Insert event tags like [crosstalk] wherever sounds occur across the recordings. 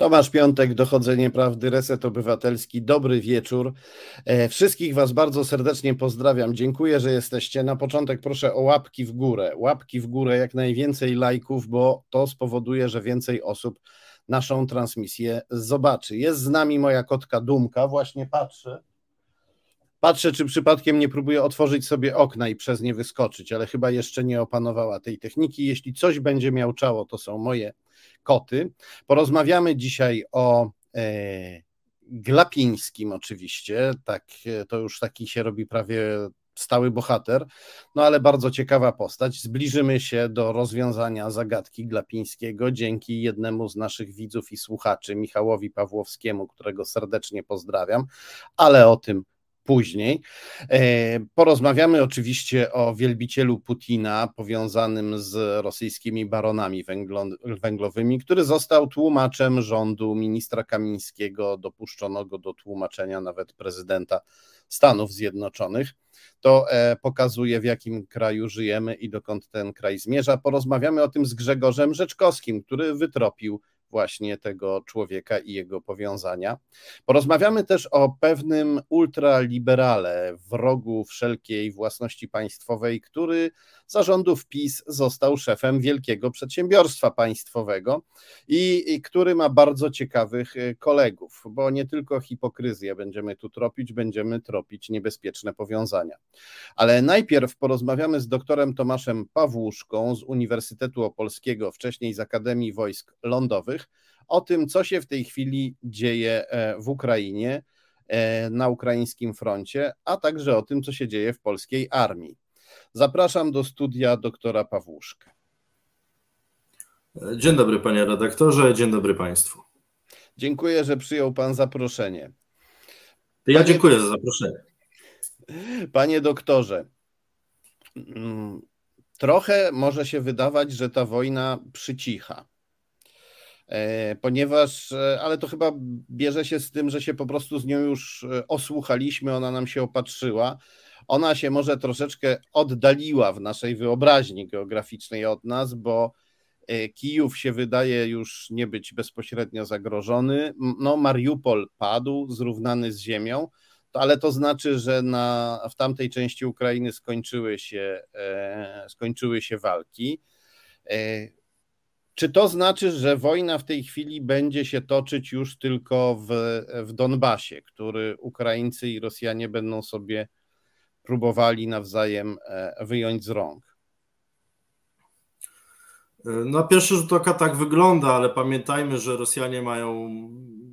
Tomasz Piątek, Dochodzenie Prawdy, Reset Obywatelski. Dobry wieczór. E, wszystkich Was bardzo serdecznie pozdrawiam. Dziękuję, że jesteście. Na początek proszę o łapki w górę. Łapki w górę, jak najwięcej lajków, bo to spowoduje, że więcej osób naszą transmisję zobaczy. Jest z nami moja kotka Dumka, właśnie patrzę. Patrzę, czy przypadkiem nie próbuje otworzyć sobie okna i przez nie wyskoczyć, ale chyba jeszcze nie opanowała tej techniki. Jeśli coś będzie miał czało, to są moje koty. Porozmawiamy dzisiaj o e, Glapińskim oczywiście, tak, to już taki się robi prawie stały bohater, no ale bardzo ciekawa postać. Zbliżymy się do rozwiązania zagadki Glapińskiego dzięki jednemu z naszych widzów i słuchaczy, Michałowi Pawłowskiemu, którego serdecznie pozdrawiam, ale o tym później. E, porozmawiamy oczywiście o wielbicielu Putina powiązanym z rosyjskimi baronami węglowymi, który został tłumaczem rządu ministra Kamińskiego, dopuszczono go do tłumaczenia nawet prezydenta Stanów Zjednoczonych. To e, pokazuje, w jakim kraju żyjemy i dokąd ten kraj zmierza. Porozmawiamy o tym z Grzegorzem Rzeczkowskim, który wytropił właśnie tego człowieka i jego powiązania. Porozmawiamy też o pewnym ultraliberale, wrogu wszelkiej własności państwowej, który zarządów PiS został szefem wielkiego przedsiębiorstwa państwowego i, i który ma bardzo ciekawych y, kolegów, bo nie tylko hipokryzję będziemy tu tropić, będziemy tropić niebezpieczne powiązania. Ale najpierw porozmawiamy z doktorem Tomaszem Pawłuszką z Uniwersytetu Opolskiego, wcześniej z Akademii Wojsk Lądowych, o tym, co się w tej chwili dzieje e, w Ukrainie, e, na ukraińskim froncie, a także o tym, co się dzieje w polskiej armii. Zapraszam do studia doktora Pawłuszka. Dzień dobry panie redaktorze, dzień dobry państwu. Dziękuję, że przyjął pan zaproszenie. Ja panie, dziękuję za zaproszenie. Panie doktorze, mm, trochę może się wydawać, że ta wojna przycicha. E, ponieważ, e, ale to chyba bierze się z tym, że się po prostu z nią już e, osłuchaliśmy, ona nam się opatrzyła. Ona się może troszeczkę oddaliła w naszej wyobraźni geograficznej od nas, bo Kijów się wydaje już nie być bezpośrednio zagrożony. No, Mariupol padł, zrównany z ziemią, ale to znaczy, że na, w tamtej części Ukrainy skończyły się, skończyły się walki. Czy to znaczy, że wojna w tej chwili będzie się toczyć już tylko w, w Donbasie, który Ukraińcy i Rosjanie będą sobie próbowali nawzajem e, wyjąć z rąk? Na pierwszy rzut oka tak wygląda, ale pamiętajmy, że Rosjanie mają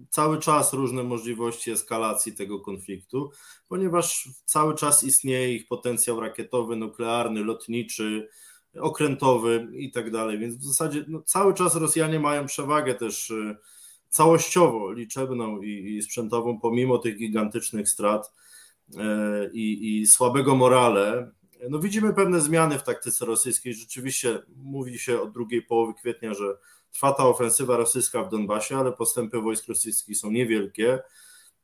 cały czas różne możliwości eskalacji tego konfliktu, ponieważ cały czas istnieje ich potencjał rakietowy, nuklearny, lotniczy, okrętowy i tak dalej. Więc w zasadzie no, cały czas Rosjanie mają przewagę też y, całościowo liczebną i, i sprzętową, pomimo tych gigantycznych strat y, i, i słabego morale. No widzimy pewne zmiany w taktyce rosyjskiej. Rzeczywiście mówi się od drugiej połowy kwietnia, że trwa ta ofensywa rosyjska w Donbasie, ale postępy wojsk rosyjskich są niewielkie.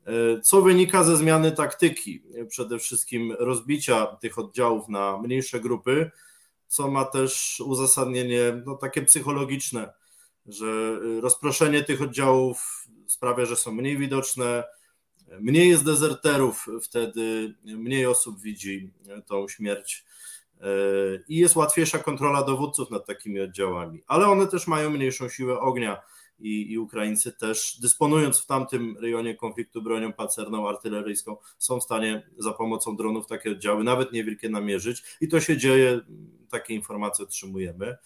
Y, co wynika ze zmiany taktyki? Przede wszystkim rozbicia tych oddziałów na mniejsze grupy, co ma też uzasadnienie no, takie psychologiczne, że y, rozproszenie tych oddziałów sprawia, że są mniej widoczne, mniej jest dezerterów, wtedy mniej osób widzi tą śmierć y, i jest łatwiejsza kontrola dowódców nad takimi oddziałami, ale one też mają mniejszą siłę ognia i, i Ukraińcy też, dysponując w tamtym rejonie konfliktu bronią pancerną, artyleryjską, są w stanie za pomocą dronów takie oddziały, nawet niewielkie, namierzyć i to się dzieje, takie informacje otrzymujemy. E,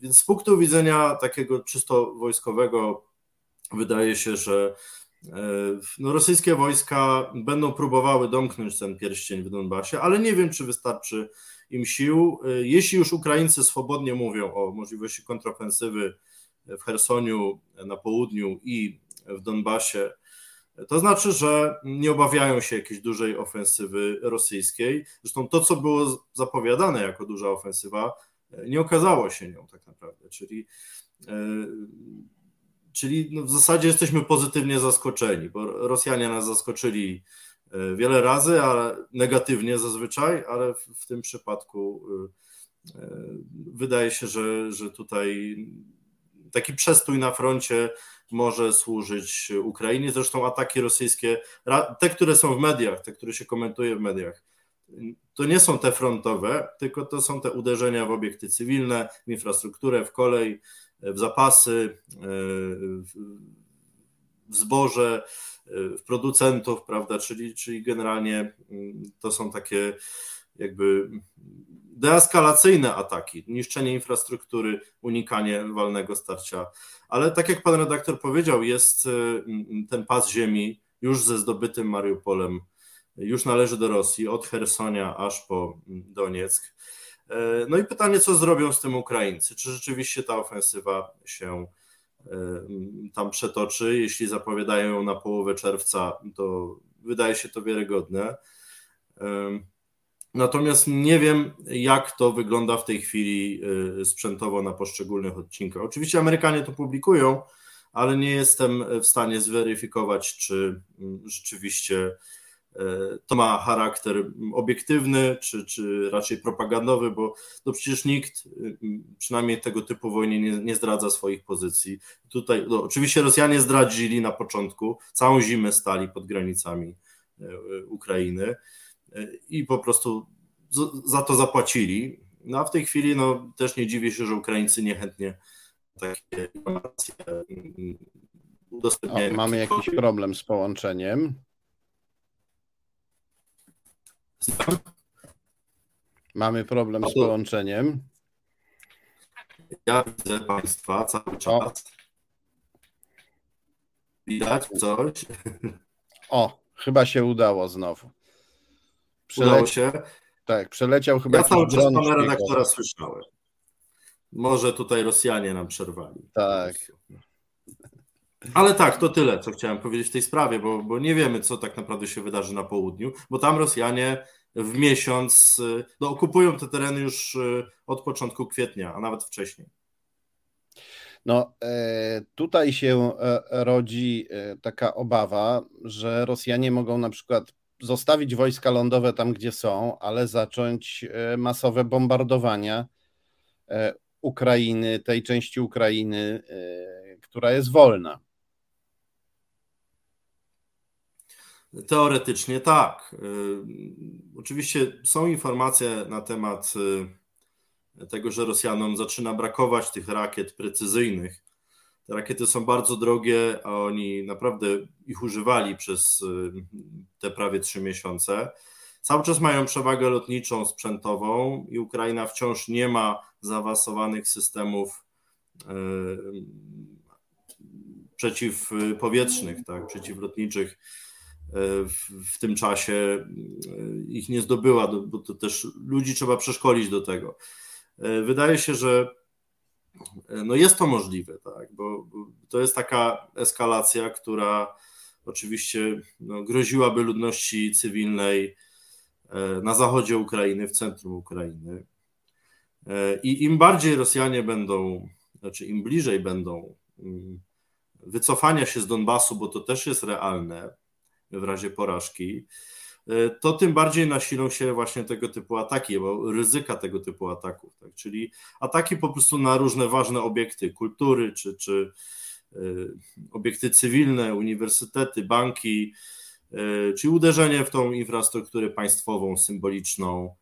więc z punktu widzenia takiego czysto wojskowego wydaje się, że e, no, rosyjskie wojska będą próbowały domknąć ten pierścień w Donbasie, ale nie wiem, czy wystarczy im sił. E, jeśli już Ukraińcy swobodnie mówią o możliwości kontrofensywy w Chersoniu na południu i w Donbasie, to znaczy, że nie obawiają się jakiejś dużej ofensywy rosyjskiej. Zresztą to, co było zapowiadane jako duża ofensywa, nie okazało się nią tak naprawdę. Czyli, e, czyli no w zasadzie jesteśmy pozytywnie zaskoczeni, bo Rosjanie nas zaskoczyli e, wiele razy, ale negatywnie zazwyczaj, ale w, w tym przypadku e, wydaje się, że, że tutaj taki przestój na froncie może służyć Ukrainie. Zresztą ataki rosyjskie, te, które są w mediach, te, które się komentuje w mediach, to nie są te frontowe, tylko to są te uderzenia w obiekty cywilne, w infrastrukturę, w kolej, w zapasy, w zboże, w producentów, prawda? Czyli, czyli generalnie mm, to są takie jakby deeskalacyjne ataki, niszczenie infrastruktury, unikanie walnego starcia. Ale tak jak pan redaktor powiedział, jest y, ten pas ziemi już ze zdobytym Mariupolem, już należy do Rosji, od Hersonia aż po Donieck. E, no i pytanie, co zrobią z tym Ukraińcy? Czy rzeczywiście ta ofensywa się tam przetoczy? Jeśli zapowiadają ją na połowę czerwca, to wydaje się to wiarygodne. Natomiast nie wiem, jak to wygląda w tej chwili y, sprzętowo na poszczególnych odcinkach. Oczywiście Amerykanie to publikują, ale nie jestem w stanie zweryfikować, czy mm, rzeczywiście y, to ma charakter obiektywny, czy, czy raczej propagandowy, bo no przecież nikt, y, przynajmniej tego typu wojnie, nie, nie zdradza swoich pozycji. Tutaj no, oczywiście Rosjanie zdradzili na początku, całą zimę stali pod granicami Ukrainy i po prostu za to zapłacili. No a w tej chwili no, też nie dziwię się, że Ukraińcy niechętnie takie informacje udostępniają. O, mamy jakiś problem z połączeniem. Mamy problem z połączeniem. Ja widzę Państwa cały czas. Widać coś? O, chyba się udało znowu. Udało się. Tak, przeleciał chyba. Ja cały czas pana redaktora słyszałem. Może tutaj Rosjanie nam przerwali. Tak. Ale tak, to tyle, co chciałem powiedzieć w tej sprawie, bo, bo nie wiemy, co tak naprawdę się wydarzy na południu, bo tam Rosjanie w miesiąc no, okupują te tereny już y, od początku kwietnia, a nawet wcześniej. No, e, tutaj się e, rodzi e, taka obawa, że Rosjanie mogą na przykład zostawić wojska lądowe tam, gdzie są, ale zacząć e, masowe bombardowania e, Ukrainy, tej części Ukrainy, e, która jest wolna. Teoretycznie tak. Oczywiście są informacje na temat tego, że Rosjanom zaczyna brakować tych rakiet precyzyjnych te rakiety są bardzo drogie, a oni naprawdę ich używali przez y, te prawie trzy miesiące. Cały czas mają przewagę lotniczą, sprzętową i Ukraina wciąż nie ma zaawansowanych systemów y, przeciwpowietrznych, tak, przeciwlotniczych. Y, w, w, tym czasie ich nie zdobyła, bo to też ludzi trzeba przeszkolić do tego. Wydaje się, że no jest to możliwe, tak, bo, to jest taka eskalacja, która oczywiście no, groziłaby ludności cywilnej e, na zachodzie Ukrainy, w centrum Ukrainy. E, I im bardziej Rosjanie będą, znaczy im bliżej będą mm, wycofania się z Donbasu, bo to też jest realne w razie porażki, to tym bardziej nasilą się właśnie tego typu ataki, bo ryzyka tego typu ataków, tak? czyli ataki po prostu na różne ważne obiekty kultury, czy, czy e, obiekty cywilne, uniwersytety, banki, e, czy uderzenie w tą infrastrukturę państwową, symboliczną,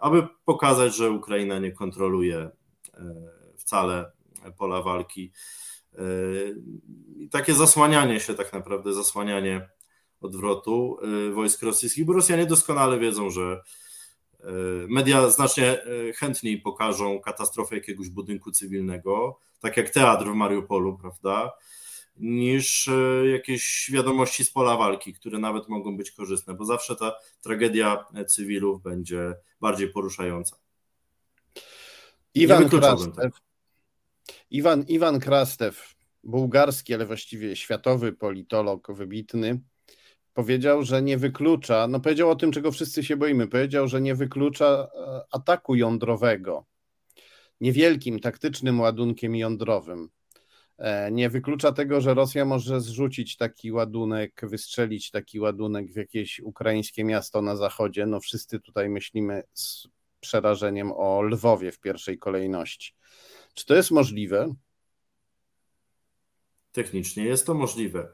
aby pokazać, że Ukraina nie kontroluje wcale pola walki. I takie zasłanianie się tak naprawdę, zasłanianie odwrotu y, wojsk rosyjskich, bo Rosjanie doskonale wiedzą, że y, media znacznie y, chętniej pokażą katastrofę jakiegoś budynku cywilnego, tak jak teatr w Mariupolu, prawda, niż jakieś wiadomości z pola walki, które nawet mogą być korzystne, bo zawsze ta tragedia cywilów będzie bardziej poruszająca. Iwan Krastew, Iwan, Iwan Krastew, bułgarski, ale właściwie światowy politolog wybitny, powiedział, że nie wyklucza, no powiedział o tym, czego wszyscy się boimy, powiedział, że nie wyklucza e, ataku jądrowego niewielkim taktycznym ładunkiem jądrowym. E, nie wyklucza tego, że Rosja może zrzucić taki ładunek, wystrzelić taki ładunek w jakieś ukraińskie miasto na zachodzie. No wszyscy tutaj myślimy z przerażeniem o Lwowie w pierwszej kolejności. Czy to jest możliwe? technicznie jest to możliwe.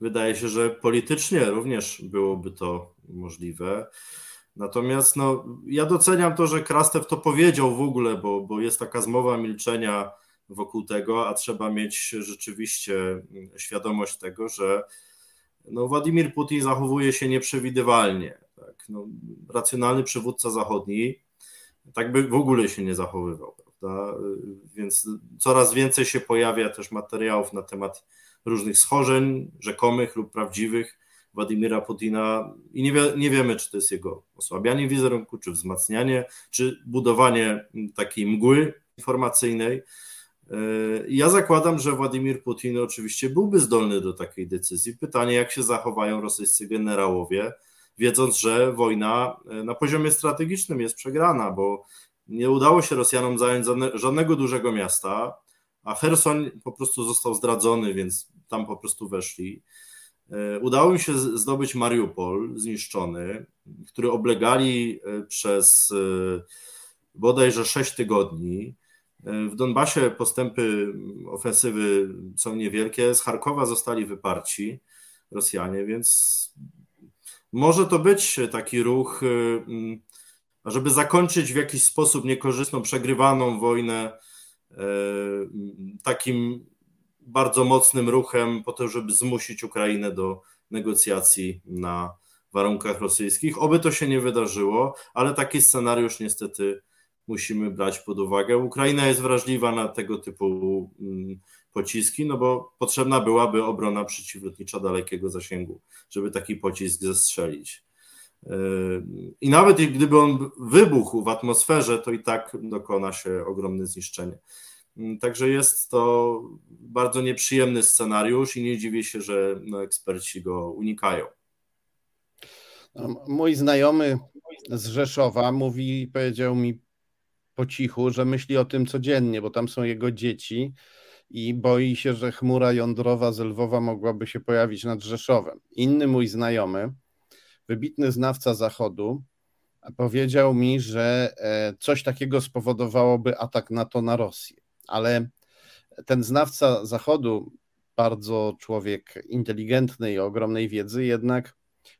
Wydaje się, że politycznie również byłoby to możliwe. Natomiast no, ja doceniam to, że Krastew to powiedział w ogóle, bo, bo jest taka zmowa milczenia wokół tego, a trzeba mieć rzeczywiście świadomość tego, że no, Władimir Putin zachowuje się nieprzewidywalnie. Tak? No, racjonalny przywódca zachodni tak by w ogóle się nie zachowywał. Prawda? Więc coraz więcej się pojawia też materiałów na temat różnych schorzeń, rzekomych lub prawdziwych Władimira Putina i nie, wie, nie wiemy, czy to jest jego osłabianie wizerunku, czy wzmacnianie, czy budowanie takiej mgły informacyjnej. Ja zakładam, że Władimir Putin oczywiście byłby zdolny do takiej decyzji. Pytanie, jak się zachowają rosyjscy generałowie, wiedząc, że wojna na poziomie strategicznym jest przegrana, bo nie udało się Rosjanom zająć żadnego dużego miasta, a Herson po prostu został zdradzony, więc tam po prostu weszli. E, udało mi się zdobyć Mariupol, zniszczony, który oblegali e, przez e, bodajże 6 tygodni. W Donbasie postępy ofensywy są niewielkie. Z Charkowa zostali wyparci Rosjanie, więc może to być taki ruch, żeby zakończyć w jakiś sposób niekorzystną, przegrywaną wojnę takim bardzo mocnym ruchem po to, żeby zmusić Ukrainę do negocjacji na warunkach rosyjskich. Oby to się nie wydarzyło, ale taki scenariusz niestety musimy brać pod uwagę. Ukraina jest wrażliwa na tego typu mm, pociski, no bo potrzebna byłaby obrona przeciwlotnicza dalekiego zasięgu, żeby taki pocisk zestrzelić. Yy, I nawet gdyby on wybuchł w atmosferze, to i tak dokona się ogromne zniszczenie. Mm, także jest to bardzo nieprzyjemny scenariusz i nie dziwię się, że no, eksperci go unikają. No, mój znajomy z Rzeszowa mówi, powiedział mi po cichu, że myśli o tym codziennie, bo tam są jego dzieci i boi się, że chmura jądrowa z Lwowa mogłaby się pojawić nad Rzeszowem. Inny mój znajomy, wybitny znawca Zachodu, powiedział mi, że e, coś takiego spowodowałoby atak NATO na Rosję ale ten znawca Zachodu, bardzo człowiek inteligentny i ogromnej wiedzy, jednak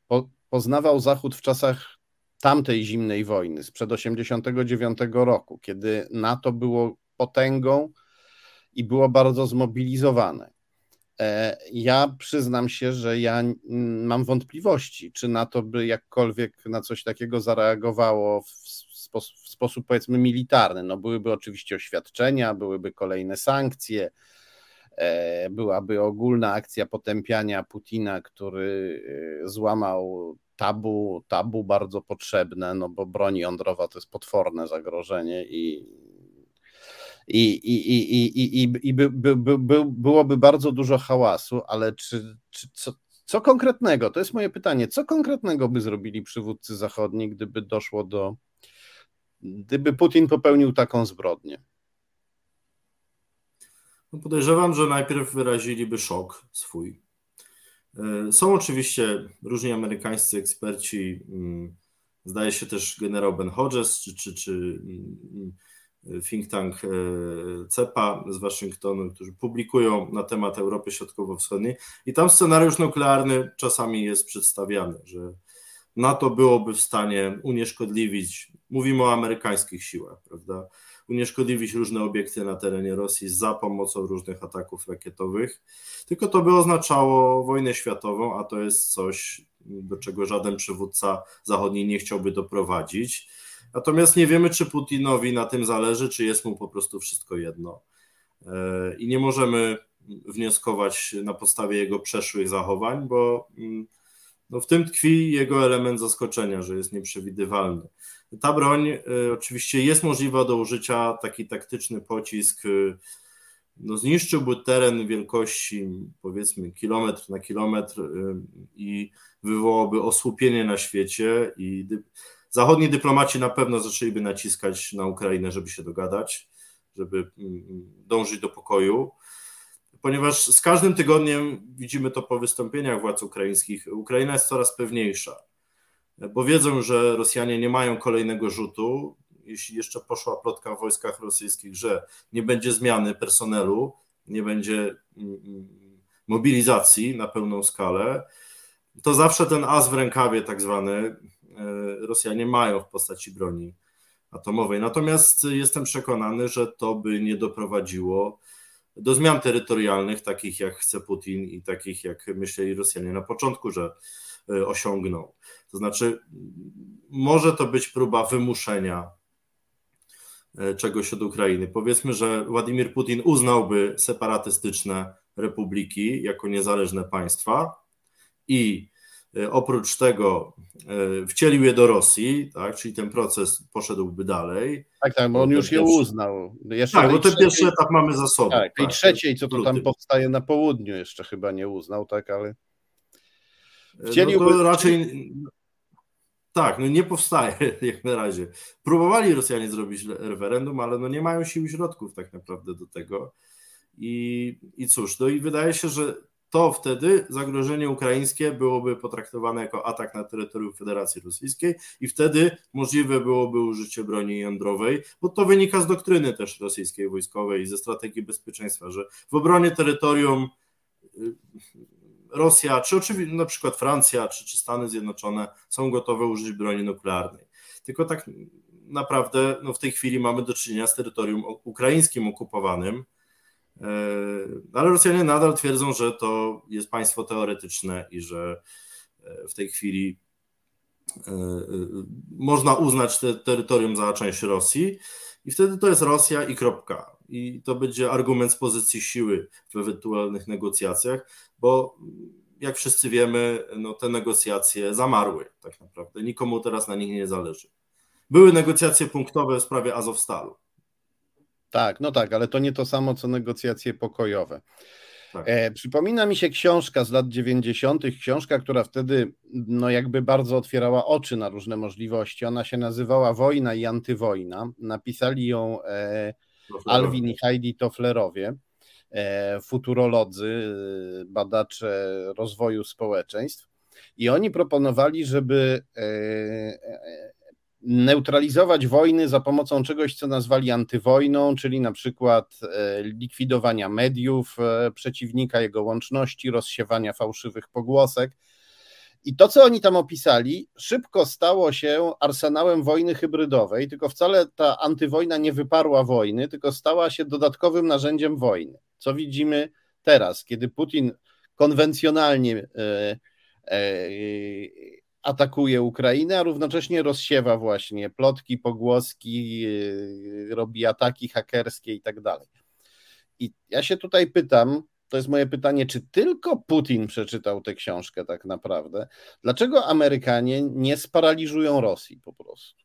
po, poznawał Zachód w czasach tamtej zimnej wojny, sprzed 1989 roku, kiedy NATO było potęgą i było bardzo zmobilizowane. E, ja przyznam się, że ja mam wątpliwości, czy NATO by jakkolwiek na coś takiego zareagowało w sposób, w sposób powiedzmy militarny. No byłyby oczywiście oświadczenia, byłyby kolejne sankcje, e, byłaby ogólna akcja potępiania Putina, który e, złamał tabu, tabu bardzo potrzebne, no bo broń jądrowa to jest potworne zagrożenie i i, i, i, i, i, i by, by, by, byłoby bardzo dużo hałasu, ale czy, czy co, co konkretnego, to jest moje pytanie, co konkretnego by zrobili przywódcy zachodni, gdyby doszło do, gdyby Putin popełnił taką zbrodnię? No podejrzewam, że najpierw wyraziliby szok swój. E, są oczywiście różni amerykańscy eksperci, mm, zdaje się też generał Ben Hodges, czy, czy, czy mm, think tank e, CEPA z Waszyngtonu, którzy publikują na temat Europy Środkowo-Wschodniej i tam scenariusz nuklearny czasami jest przedstawiany, że NATO byłoby w stanie unieszkodliwić, mówimy o amerykańskich siłach, prawda? Unieszkodliwić różne obiekty na terenie Rosji za pomocą różnych ataków rakietowych. Tylko to by oznaczało wojnę światową, a to jest coś, do czego żaden przywódca zachodni nie chciałby doprowadzić. Natomiast nie wiemy, czy Putinowi na tym zależy, czy jest mu po prostu wszystko jedno. E, I nie możemy wnioskować na podstawie jego przeszłych zachowań, bo mm, no w tym tkwi jego element zaskoczenia, że jest nieprzewidywalny. Ta broń y, oczywiście jest możliwa do użycia, taki taktyczny pocisk y, no, zniszczyłby teren wielkości powiedzmy kilometr na kilometr i wywołałby osłupienie na świecie i. zachodni dyplomaci na pewno zaczęliby naciskać na Ukrainę, żeby się dogadać, żeby mm, mm, dążyć do pokoju ponieważ z każdym tygodniem widzimy to po wystąpieniach władz ukraińskich. Ukraina jest coraz pewniejsza, bo wiedzą, że Rosjanie nie mają kolejnego rzutu. Jeśli jeszcze poszła plotka w wojskach rosyjskich, że nie będzie zmiany personelu, nie będzie mm, mobilizacji na pełną skalę, to zawsze ten as w rękawie, tak zwany, Rosjanie mają w postaci broni atomowej. Natomiast jestem przekonany, że to by nie doprowadziło do zmian terytorialnych, takich jak chce Putin i takich jak myśleli Rosjanie na początku, że e, osiągną. To znaczy, może to być próba wymuszenia e, czegoś od Ukrainy. Powiedzmy, że Władimir Putin uznałby separatystyczne republiki jako niezależne państwa i E, oprócz tego e, wcielił je do Rosji, tak, czyli ten proces poszedłby dalej. Tak, tak, bo on już je uznał. Jeszcze tak, bo ten trzeciej, pierwszy etap mamy za sobą. Tak, tak, trzeciej, co to tam powstaje na południu, jeszcze chyba nie uznał, tak, ale e, wcieliłby... No to raczej... Tak, no nie powstaje [laughs] jak na razie. Próbowali Rosjanie zrobić referendum, ale no nie mają sił i środków tak naprawdę do tego. I, I cóż, no i wydaje się, że to wtedy zagrożenie ukraińskie byłoby potraktowane jako atak na terytorium Federacji Rosyjskiej i wtedy możliwe byłoby użycie broni jądrowej, bo to wynika z doktryny też rosyjskiej wojskowej i ze strategii bezpieczeństwa, że w obronie terytorium y, Rosja, czy oczywiście na przykład Francja, czy, czy Stany Zjednoczone są gotowe użyć broni nuklearnej. Tylko tak naprawdę no w tej chwili mamy do czynienia z terytorium ukraińskim okupowanym, ale Rosjanie nadal twierdzą, że to jest państwo teoretyczne i że e, w tej chwili e, można uznać te terytorium za część Rosji i wtedy to jest Rosja i kropka. I to będzie argument z pozycji siły w ewentualnych negocjacjach, bo jak wszyscy wiemy, no te negocjacje zamarły tak naprawdę. Nikomu teraz na nich nie zależy. Były negocjacje punktowe w sprawie Azowstalu. Tak, no tak, ale to nie to samo co negocjacje pokojowe. Tak. E, przypomina mi się książka z lat 90., książka, która wtedy no jakby bardzo otwierała oczy na różne możliwości. Ona się nazywała Wojna i antywojna. Napisali ją e, Alvin i Heidi Tofflerowie, e, futurolodzy, e, badacze rozwoju społeczeństw. I oni proponowali, żeby e, e, neutralizować wojny za pomocą czegoś, co nazwali antywojną, czyli na przykład e, likwidowania mediów e, przeciwnika, jego łączności, rozsiewania fałszywych pogłosek. I to, co oni tam opisali, szybko stało się arsenałem wojny hybrydowej, tylko wcale ta antywojna nie wyparła wojny, tylko stała się dodatkowym narzędziem wojny. Co widzimy teraz, kiedy Putin konwencjonalnie e, atakuje Ukrainę, a równocześnie rozsiewa właśnie plotki, pogłoski, yy, robi ataki hakerskie i tak dalej. I ja się tutaj pytam, to jest moje pytanie, czy tylko Putin przeczytał tę książkę tak naprawdę? Dlaczego Amerykanie nie sparaliżują Rosji po prostu?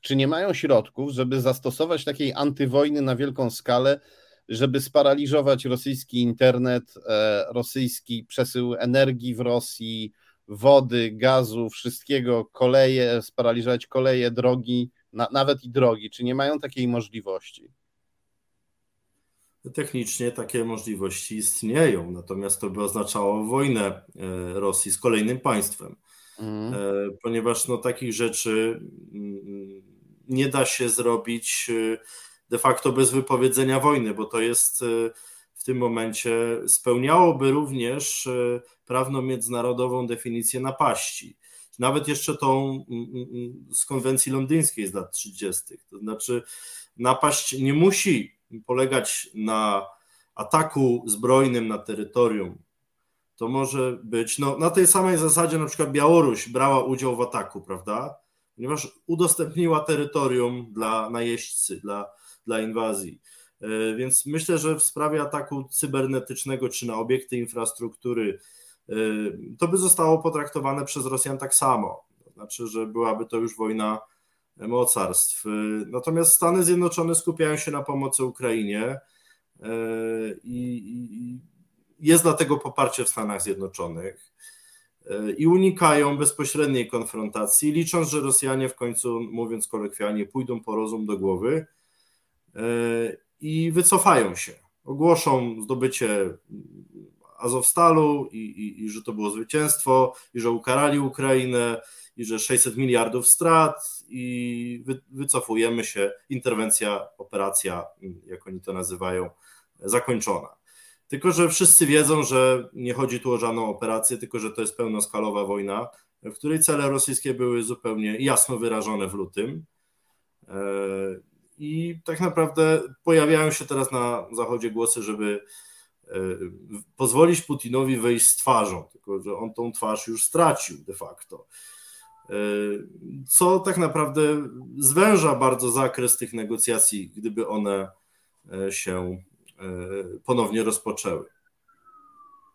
Czy nie mają środków, żeby zastosować takiej antywojny na wielką skalę, żeby sparaliżować rosyjski internet, e, rosyjski przesył energii w Rosji, wody, gazu, wszystkiego, koleje, sparaliżować koleje, drogi, na, nawet i drogi. Czy nie mają takiej możliwości? Technicznie takie możliwości istnieją, natomiast to by oznaczało wojnę e, Rosji z kolejnym państwem, mm. ponieważ no, takich rzeczy mm, nie da się zrobić e, de facto bez wypowiedzenia wojny, bo to jest w tym momencie spełniałoby również e, prawną międzynarodową definicję napaści. Nawet jeszcze tą mm, mm, mm, z konwencji londyńskiej z lat 30. To znaczy, napaść nie musi polegać na ataku zbrojnym na terytorium. To może być no, na tej samej zasadzie, na przykład Białoruś brała udział w ataku, prawda? Ponieważ udostępniła terytorium dla najeźdźcy, dla, dla inwazji. E, więc myślę, że w sprawie ataku cybernetycznego czy na obiekty infrastruktury, e, to by zostało potraktowane przez Rosjan tak samo. To znaczy, że byłaby to już wojna mocarstw. E, natomiast Stany Zjednoczone skupiają się na pomocy Ukrainie i jest dlatego poparcie w Stanach Zjednoczonych i unikają bezpośredniej konfrontacji, licząc, że Rosjanie w końcu, mówiąc kolokwialnie, pójdą po rozum do głowy i wycofają się. Ogłoszą zdobycie Azowstalu i, i, i że to było zwycięstwo, i że ukarali Ukrainę, i że 600 miliardów strat, i wy, wycofujemy się. Interwencja, operacja, jak oni to nazywają, zakończona. Tylko, że wszyscy wiedzą, że nie chodzi tu o żadną operację, tylko że to jest pełnoskalowa wojna, w której cele rosyjskie były zupełnie jasno wyrażone w lutym. E, I tak naprawdę pojawiają się teraz na Zachodzie głosy, żeby e, pozwolić Putinowi wejść z twarzą, tylko że on tą twarz już stracił de facto. E, co tak naprawdę zwęża bardzo zakres tych negocjacji, gdyby one się ponownie rozpoczęły.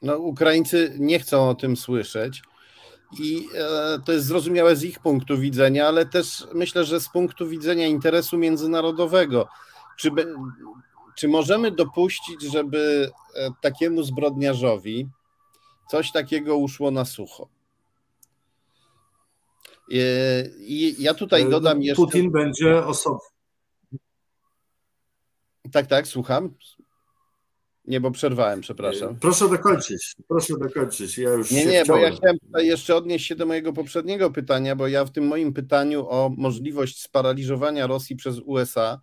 No, Ukraińcy nie chcą o tym słyszeć. I e, to jest zrozumiałe z ich punktu widzenia, ale też myślę, że z punktu widzenia interesu międzynarodowego. Czy, czy możemy dopuścić, żeby e, takiemu zbrodniarzowi coś takiego uszło na sucho? E, I ja tutaj no, dodam jeszcze. Putin będzie osobą. Tak, tak, słucham. Nie, bo przerwałem, przepraszam. Proszę dokończyć, proszę dokończyć. Ja już nie, nie, wciąłem. bo ja chciałem jeszcze odnieść się do mojego poprzedniego pytania, bo ja w tym moim pytaniu o możliwość sparaliżowania Rosji przez USA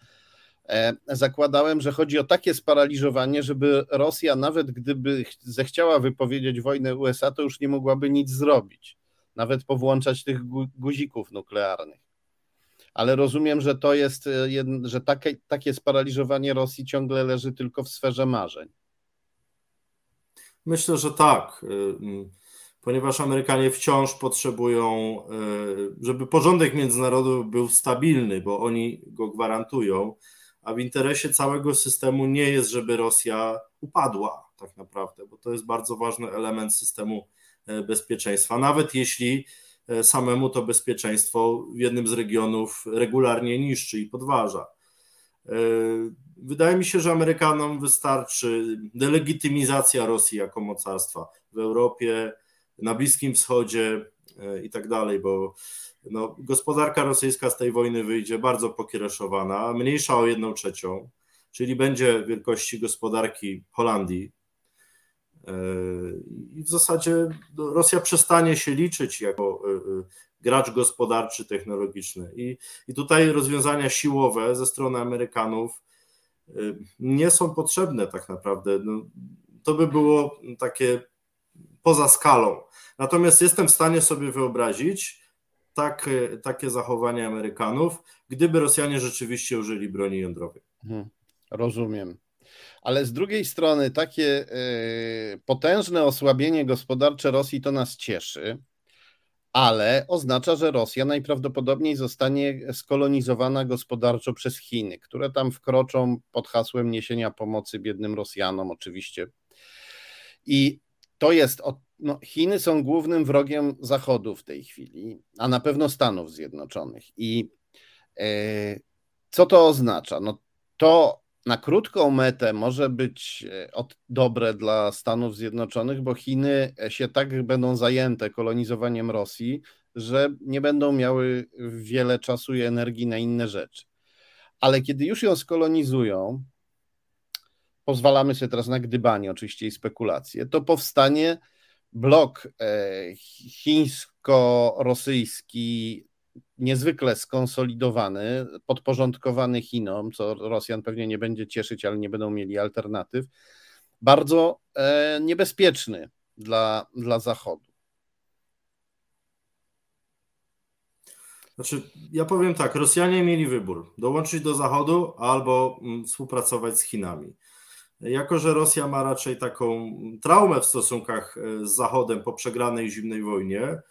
e, zakładałem, że chodzi o takie sparaliżowanie, żeby Rosja, nawet gdyby zechciała wypowiedzieć wojnę USA, to już nie mogłaby nic zrobić, nawet powłączać tych guzików nuklearnych. Ale rozumiem, że to jest, e, że takie, takie sparaliżowanie Rosji ciągle leży tylko w sferze marzeń. Myślę, że tak, y, ponieważ Amerykanie wciąż potrzebują, y, żeby porządek międzynarodowy był stabilny, bo oni go gwarantują, a w interesie całego systemu nie jest, żeby Rosja upadła tak naprawdę, bo to jest bardzo ważny element systemu e, bezpieczeństwa. Nawet jeśli e, samemu to bezpieczeństwo w jednym z regionów regularnie niszczy i podważa. E, wydaje mi się, że Amerykanom wystarczy delegitymizacja Rosji jako mocarstwa w Europie, na Bliskim Wschodzie e, i tak dalej, bo no, gospodarka rosyjska z tej wojny wyjdzie bardzo pokiereszowana, mniejsza o jedną trzecią, czyli będzie wielkości gospodarki Holandii. I w zasadzie no, Rosja przestanie się liczyć jako gracz gospodarczy, technologiczny. I, i tutaj rozwiązania siłowe ze strony Amerykanów y, nie są potrzebne tak naprawdę. No, to by było takie poza skalą. Natomiast jestem w stanie sobie wyobrazić tak, takie zachowanie Amerykanów, gdyby Rosjanie rzeczywiście użyli broni jądrowej. Hmm, rozumiem. Ale z drugiej strony takie y, potężne osłabienie gospodarcze Rosji to nas cieszy ale oznacza, że Rosja najprawdopodobniej zostanie skolonizowana gospodarczo przez Chiny, które tam wkroczą pod hasłem niesienia pomocy biednym Rosjanom, oczywiście. I to jest, no, Chiny są głównym wrogiem Zachodu w tej chwili, a na pewno Stanów Zjednoczonych. I e, co to oznacza? No, to na krótką metę może być e, dobre dla Stanów Zjednoczonych, bo Chiny się tak będą zajęte kolonizowaniem Rosji, że nie będą miały wiele czasu i energii na inne rzeczy. Ale kiedy już ją skolonizują, pozwalamy sobie teraz na gdybanie oczywiście i spekulacje, to powstanie blok e, chińsko-rosyjski niezwykle skonsolidowany, podporządkowany Chinom, co Rosjan pewnie nie będzie cieszyć, ale nie będą mieli alternatyw, bardzo e, niebezpieczny dla, dla Zachodu. Znaczy, ja powiem tak, Rosjanie mieli wybór: dołączyć do Zachodu albo mm, współpracować z Chinami. Jako, że Rosja ma raczej taką traumę w stosunkach e, z Zachodem po przegranej zimnej wojnie, e,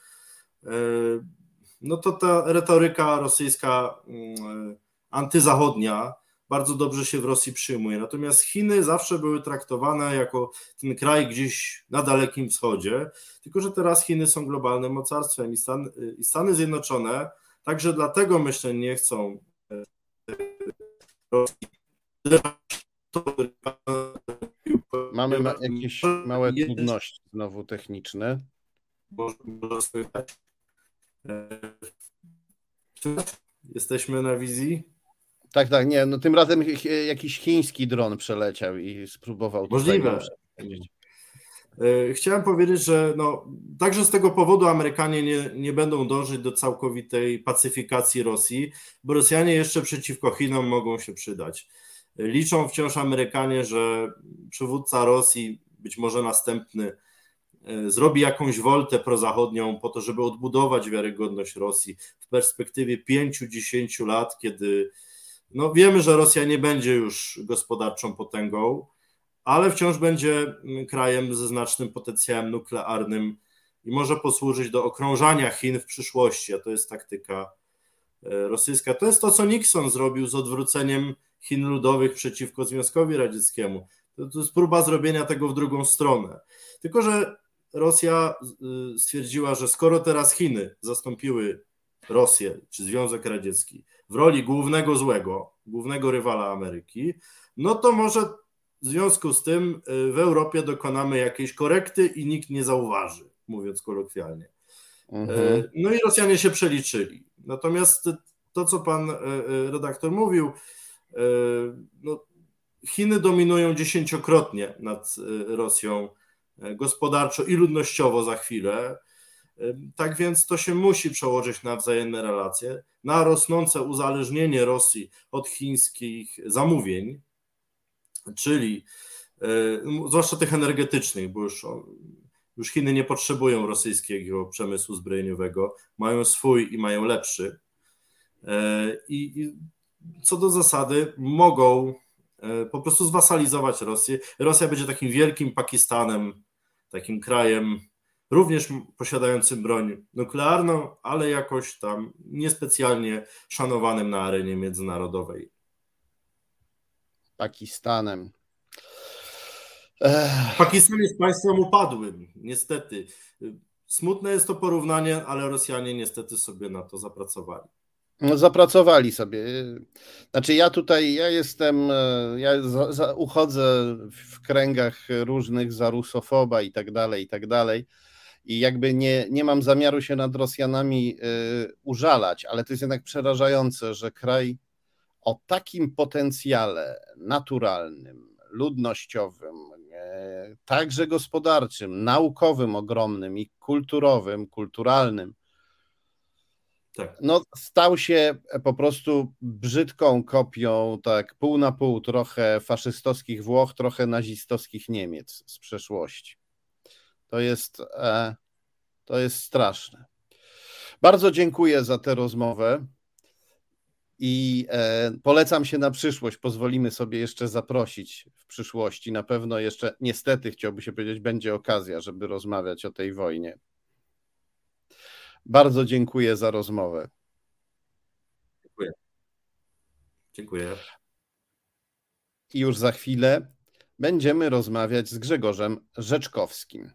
no to ta retoryka rosyjska mm, antyzachodnia bardzo dobrze się w Rosji przyjmuje. Natomiast Chiny zawsze były traktowane jako ten kraj gdzieś na Dalekim Wschodzie, tylko że teraz Chiny są globalnym mocarstwem i, Stan, i Stany Zjednoczone także dlatego myślę nie chcą Mamy ma jakieś małe trudności znowu techniczne. Może słychać. Jesteśmy na wizji? Tak, tak, nie, no tym razem jakiś chiński dron przeleciał i spróbował. Możliwe. E, chciałem powiedzieć, że no, także z tego powodu Amerykanie nie, nie będą dążyć do całkowitej pacyfikacji Rosji, bo Rosjanie jeszcze przeciwko Chinom mogą się przydać. Liczą wciąż Amerykanie, że przywódca Rosji, być może następny, e, zrobi jakąś woltę prozachodnią po to, żeby odbudować wiarygodność Rosji w perspektywie 5-10 lat, kiedy no wiemy, że Rosja nie będzie już gospodarczą potęgą, ale wciąż będzie mm, krajem ze znacznym potencjałem nuklearnym i może posłużyć do okrążania Chin w przyszłości, a to jest taktyka e, rosyjska. To jest to, co Nixon zrobił z odwróceniem Chin Ludowych przeciwko Związkowi Radzieckiemu. To, to jest próba zrobienia tego w drugą stronę. Tylko, że Rosja y, stwierdziła, że skoro teraz Chiny zastąpiły Rosję czy Związek Radziecki w roli głównego złego, głównego rywala Ameryki, no to może w związku z tym y, w Europie dokonamy jakiejś korekty i nikt nie zauważy, mówiąc kolokwialnie. Mhm. Y, no i Rosjanie się przeliczyli. Natomiast to, co pan redaktor mówił, no, Chiny dominują dziesięciokrotnie nad Rosją gospodarczo i ludnościowo za chwilę. Tak więc to się musi przełożyć na wzajemne relacje, na rosnące uzależnienie Rosji od chińskich zamówień, czyli e, zwłaszcza tych energetycznych, bo już, już Chiny nie potrzebują rosyjskiego przemysłu zbrojeniowego, mają swój i mają lepszy. E, I co do zasady mogą e, po prostu zwasalizować Rosję. Rosja będzie takim wielkim Pakistanem, takim krajem również posiadającym broń nuklearną, ale jakoś tam niespecjalnie szanowanym na arenie międzynarodowej. Pakistanem. Ech. Pakistan jest państwem upadłym, niestety. Smutne jest to porównanie, ale Rosjanie niestety sobie na to zapracowali. No, zapracowali sobie. Znaczy, ja tutaj, ja jestem, ja za, za, uchodzę w kręgach różnych za rusofoba i tak dalej, i tak dalej i jakby nie, nie mam zamiaru się nad Rosjanami y, użalać, ale to jest jednak przerażające, że kraj o takim potencjale naturalnym, ludnościowym, e, także gospodarczym, naukowym ogromnym i kulturowym, kulturalnym, tak. no, stał się po prostu brzydką kopią, tak pół na pół, trochę faszystowskich Włoch, trochę nazistowskich Niemiec z przeszłości. To jest, e, to jest straszne. Bardzo dziękuję za tę rozmowę i e, polecam się na przyszłość. Pozwolimy sobie jeszcze zaprosić w przyszłości. Na pewno jeszcze, niestety, chciałby się powiedzieć, będzie okazja, żeby rozmawiać o tej wojnie. Bardzo dziękuję za rozmowę. Dziękuję. Dziękuję. I już za chwilę będziemy rozmawiać z Grzegorzem Rzeczkowskim.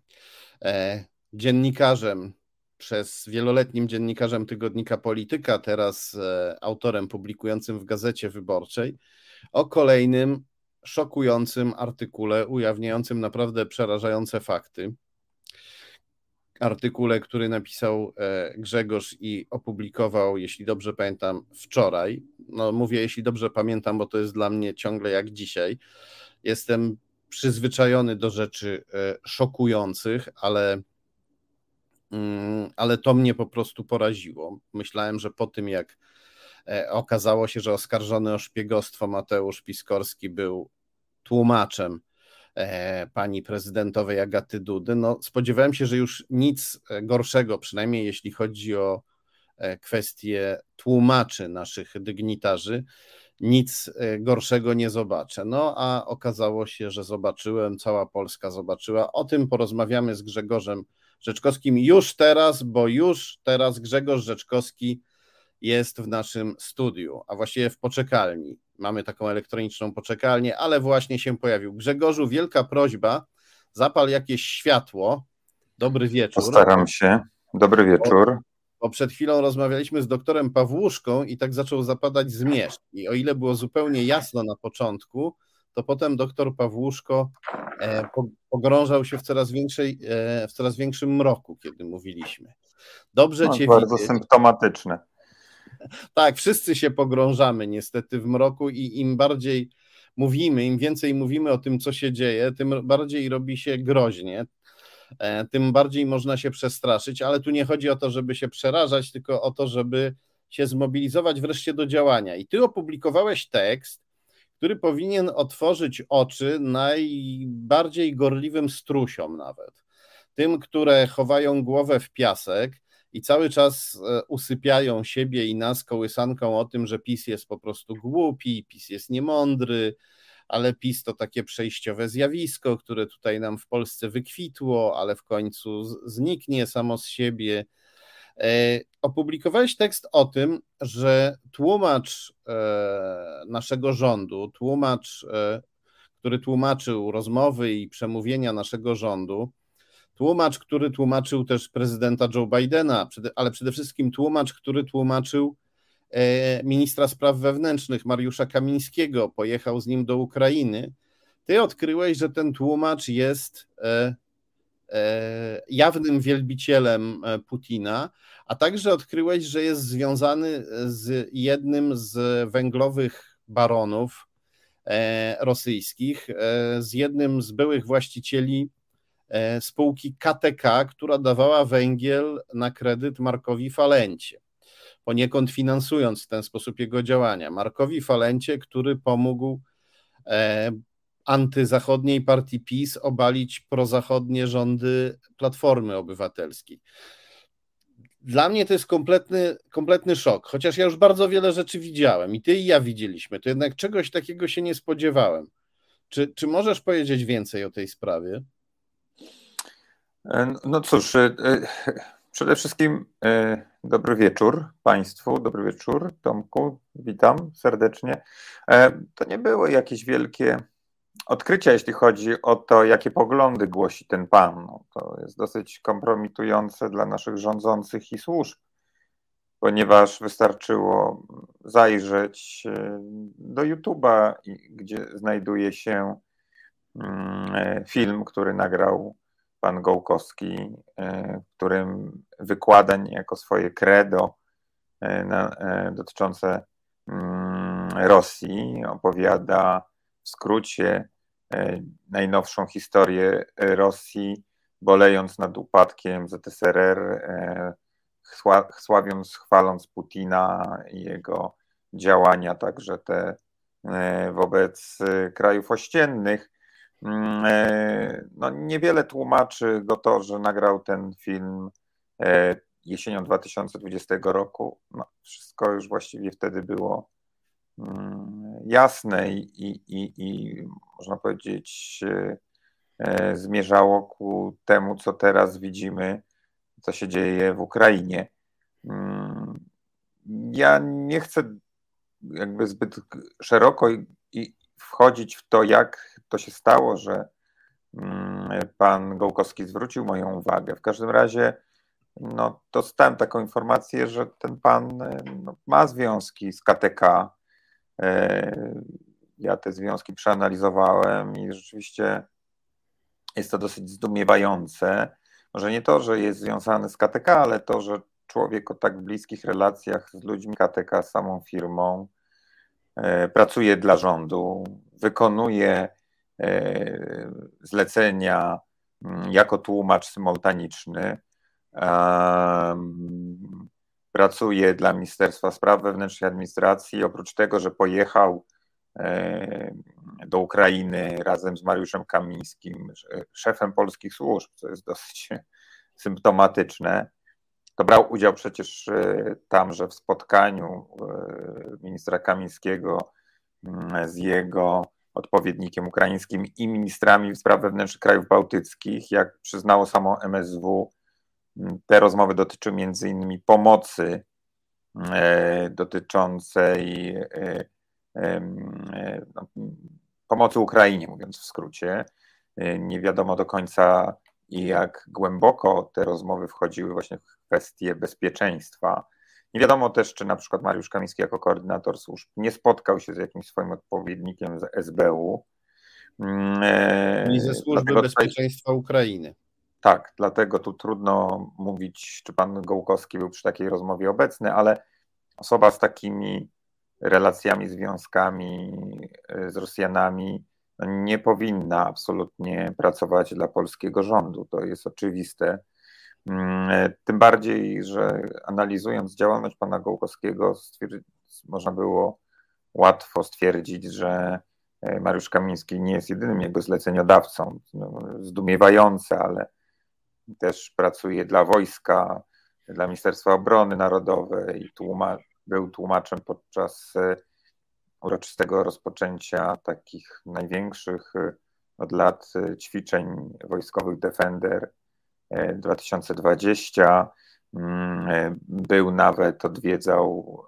E, dziennikarzem, przez wieloletnim dziennikarzem tygodnika Polityka, teraz e, autorem publikującym w Gazecie Wyborczej, o kolejnym szokującym artykule ujawniającym naprawdę przerażające fakty. Artykule, który napisał e, Grzegorz i opublikował, jeśli dobrze pamiętam, wczoraj. No, mówię, jeśli dobrze pamiętam, bo to jest dla mnie ciągle jak dzisiaj. Jestem przyzwyczajony do rzeczy e, szokujących, ale, mm, ale to mnie po prostu poraziło. Myślałem, że po tym jak e, okazało się, że oskarżony o szpiegostwo Mateusz Piskorski był tłumaczem pani prezydentowej Agaty Dudy, no spodziewałem się, że już nic gorszego, przynajmniej jeśli chodzi o kwestie tłumaczy naszych dygnitarzy, nic e, gorszego nie zobaczę. No a okazało się, że zobaczyłem, cała Polska zobaczyła. O tym porozmawiamy z Grzegorzem Rzeczkowskim już teraz, bo już teraz Grzegorz Rzeczkowski jest w naszym studiu, a właściwie w poczekalni. Mamy taką elektroniczną poczekalnię, ale właśnie się pojawił. Grzegorzu, wielka prośba, zapal jakieś światło. Dobry wieczór. Postaram się. Dobry wieczór bo przed chwilą rozmawialiśmy z doktorem Pawłuszką i tak zaczął zapadać zmierzch. I o ile było zupełnie jasno na początku, to potem doktor Pawłuszko e, pogrążał się w coraz, większej, e, w coraz większym mroku, kiedy mówiliśmy. Dobrze no, cię Bardzo widzieć. symptomatyczne. [laughs] Tak, wszyscy się pogrążamy niestety w mroku i im bardziej mówimy, im więcej mówimy o tym, co się dzieje, tym bardziej robi się groźnie. E, tym bardziej można się przestraszyć, ale tu nie chodzi o to, żeby się przerażać, tylko o to, żeby się zmobilizować wreszcie do działania. I ty opublikowałeś tekst, który powinien otworzyć oczy najbardziej gorliwym strusiom nawet. Tym, które chowają głowę w piasek i cały czas e, usypiają siebie i nas kołysanką o tym, że PiS jest po prostu głupi, PiS jest niemądry, ale PiS to takie przejściowe zjawisko, które tutaj nam w Polsce wykwitło, ale w końcu zniknie samo z siebie. E, opublikowałeś tekst o tym, że tłumacz e, naszego rządu, tłumacz, który tłumaczył rozmowy i przemówienia naszego rządu, tłumacz, który tłumaczył też prezydenta Joe Bidena, ale przede wszystkim tłumacz, który tłumaczył e, ministra spraw wewnętrznych Mariusza Kamińskiego, pojechał z nim do Ukrainy. Ty odkryłeś, że ten tłumacz jest e, e, jawnym wielbicielem Putina, a także odkryłeś, że jest związany z jednym z węglowych baronów rosyjskich, z jednym z byłych właścicieli spółki KTK, która dawała węgiel na kredyt Markowi Falencie, poniekąd finansując w ten sposób jego działania. Markowi Falencie, który pomógł e, antyzachodniej partii PiS obalić prozachodnie rządy Platformy Obywatelskiej. Dla mnie to jest kompletny, kompletny szok, chociaż ja już bardzo wiele rzeczy widziałem i ty i ja widzieliśmy, to jednak czegoś takiego się nie spodziewałem. Czy, czy możesz powiedzieć więcej o tej sprawie? E, no cóż, e, e, przede wszystkim dobry wieczór Państwu, dobry wieczór Tomku, witam serdecznie. To nie było jakieś wielkie odkrycia, jeśli chodzi o to, jakie poglądy głosi ten pan. No, to jest dosyć kompromitujące dla naszych rządzących i służb, ponieważ wystarczyło zajrzeć do YouTube'a, gdzie znajduje się mm, film, który nagrał pan Gołkowski, e, którym wykłada niejako swoje credo e, na, e, dotyczące mm, Rosji, opowiada w skrócie najnowszą historię Rosji, bolejąc nad upadkiem ZSRR, sławiąc, chwaląc Putina i jego działania, także te wobec krajów ościennych. Mm, e, no, niewiele tłumaczy go to, że nagrał ten film e, jesienią 2020 roku. No, wszystko już właściwie wtedy było mm, jasne i, i, i, i można powiedzieć e, zmierzało ku temu, co teraz widzimy, co się dzieje w Ukrainie. Mm, ja nie chcę jakby zbyt szeroko i wchodzić w to, jak to się stało, że mm, pan Gołkowski zwrócił moją uwagę. W każdym razie no, dostałem taką informację, że ten pan e, no, ma związki z KTK. E, ja te związki przeanalizowałem i rzeczywiście jest to dosyć zdumiewające. Może nie to, że jest związany z KTK, ale to, że człowiek o tak bliskich relacjach z ludźmi KTK, z samą firmą, pracuje dla rządu, wykonuje E, zlecenia mm, jako tłumacz symultaniczny. Pracuje dla Ministerstwa Spraw Wewnętrznych i Administracji. Oprócz tego, że pojechał e, do Ukrainy razem z Mariuszem Kamińskim, szefem polskich służb, co jest dosyć symptomatyczne, to brał udział przecież e, tamże w spotkaniu ministra Kamińskiego mm, z jego odpowiednikiem ukraińskim i ministrami spraw wewnętrznych krajów bałtyckich. Jak przyznało samo MSW, te rozmowy dotyczyły między innymi pomocy e, dotyczącej e, no, pomocy Ukrainie, mówiąc w skrócie. Nie wiadomo do końca, jak głęboko te rozmowy wchodziły właśnie w kwestie bezpieczeństwa nie wiadomo też, czy na przykład Mariusz Kamiński jako koordynator służb nie spotkał się z jakimś swoim odpowiednikiem z SBU. Mm, e, I ze Służby Bezpieczeństwa Ukrainy. Tak, dlatego tu trudno mówić, czy pan Gołkowski był przy takiej rozmowie obecny, ale osoba z takimi relacjami, związkami e, z Rosjanami no, nie powinna absolutnie pracować dla polskiego rządu. To jest oczywiste. Mm, tym bardziej, że analizując działalność pana Gołkowskiego, można było łatwo stwierdzić, że Mariusz Kamiński nie jest jedynym jakby zleceniodawcą, no, zdumiewające, ale też pracuje dla wojska, dla Ministerstwa Obrony Narodowej, tłuma, był tłumaczem podczas uroczystego rozpoczęcia takich największych od lat ćwiczeń wojskowych Defender 2020. Mm, był nawet, odwiedzał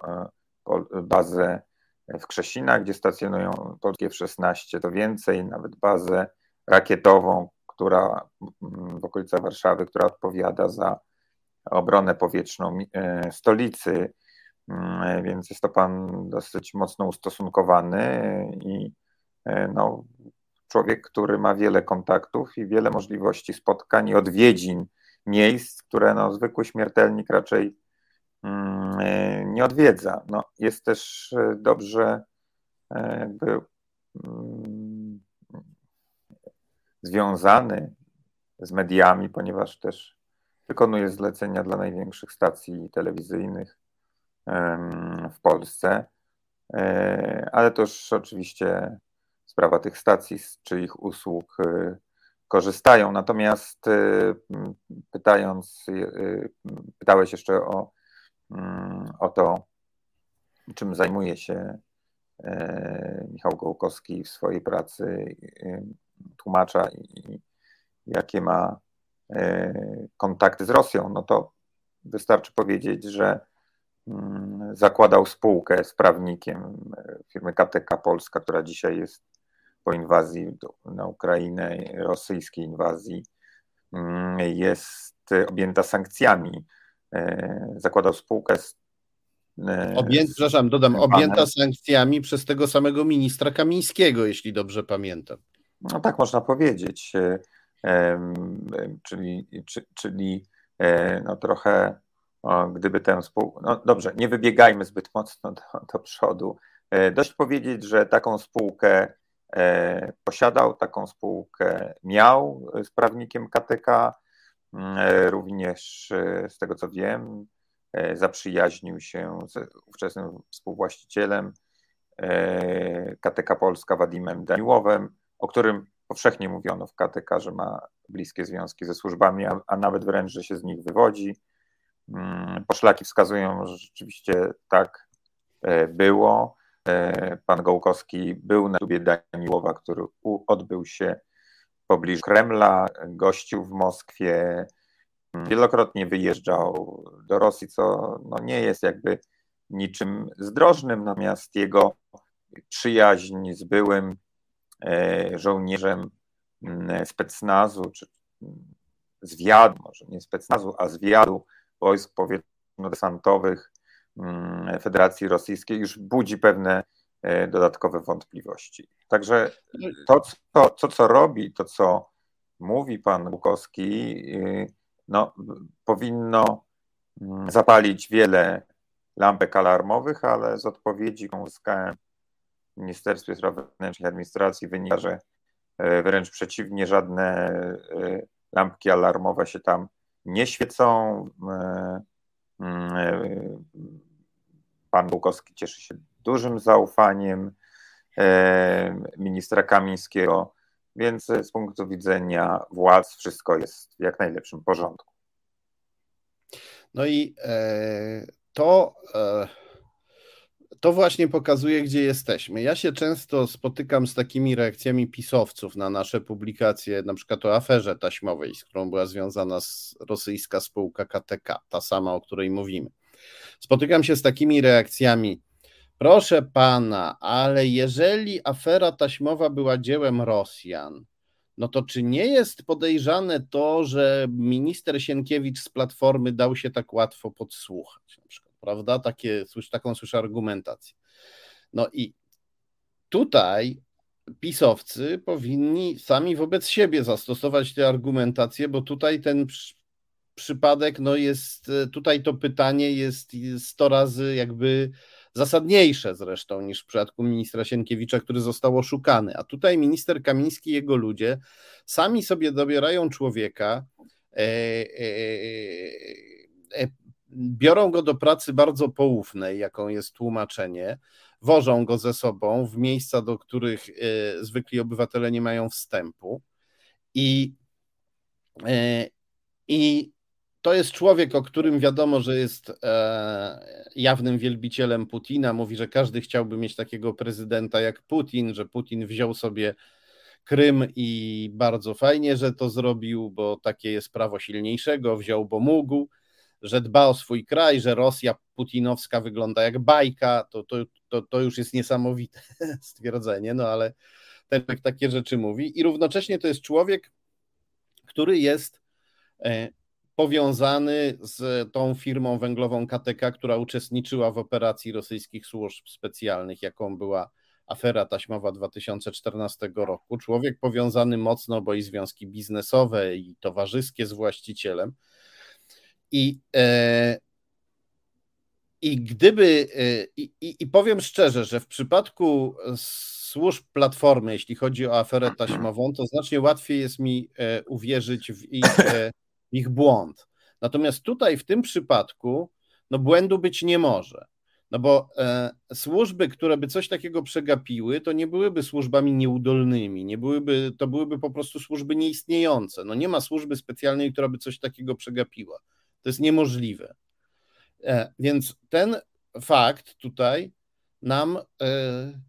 bazę w Krzesinach, gdzie stacjonują polskie F-16, to więcej, nawet bazę rakietową, która mm, w okolicach Warszawy, która odpowiada za obronę powietrzną e, stolicy, mm, więc jest to pan dosyć mocno ustosunkowany i e, no, człowiek, który ma wiele kontaktów i wiele możliwości spotkań i odwiedzin miejsc, które no, zwykły śmiertelnik raczej Mm, e, nie odwiedza. No, jest też e, dobrze e, jakby mm, związany z mediami, ponieważ też wykonuje zlecenia dla największych stacji telewizyjnych w Polsce. Ale to już oczywiście sprawa tych stacji, z czyich usług korzystają. Natomiast pytając, pytałeś jeszcze o Mm, o to, czym zajmuje się Michał Gołkowski w swojej pracy tłumacza i jakie ma kontakty z Rosją, no to wystarczy powiedzieć, że mm, zakładał spółkę z prawnikiem firmy KTK Polska, która dzisiaj jest po inwazji na Ukrainę, rosyjskiej inwazji, mm, jest objęta sankcjami E, zakładał spółkę z e, Objęt, przepraszam, dodam, objęta sankcjami przez tego samego ministra Kamińskiego, jeśli dobrze pamiętam. No tak można powiedzieć. E, czyli, czyli no trochę, gdyby tę spółkę. No dobrze, nie wybiegajmy zbyt mocno do, do przodu. Dość powiedzieć, że taką spółkę posiadał, taką spółkę miał z prawnikiem KTK E, również e, z tego co wiem, e, zaprzyjaźnił się z ówczesnym współwłaścicielem KTK Polska Wadimem Daniłowem, o którym powszechnie mówiono w KTK, że ma bliskie związki ze służbami, a, a nawet wręcz, że się z nich wywodzi. Mm, poszlaki wskazują, że rzeczywiście tak było. Pan Gołkowski był na klubie Daniłowa, który odbył się pobliżu Kremla, gościł w Moskwie, wielokrotnie wyjeżdżał do Rosji, co no nie jest jakby niczym zdrożnym, natomiast jego przyjaźń z byłym e, żołnierzem mm, specnazu, czy zwiadu, może nie specnazu, a zwiadu wojsk powietrzno-desantowych mm, Federacji Rosyjskiej już budzi pewne e, dodatkowe wątpliwości. Także to, co, to, co robi, to, co mówi pan Bukowski, y, no, powinno mm, zapalić wiele lampek alarmowych, ale z odpowiedzi, którą uzyskałem w Ministerstwie Spraw Wewnętrznych i Administracji wynika, że e, wręcz przeciwnie, żadne e, lampki alarmowe się tam nie świecą. E, pan Bukowski cieszy się dużym zaufaniem ministra Kamińskiego, więc z punktu widzenia władz wszystko jest w jak najlepszym porządku. No i e, to, e, to właśnie pokazuje, gdzie jesteśmy. Ja się często spotykam z takimi reakcjami pisowców na nasze publikacje, na przykład o aferze taśmowej, z którą była związana rosyjska spółka KTK, ta sama, o której mówimy. Spotykam się z takimi reakcjami Proszę pana, ale jeżeli afera taśmowa była dziełem Rosjan, no to czy nie jest podejrzane to, że minister Sienkiewicz z Platformy dał się tak łatwo podsłuchać, na przykład, prawda? Takie, taką słyszę argumentację. No i tutaj pisowcy powinni sami wobec siebie zastosować te argumentacje, bo tutaj ten przypadek, no jest, tutaj to pytanie jest 100 razy jakby zasadniejsze zresztą niż w przypadku ministra Sienkiewicza, który został oszukany. A tutaj minister Kamiński i jego ludzie sami sobie dobierają człowieka, e, e, e, biorą go do pracy bardzo poufnej, jaką jest tłumaczenie, wożą go ze sobą w miejsca, do których e, zwykli obywatele nie mają wstępu. I, e, i to jest człowiek, o którym wiadomo, że jest e, jawnym wielbicielem Putina. Mówi, że każdy chciałby mieć takiego prezydenta jak Putin, że Putin wziął sobie Krym i bardzo fajnie, że to zrobił, bo takie jest prawo silniejszego, wziął, bo mógł, że dba o swój kraj, że Rosja putinowska wygląda jak bajka, to, to, to, to już jest niesamowite [laughs] stwierdzenie, no ale ten takie rzeczy mówi. I równocześnie to jest człowiek, który jest e, powiązany z tą firmą węglową KTK, która uczestniczyła w operacji rosyjskich służb specjalnych, jaką była afera taśmowa 2014 roku. Człowiek powiązany mocno, bo i związki biznesowe i towarzyskie z właścicielem. I, e, i gdyby, e, i, i powiem szczerze, że w przypadku służb Platformy, jeśli chodzi o aferę taśmową, to znacznie łatwiej jest mi e, uwierzyć w ich, w ich błąd. Natomiast tutaj w tym przypadku no błędu być nie może. No bo e, służby, które by coś takiego przegapiły, to nie byłyby służbami nieudolnymi, nie byłyby, to byłyby po prostu służby nieistniejące. No nie ma służby specjalnej, która by coś takiego przegapiła. To jest niemożliwe. E, więc ten fakt tutaj nam e,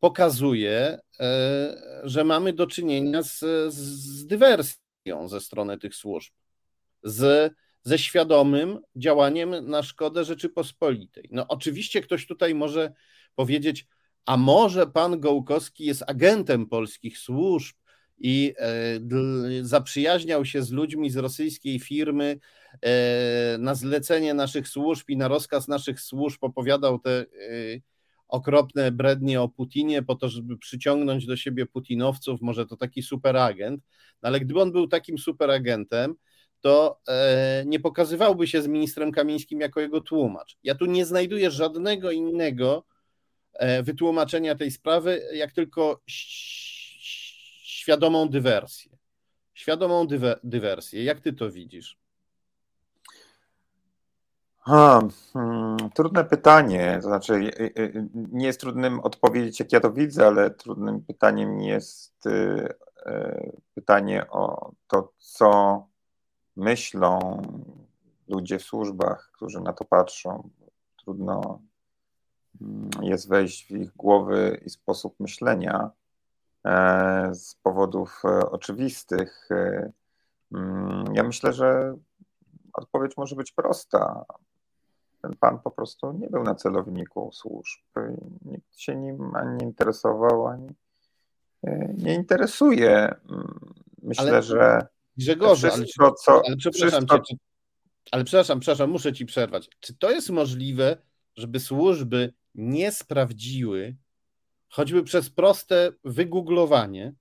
pokazuje, e, że mamy do czynienia z, z dywersją ze strony tych służb, z ze świadomym działaniem na szkodę Rzeczypospolitej. No oczywiście ktoś tutaj może powiedzieć, a może pan Gołkowski jest agentem polskich służb i e, zaprzyjaźniał się z ludźmi z rosyjskiej firmy e, na zlecenie naszych służb i na rozkaz naszych służb opowiadał te e, okropne brednie o Putinie po to, żeby przyciągnąć do siebie putinowców, może to taki superagent, no ale gdyby on był takim superagentem, to e, nie pokazywałby się z ministrem Kamińskim jako jego tłumacz. Ja tu nie znajduję żadnego innego e, wytłumaczenia tej sprawy, jak tylko świadomą dywersję. Świadomą dywersję. Jak ty to widzisz? Ha, hmm, trudne pytanie. To znaczy, nie jest trudnym odpowiedzieć, jak ja to widzę, ale trudnym pytaniem jest pytanie o to, co myślą ludzie w służbach, którzy na to patrzą. Trudno mm, jest wejść w ich głowy i sposób myślenia e, z powodów e, oczywistych. E, mm, ja myślę, że odpowiedź może być prosta. Ten pan po prostu nie był na celowniku służb. Nikt się nim ani nie interesował, ani nie interesuje. Mm, myślę, Ale... że Grzegorze, ale, co, ale przepraszam wszystko... cię, czy, ale przepraszam, przepraszam, muszę ci przerwać. Czy to jest możliwe, żeby służby nie sprawdziły, choćby przez proste wygooglowanie,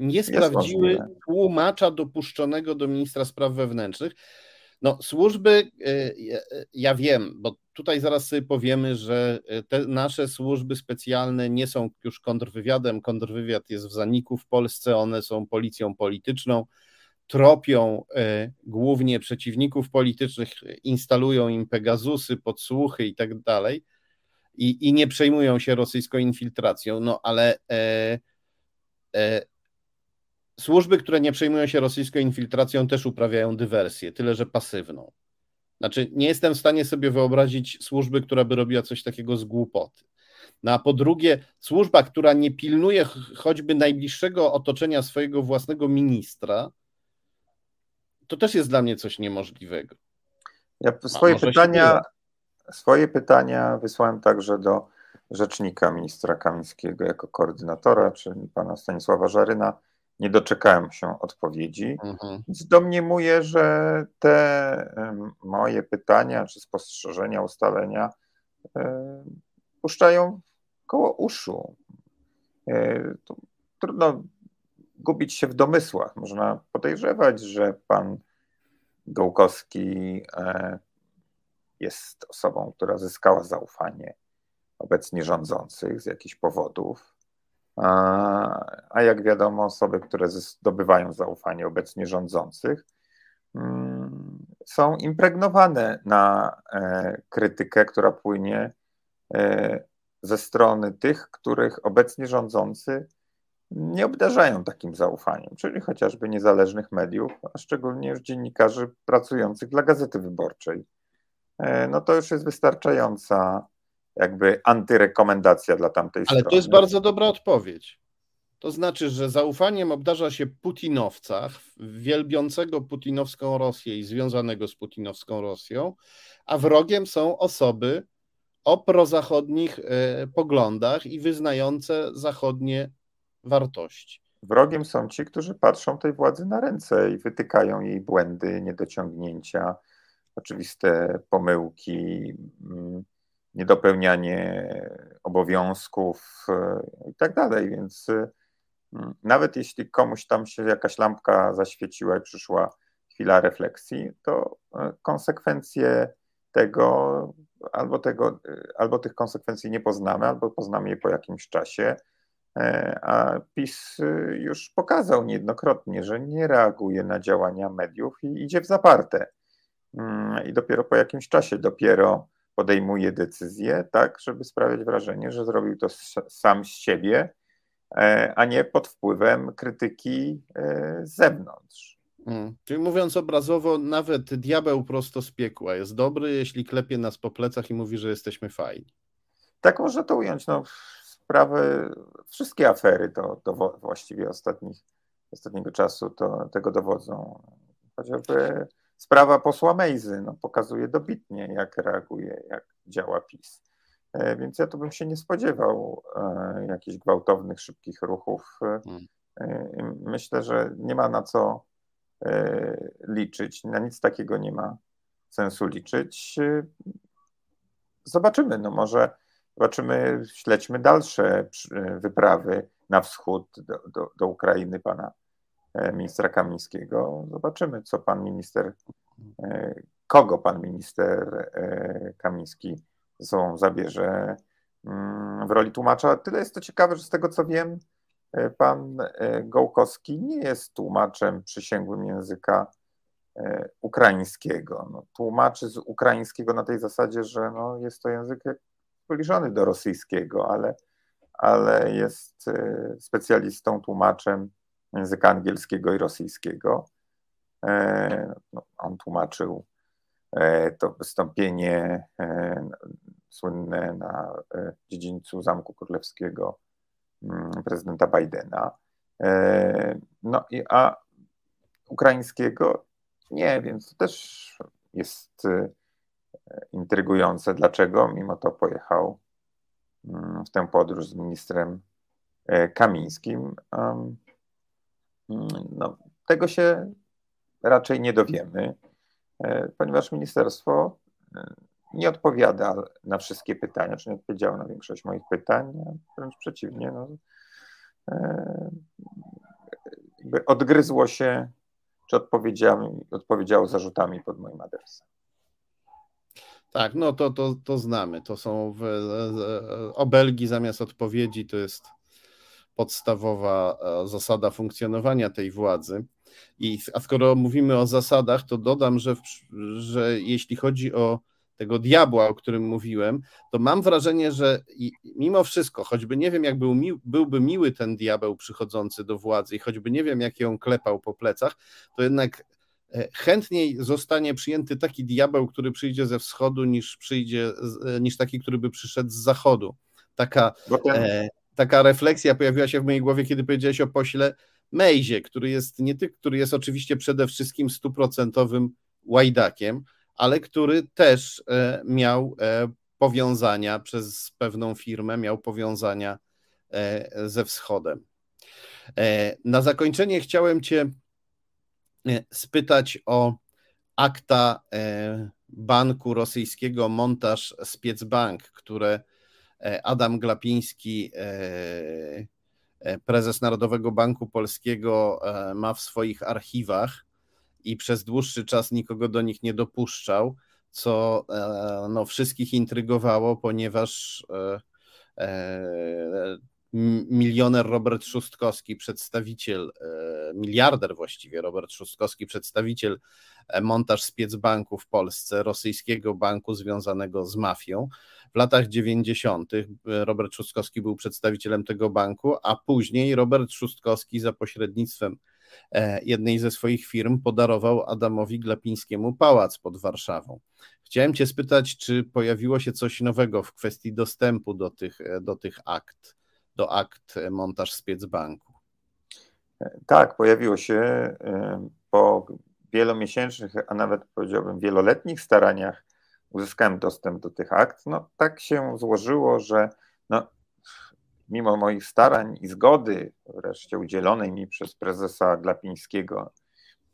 nie sprawdziły tłumacza dopuszczonego do ministra spraw wewnętrznych? No, służby, e, ja wiem, bo tutaj zaraz sobie powiemy, że e, te nasze służby specjalne nie są już kontrwywiadem. Kontrwywiad jest w zaniku w Polsce, one są policją polityczną, tropią e, głównie przeciwników politycznych, instalują im Pegazusy, podsłuchy i tak dalej. I, i nie przejmują się rosyjską infiltracją, no ale e, służby, które nie przejmują się rosyjską infiltracją, też uprawiają dywersję, tyle że pasywną. Znaczy, nie jestem w stanie sobie wyobrazić służby, która by robiła coś takiego z głupoty. No a po drugie, służba, która nie pilnuje choćby najbliższego otoczenia swojego własnego ministra, to też jest dla mnie coś niemożliwego. Ja swoje pytania, swoje pytania wysłałem także do rzecznika ministra Kamińskiego jako koordynatora, czyli pana Stanisława Żaryna nie doczekałem się odpowiedzi, mhm. więc domniemuję, że te moje pytania czy spostrzeżenia, ustalenia puszczają koło uszu. E, trudno gubić się w domysłach. Można podejrzewać, że pan Gołkowski e, jest osobą, która zyskała zaufanie obecnie rządzących z jakichś powodów. A jak wiadomo, osoby, które zdobywają zaufanie obecnie rządzących, mm, są impregnowane na krytykę, która płynie ze strony tych, których obecnie rządzący nie obdarzają takim zaufaniem, czyli chociażby niezależnych mediów, a szczególnie już dziennikarzy pracujących dla Gazety Wyborczej. E, no to już jest wystarczająca jakby antyrekomendacja dla tamtej Ale strony. Ale to jest bardzo dobra odpowiedź. To znaczy, że zaufaniem obdarza się Putinowca, wielbiącego putinowską Rosję i związanego z putinowską Rosją, a wrogiem są osoby o prozachodnich e, poglądach i wyznające zachodnie wartości. Wrogiem są ci, którzy patrzą tej władzy na ręce i wytykają jej błędy, niedociągnięcia, oczywiste pomyłki, mm, niedopełnianie obowiązków e, i tak dalej. Więc mm, nawet jeśli komuś tam się jakaś lampka zaświeciła i przyszła chwila refleksji, to e, konsekwencje tego albo, tego, e, albo tych konsekwencji nie poznamy, albo poznamy je po jakimś czasie E, a PiS już pokazał niejednokrotnie, że nie reaguje na działania mediów i idzie w zaparte. Mm, I dopiero po jakimś czasie dopiero podejmuje decyzję, tak, żeby sprawiać wrażenie, że zrobił to sam z siebie, e, a nie pod wpływem krytyki e, z zewnątrz. Hmm. Czyli mówiąc obrazowo, nawet diabeł prosto z piekła jest dobry, jeśli klepie nas po plecach i mówi, że jesteśmy fajni. Tak można to ująć. No, sprawy, wszystkie afery to, to właściwie ostatnich, ostatniego czasu to, tego dowodzą. Chociażby sprawa posła Mejzy no, pokazuje dobitnie, jak reaguje, jak działa PiS. E, więc ja tu bym się nie spodziewał e, jakichś gwałtownych, szybkich ruchów. Hmm. E, myślę, że nie ma na co liczyć, na nic takiego nie ma sensu liczyć. Zobaczymy, no może Zobaczymy, śledźmy dalsze wyprawy na wschód do, do, do Ukrainy pana ministra Kamińskiego. Zobaczymy, co pan minister, e, kogo pan minister e, Kamiński ze sobą zabierze mm, w roli tłumacza. Tyle jest to ciekawe, że z tego co wiem, pan Gołkowski nie jest tłumaczem przysięgłym języka ukraińskiego. No, tłumaczy z ukraińskiego na tej zasadzie, że no, jest to język zbliżony do rosyjskiego, ale, ale jest e, specjalistą, tłumaczem języka angielskiego i rosyjskiego. E, no, on tłumaczył e, to wystąpienie słynne na dziedzińcu Zamku Królewskiego mm, prezydenta Bidena. No i a ukraińskiego nie, więc to też jest intrygujące, dlaczego mimo to pojechał mm, w tę podróż z ministrem e, Kamińskim. No, tego się raczej nie dowiemy, e, ponieważ ministerstwo e, nie odpowiada na wszystkie pytania, czy nie odpowiedziało na większość moich pytań, wręcz przeciwnie. No, odgryzło się, czy odpowiedziało, odpowiedziało zarzutami pod moim adresem. Tak, no to, to, to znamy. To są w, obelgi zamiast odpowiedzi, to jest podstawowa e, zasada funkcjonowania tej władzy. I, a skoro mówimy o zasadach, to dodam, że, że jeśli chodzi o tego diabła, o którym mówiłem, to mam wrażenie, że mimo wszystko, choćby nie wiem, jak był mi, byłby miły ten diabeł przychodzący do władzy i choćby nie wiem, jak ją klepał po plecach, to jednak E, chętniej zostanie przyjęty taki diabeł, który przyjdzie ze wschodu, niż przyjdzie, e, niż taki, który by przyszedł z zachodu. Taka, e, taka refleksja pojawiła się w mojej głowie, kiedy powiedziałeś o pośle Mejzie, który jest nie tylko, który jest oczywiście przede wszystkim stuprocentowym łajdakiem, ale który też e, miał e, powiązania przez pewną firmę, miał powiązania e, ze wschodem. Na zakończenie chciałem Cię spytać o akta banku rosyjskiego Montaż Spiecbank, które Adam Glapiński, prezes Narodowego Banku Polskiego, ma w swoich archiwach i przez dłuższy czas nikogo do nich nie dopuszczał, co no, wszystkich intrygowało, ponieważ milioner Robert Szustkowski, przedstawiciel, e, miliarder właściwie Robert Szustkowski, przedstawiciel e, montaż Spiecbanku w Polsce, rosyjskiego banku związanego z mafią. W latach 90. E, Robert Szustkowski był przedstawicielem tego banku, a później Robert Szustkowski za pośrednictwem jednej ze swoich firm podarował Adamowi Glapińskiemu pałac pod Warszawą. Chciałem Cię spytać, czy pojawiło się coś nowego w kwestii dostępu do tych, do tych akt? Do akt montaż Spiecbanku. Tak, pojawiło się e, po wielomiesięcznych, a nawet powiedziałbym wieloletnich staraniach uzyskałem dostęp do tych akt. No tak się złożyło, że no, mimo moich starań i zgody wreszcie udzielonej mi przez prezesa Glapińskiego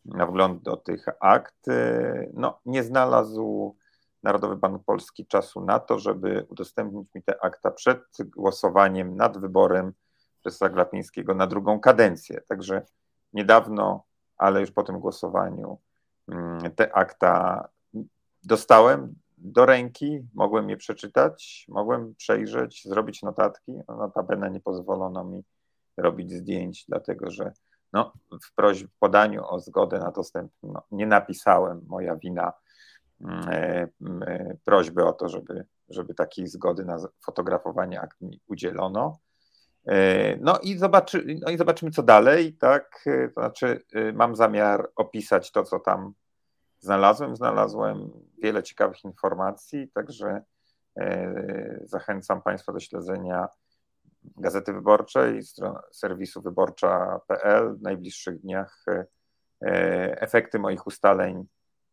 na wgląd do tych akt, e, no, nie znalazł Narodowy Bank Polski czasu na to, żeby udostępnić mi te akta przed głosowaniem nad wyborem prezesa Glapińskiego na drugą kadencję. Także niedawno, ale już po tym głosowaniu, mm, te akta dostałem do ręki, mogłem je przeczytać, mogłem przejrzeć, zrobić notatki. No, notabene nie pozwolono mi robić zdjęć, dlatego że no, w prośbie, podaniu o zgodę na dostęp no, nie napisałem, moja wina E, e, prośbę o to, żeby, żeby takiej zgody na fotografowanie mi udzielono. E, no i, zobaczy, no i zobaczymy, co dalej. Tak? To znaczy, mam zamiar opisać to, co tam znalazłem. Znalazłem wiele ciekawych informacji, także zachęcam Państwa do śledzenia Gazety Wyborczej, serwisu wyborcza.pl. W najbliższych dniach efekty moich ustaleń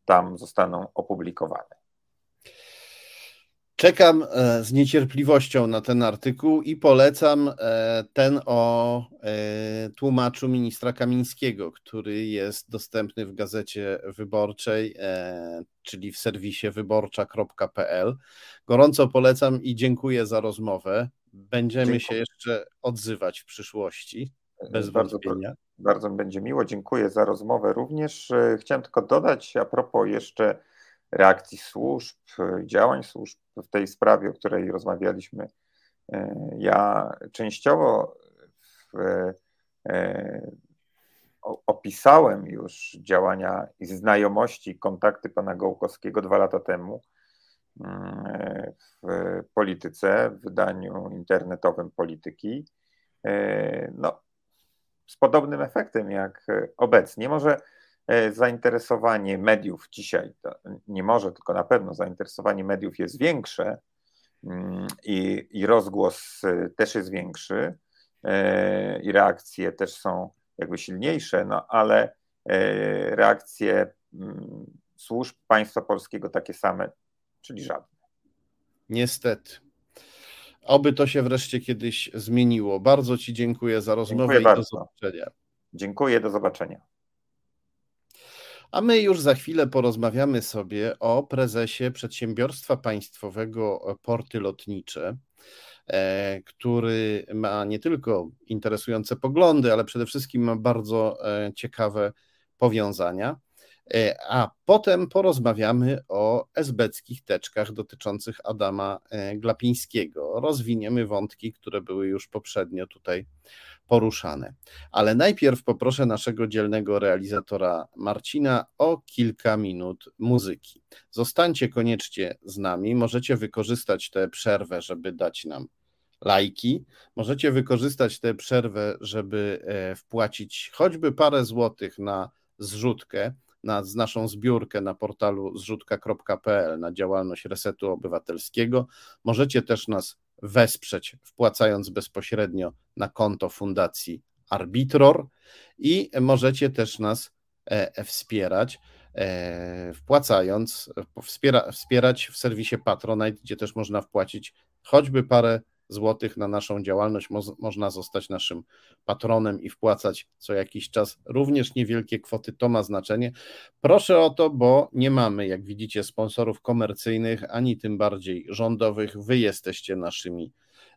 tam zostaną opublikowane. Czekam e, z niecierpliwością na ten artykuł i polecam e, ten o e, tłumaczu ministra Kamińskiego, który jest dostępny w gazecie wyborczej, czyli w serwisie wyborcza.pl. Gorąco polecam i dziękuję za rozmowę. Będziemy dziękuję. się jeszcze odzywać w przyszłości, bez bardzo, wątpienia. Bardzo mi będzie miło. Dziękuję za rozmowę również. E, chciałem tylko dodać a propos jeszcze reakcji służb, e, działań służb w tej sprawie, o której rozmawialiśmy. E, ja częściowo w, opisałem już działania i znajomości, kontakty pana Gołkowskiego dwa lata temu mm, w polityce, w wydaniu internetowym polityki. No, z podobnym efektem jak e, obecnie. Może e, zainteresowanie mediów dzisiaj, nie może, tylko na pewno zainteresowanie mediów jest większe mm, i, i rozgłos e, też jest większy i reakcje też są jakby silniejsze, no ale reakcje mm, służb państwa polskiego takie same, czyli żadne. Niestety. Oby to się wreszcie kiedyś zmieniło. Bardzo Ci dziękuję za rozmowę dziękuję i bardzo. do zobaczenia. Dziękuję, do zobaczenia. A my już za chwilę porozmawiamy sobie o prezesie przedsiębiorstwa państwowego Porty Lotnicze, e, który ma nie tylko interesujące poglądy, ale przede wszystkim ma bardzo e, ciekawe powiązania. E, a potem porozmawiamy o esbeckich teczkach dotyczących Adama e, Glapińskiego. Rozwiniemy wątki, które były już poprzednio tutaj poruszane. Ale najpierw poproszę naszego dzielnego realizatora Marcina o kilka minut muzyki. Zostańcie koniecznie z nami. Możecie wykorzystać tę przerwę, żeby dać nam lajki. Możecie wykorzystać tę przerwę, żeby e, wpłacić choćby parę złotych na zrzutkę na naszą zbiórkę na portalu zrzutka.pl na działalność Resetu Obywatelskiego. Możecie też nas wesprzeć, wpłacając bezpośrednio na konto Fundacji Arbitror i możecie też nas e, wspierać, e, wpłacając, wspiera, wspierać w serwisie Patronite, gdzie też można wpłacić choćby parę złotych na naszą działalność. Mo można zostać naszym patronem i wpłacać co jakiś czas również niewielkie kwoty. To ma znaczenie. Proszę o to, bo nie mamy, jak widzicie, sponsorów komercyjnych, ani tym bardziej rządowych. Wy jesteście naszymi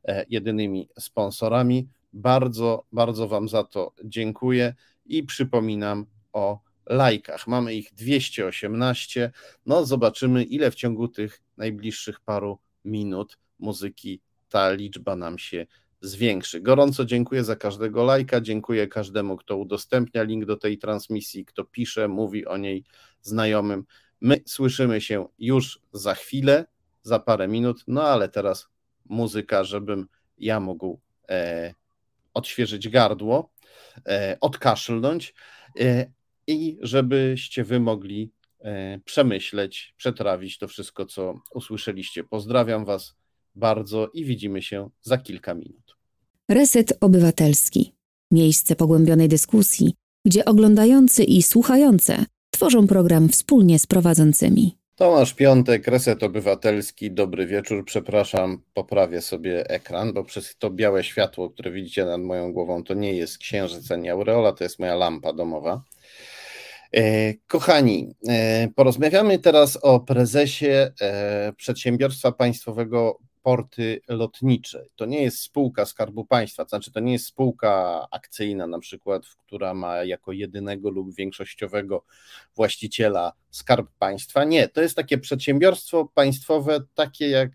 e, jedynymi sponsorami. Bardzo, bardzo Wam za to dziękuję i przypominam o lajkach. Mamy ich 218. No, zobaczymy, ile w ciągu tych najbliższych paru minut muzyki ta liczba nam się zwiększy. Gorąco dziękuję za każdego lajka, dziękuję każdemu, kto udostępnia link do tej transmisji, kto pisze, mówi o niej znajomym. My słyszymy się już za chwilę, za parę minut, no ale teraz muzyka, żebym ja mógł e, odświeżyć gardło, e, odkaszlnąć e, i żebyście wy mogli e, przemyśleć, przetrawić to wszystko, co usłyszeliście. Pozdrawiam was bardzo i widzimy się za kilka minut. Reset Obywatelski. Miejsce pogłębionej dyskusji, gdzie oglądający i słuchające tworzą program wspólnie z prowadzącymi. Tomasz Piątek, Reset Obywatelski, dobry wieczór. Przepraszam, poprawię sobie ekran, bo przez to białe światło, które widzicie nad moją głową, to nie jest księżyc ani aureola, to jest moja lampa domowa. E, kochani, e, porozmawiamy teraz o prezesie e, przedsiębiorstwa państwowego porty lotnicze. To nie jest spółka Skarbu Państwa, to znaczy to nie jest spółka akcyjna na przykład, która ma jako jedynego lub większościowego właściciela Skarb Państwa. Nie, to jest takie przedsiębiorstwo państwowe, takie jak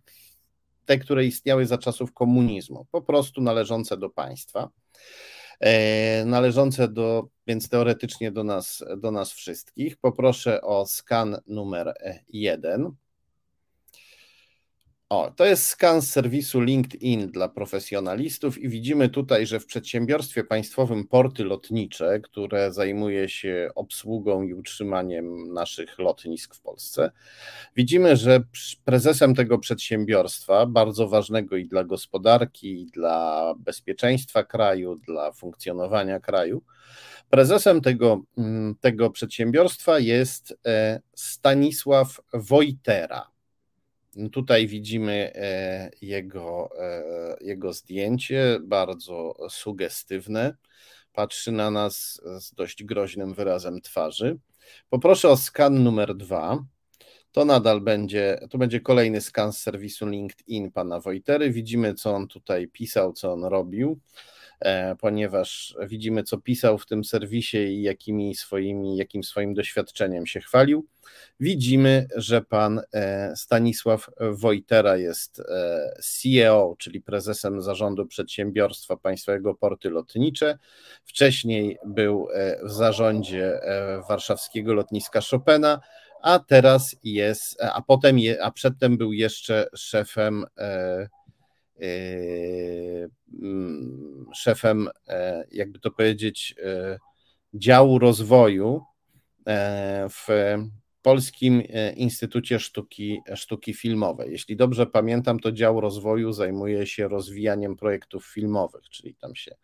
te, które istniały za czasów komunizmu, po prostu należące do państwa. E, należące do, więc teoretycznie do nas, do nas wszystkich. Poproszę o skan numer jeden. O, to jest skan z serwisu LinkedIn dla profesjonalistów i widzimy tutaj, że w przedsiębiorstwie państwowym Porty Lotnicze, które zajmuje się obsługą i utrzymaniem naszych lotnisk w Polsce, widzimy, że prezesem tego przedsiębiorstwa, bardzo ważnego i dla gospodarki, i dla bezpieczeństwa kraju, dla funkcjonowania kraju, prezesem tego, mm, tego przedsiębiorstwa jest e, Stanisław Wojtera. Tutaj widzimy e, jego, e, jego zdjęcie, bardzo sugestywne. Patrzy na nas z dość groźnym wyrazem twarzy. Poproszę o skan numer dwa. To nadal będzie, to będzie kolejny skan z serwisu LinkedIn pana Wojtery. Widzimy, co on tutaj pisał, co on robił. E, ponieważ widzimy, co pisał w tym serwisie i jakimi swoimi, jakim swoim doświadczeniem się chwalił. Widzimy, że pan e, Stanisław Wojtera jest e, CEO, czyli prezesem zarządu przedsiębiorstwa państwowego Porty Lotnicze. Wcześniej był w zarządzie warszawskiego lotniska Chopina, a teraz jest, a potem, a przedtem był jeszcze szefem szefem, e, jakby to powiedzieć, e, działu rozwoju e, w Polskim Instytucie Sztuki, Sztuki Filmowej. Jeśli dobrze pamiętam, to dział rozwoju zajmuje się rozwijaniem projektów filmowych, czyli tam się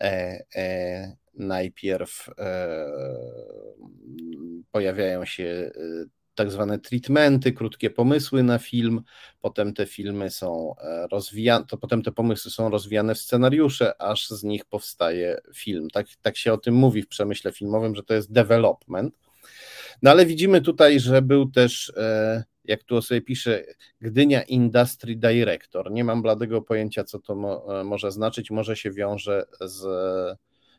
e, e, najpierw e, pojawiają się tak zwane treatmenty, krótkie pomysły na film, potem te filmy są e, rozwijane, to potem te pomysły są rozwijane w scenariusze, aż z nich powstaje film. Tak, tak się o tym mówi w przemyśle filmowym, że to jest development. No ale widzimy tutaj, że był też, e, jak tu sobie pisze, Gdynia Industry Director. Nie mam bladego pojęcia, co to mo, e, może znaczyć. Może się wiąże z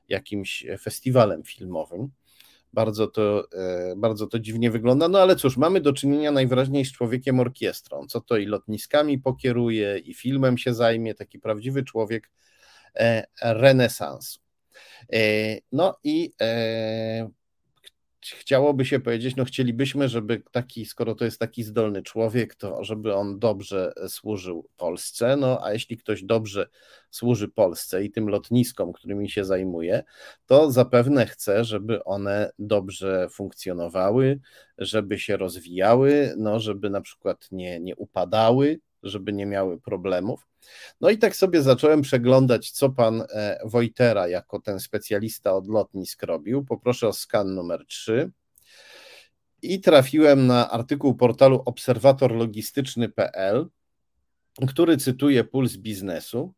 jakimś festiwalem filmowym. Bardzo to, e, bardzo to dziwnie wygląda, no ale cóż, mamy do czynienia najwyraźniej z człowiekiem orkiestrą, co to i lotniskami pokieruje, i filmem się zajmie, taki prawdziwy człowiek e, renesansu. E, no i chciałoby się powiedzieć, no chcielibyśmy, żeby taki, skoro to jest taki zdolny człowiek, to żeby on dobrze służył Polsce, no a jeśli ktoś dobrze służy Polsce i tym lotniskom, którymi się zajmuje, to zapewne chce, żeby one dobrze funkcjonowały, żeby się rozwijały, no żeby na przykład nie, nie upadały, żeby nie miały problemów. No i tak sobie zacząłem przeglądać, co pan e, Wojtera, jako ten specjalista od lotnisk robił. Poproszę o skan numer 3. I trafiłem na artykuł portalu obserwatorlogistyczny.pl, który cytuje puls biznesu.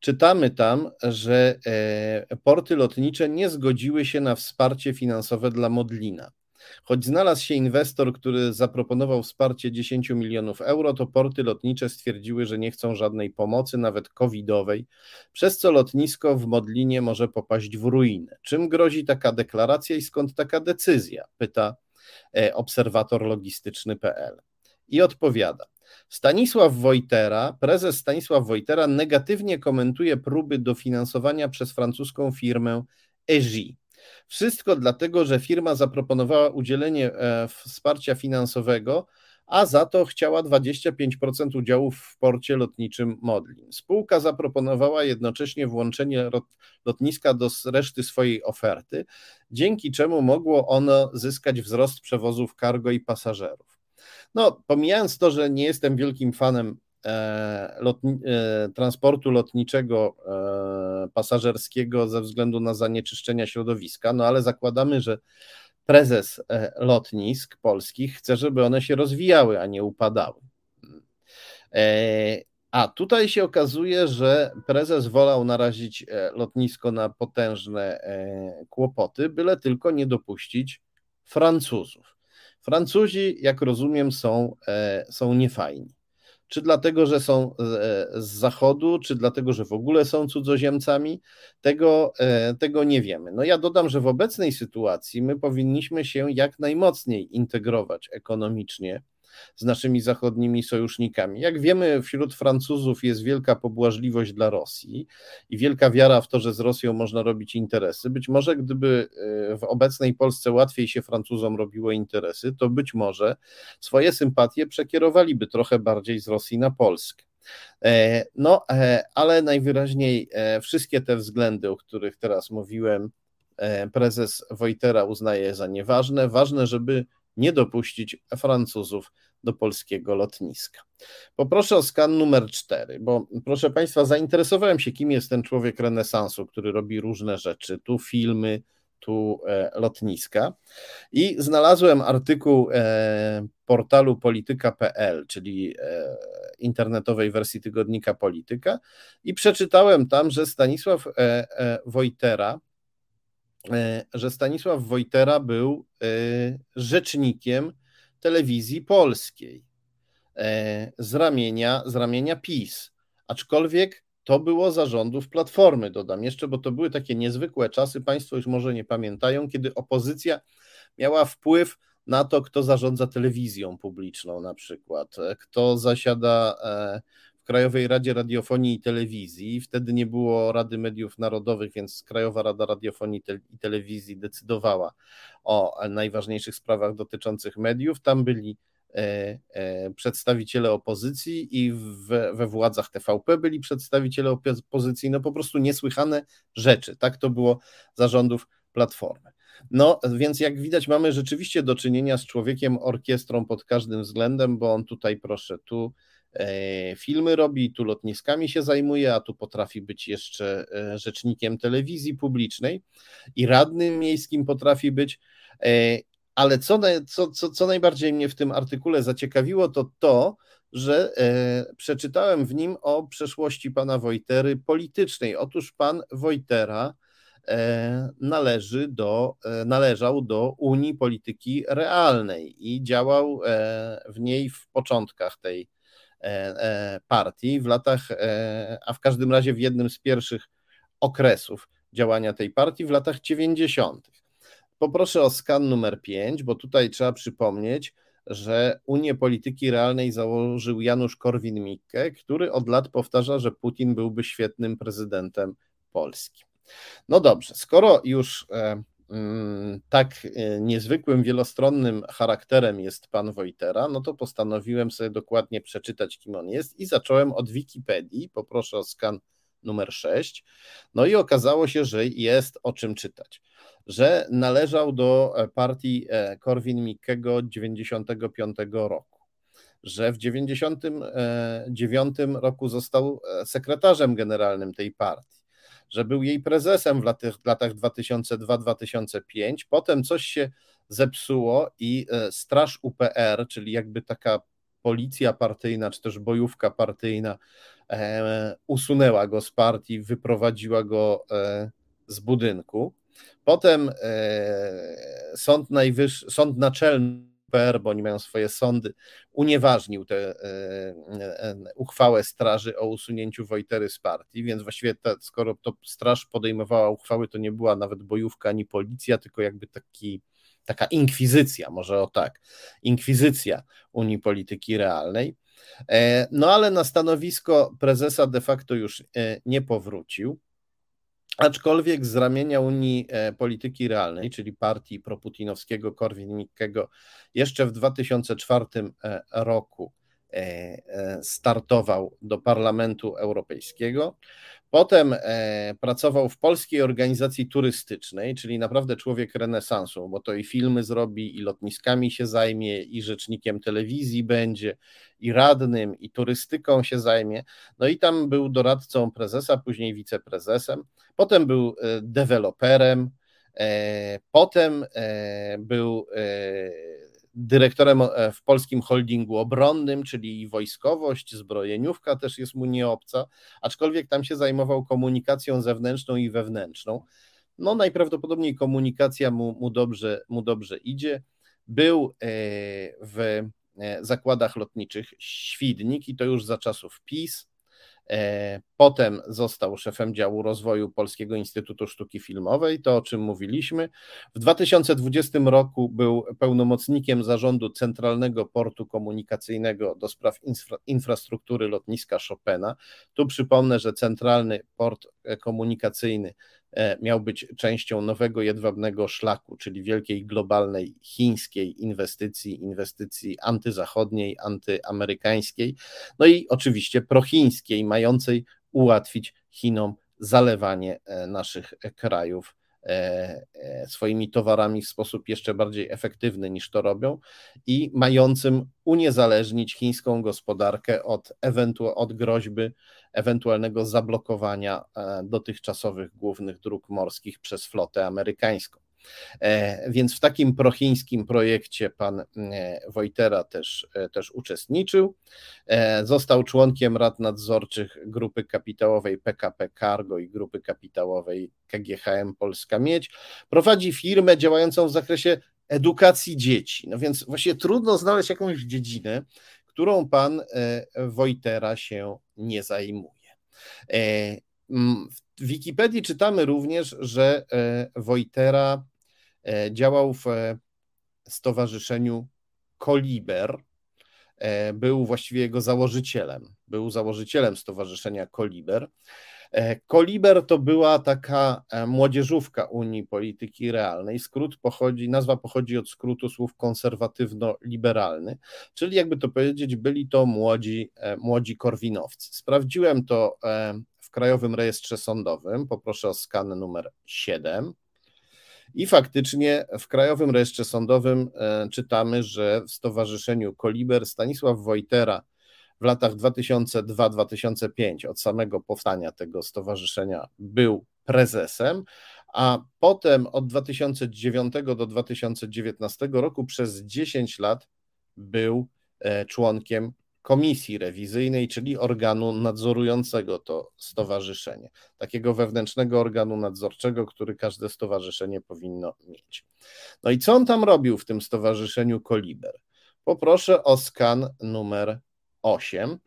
Czytamy tam, że e, porty lotnicze nie zgodziły się na wsparcie finansowe dla Modlina. Choć znalazł się inwestor, który zaproponował wsparcie 10 milionów euro, to porty lotnicze stwierdziły, że nie chcą żadnej pomocy, nawet covidowej, przez co lotnisko w Modlinie może popaść w ruinę. Czym grozi taka deklaracja i skąd taka decyzja? Pyta e, obserwator logistyczny.pl. I odpowiada. Stanisław Wojtera, prezes Stanisław Wojtera negatywnie komentuje próby dofinansowania przez francuską firmę EGI. Wszystko dlatego, że firma zaproponowała udzielenie e, wsparcia finansowego, a za to chciała 25% udziałów w porcie lotniczym Modlin. Spółka zaproponowała jednocześnie włączenie lotniska do reszty swojej oferty, dzięki czemu mogło ono zyskać wzrost przewozów cargo i pasażerów. No, pomijając to, że nie jestem wielkim fanem lotni e, transportu lotniczego e, pasażerskiego ze względu na zanieczyszczenia środowiska, no ale zakładamy, że prezes e, lotnisk polskich chce, żeby one się rozwijały, a nie upadały. E, a tutaj się okazuje, że prezes wolał narazić e, lotnisko na potężne kłopoty, byle tylko nie dopuścić Francuzów. Francuzi, jak rozumiem, są, są niefajni. Czy dlatego, że są z zachodu, czy dlatego, że w ogóle są cudzoziemcami, tego, e, tego nie wiemy. No ja dodam, że w obecnej sytuacji my powinniśmy się jak najmocniej integrować ekonomicznie z naszymi zachodnimi sojusznikami. Jak wiemy, wśród Francuzów jest wielka pobłażliwość dla Rosji i wielka wiara w to, że z Rosją można robić interesy. Być może gdyby e, w obecnej Polsce łatwiej się Francuzom robiło interesy, to być może swoje sympatie przekierowaliby trochę bardziej z Rosji na Polskę. E, no, e, ale najwyraźniej wszystkie te względy, o których teraz mówiłem, prezes Wojtera uznaje za nieważne. Ważne, żeby nie dopuścić Francuzów do polskiego lotniska. Poproszę o skan numer 4, bo proszę Państwa, zainteresowałem się, kim jest ten człowiek renesansu, który robi różne rzeczy, tu filmy, tu e, lotniska. I znalazłem artykuł e, portalu polityka.pl, czyli e, internetowej wersji tygodnika Polityka. I przeczytałem tam, że Stanisław Wojtera że Stanisław Wojtera był rzecznikiem telewizji polskiej e, z ramienia, z ramienia PiS. Aczkolwiek to było zarządów Platformy, dodam jeszcze, bo to były takie niezwykłe czasy, Państwo już może nie pamiętają, kiedy opozycja miała wpływ na to, kto zarządza telewizją publiczną na przykład, e, kto zasiada e, Krajowej Radzie Radiofonii i Telewizji. Wtedy nie było Rady Mediów Narodowych, więc Krajowa Rada Radiofonii i Telewizji decydowała o najważniejszych sprawach dotyczących mediów. Tam byli e, e, przedstawiciele opozycji i we, we władzach TVP byli przedstawiciele opozycji. No po prostu niesłychane rzeczy. Tak to było zarządów Platformy. No, więc jak widać, mamy rzeczywiście do czynienia z człowiekiem orkiestrą pod każdym względem, bo on tutaj, proszę, tu filmy robi, tu lotniskami się zajmuje, a tu potrafi być jeszcze e, rzecznikiem telewizji publicznej i radnym miejskim potrafi być. E, ale co, co, co, co najbardziej mnie w tym artykule zaciekawiło, to to, że przeczytałem w nim o przeszłości pana Wojtery politycznej. Otóż pan Wojtera należy do, należał do Unii Polityki Realnej i działał w niej w początkach tej E, e, partii w latach, e, a w każdym razie w jednym z pierwszych okresów działania tej partii w latach 90. Poproszę o skan numer 5, bo tutaj trzeba przypomnieć, że Unię Polityki Realnej założył Janusz Korwin-Mikke, który od lat powtarza, że Putin byłby świetnym prezydentem Polski. No dobrze, skoro już tak e, niezwykłym, wielostronnym charakterem jest pan Wojtera, no to postanowiłem sobie dokładnie przeczytać, kim on jest i zacząłem od Wikipedii. Poproszę o skan numer 6. No i okazało się, że jest o czym czytać. Że należał do e, partii e, Korwin-Mikkego 95 roku. Że w 99 roku został sekretarzem generalnym tej partii że był jej prezesem w latach, latach 2002-2005. Potem coś się zepsuło i e, Straż UPR, czyli jakby taka policja partyjna, czy też bojówka partyjna, e, usunęła go z partii, wyprowadziła go e, z budynku. Potem e, Sąd Najwyższy, Sąd Naczelny PR, bo oni mają swoje sądy, unieważnił tę e, e, uchwałę straży o usunięciu Wojtery z partii, więc właściwie ta, skoro to straż podejmowała uchwały, to nie była nawet bojówka ani policja, tylko jakby taki, taka inkwizycja, może o tak, inkwizycja Unii Polityki Realnej. No ale na stanowisko prezesa de facto już nie powrócił. Aczkolwiek z ramienia Unii Polityki Realnej, czyli partii proputinowskiego Korwin-Mikkego, jeszcze w 2004 roku startował do Parlamentu Europejskiego. Potem e, pracował w polskiej organizacji turystycznej, czyli naprawdę człowiek renesansu, bo to i filmy zrobi, i lotniskami się zajmie, i rzecznikiem telewizji będzie, i radnym, i turystyką się zajmie. No i tam był doradcą prezesa, później wiceprezesem. Potem był e, deweloperem, e, potem był dyrektorem e, w polskim holdingu obronnym, czyli wojskowość, zbrojeniówka też jest mu nieobca, aczkolwiek tam się zajmował komunikacją zewnętrzną i wewnętrzną. No najprawdopodobniej komunikacja mu, mu, dobrze, mu dobrze idzie. Był e, w e, zakładach lotniczych Świdnik i to już za czasów PiS. E, potem został szefem działu rozwoju Polskiego Instytutu Sztuki Filmowej, to o czym mówiliśmy. W 2020 roku był pełnomocnikiem zarządu Centralnego Portu Komunikacyjnego do spraw infra infrastruktury lotniska Chopina. Tu przypomnę, że Centralny Port Komunikacyjny miał być częścią nowego jedwabnego szlaku, czyli wielkiej globalnej chińskiej inwestycji, inwestycji antyzachodniej, antyamerykańskiej, no i oczywiście prochińskiej, mającej ułatwić Chinom zalewanie e, naszych krajów E, e, swoimi towarami w sposób jeszcze bardziej efektywny niż to robią i mającym uniezależnić chińską gospodarkę od, ewentu- od groźby ewentualnego zablokowania e, dotychczasowych głównych dróg morskich przez flotę amerykańską. E, więc w takim prochińskim projekcie pan e, Wojtera też, też uczestniczył. Został członkiem rad nadzorczych grupy kapitałowej PKP Cargo i grupy kapitałowej KGHM Polska Miedź. Prowadzi firmę działającą w zakresie edukacji dzieci. No więc właściwie trudno znaleźć jakąś dziedzinę, którą pan Wojtera się nie zajmuje. W Wikipedii czytamy również, że Wojtera E, działał w e, stowarzyszeniu Koliber. E, był właściwie jego założycielem. Był założycielem stowarzyszenia Koliber. Koliber to była taka młodzieżówka Unii Polityki Realnej. Skrót pochodzi, nazwa pochodzi od skrótu słów konserwatywno-liberalny, czyli jakby to powiedzieć, byli to młodzi, młodzi korwinowcy. Sprawdziłem to w Krajowym Rejestrze Sądowym. Poproszę o skan numer 7. I faktycznie w Krajowym Rejestrze Sądowym e, czytamy, że w Stowarzyszeniu Koliber Stanisław Wojtera w latach 2002-2005, od samego powstania tego stowarzyszenia, był prezesem, a potem od 2009 do 2019 roku przez 10 lat był e, członkiem komisji rewizyjnej, czyli organu nadzorującego to stowarzyszenie, takiego wewnętrznego organu nadzorczego, który każde stowarzyszenie powinno mieć. No i co on tam robił w tym stowarzyszeniu Koliber? Poproszę o skan numer 8.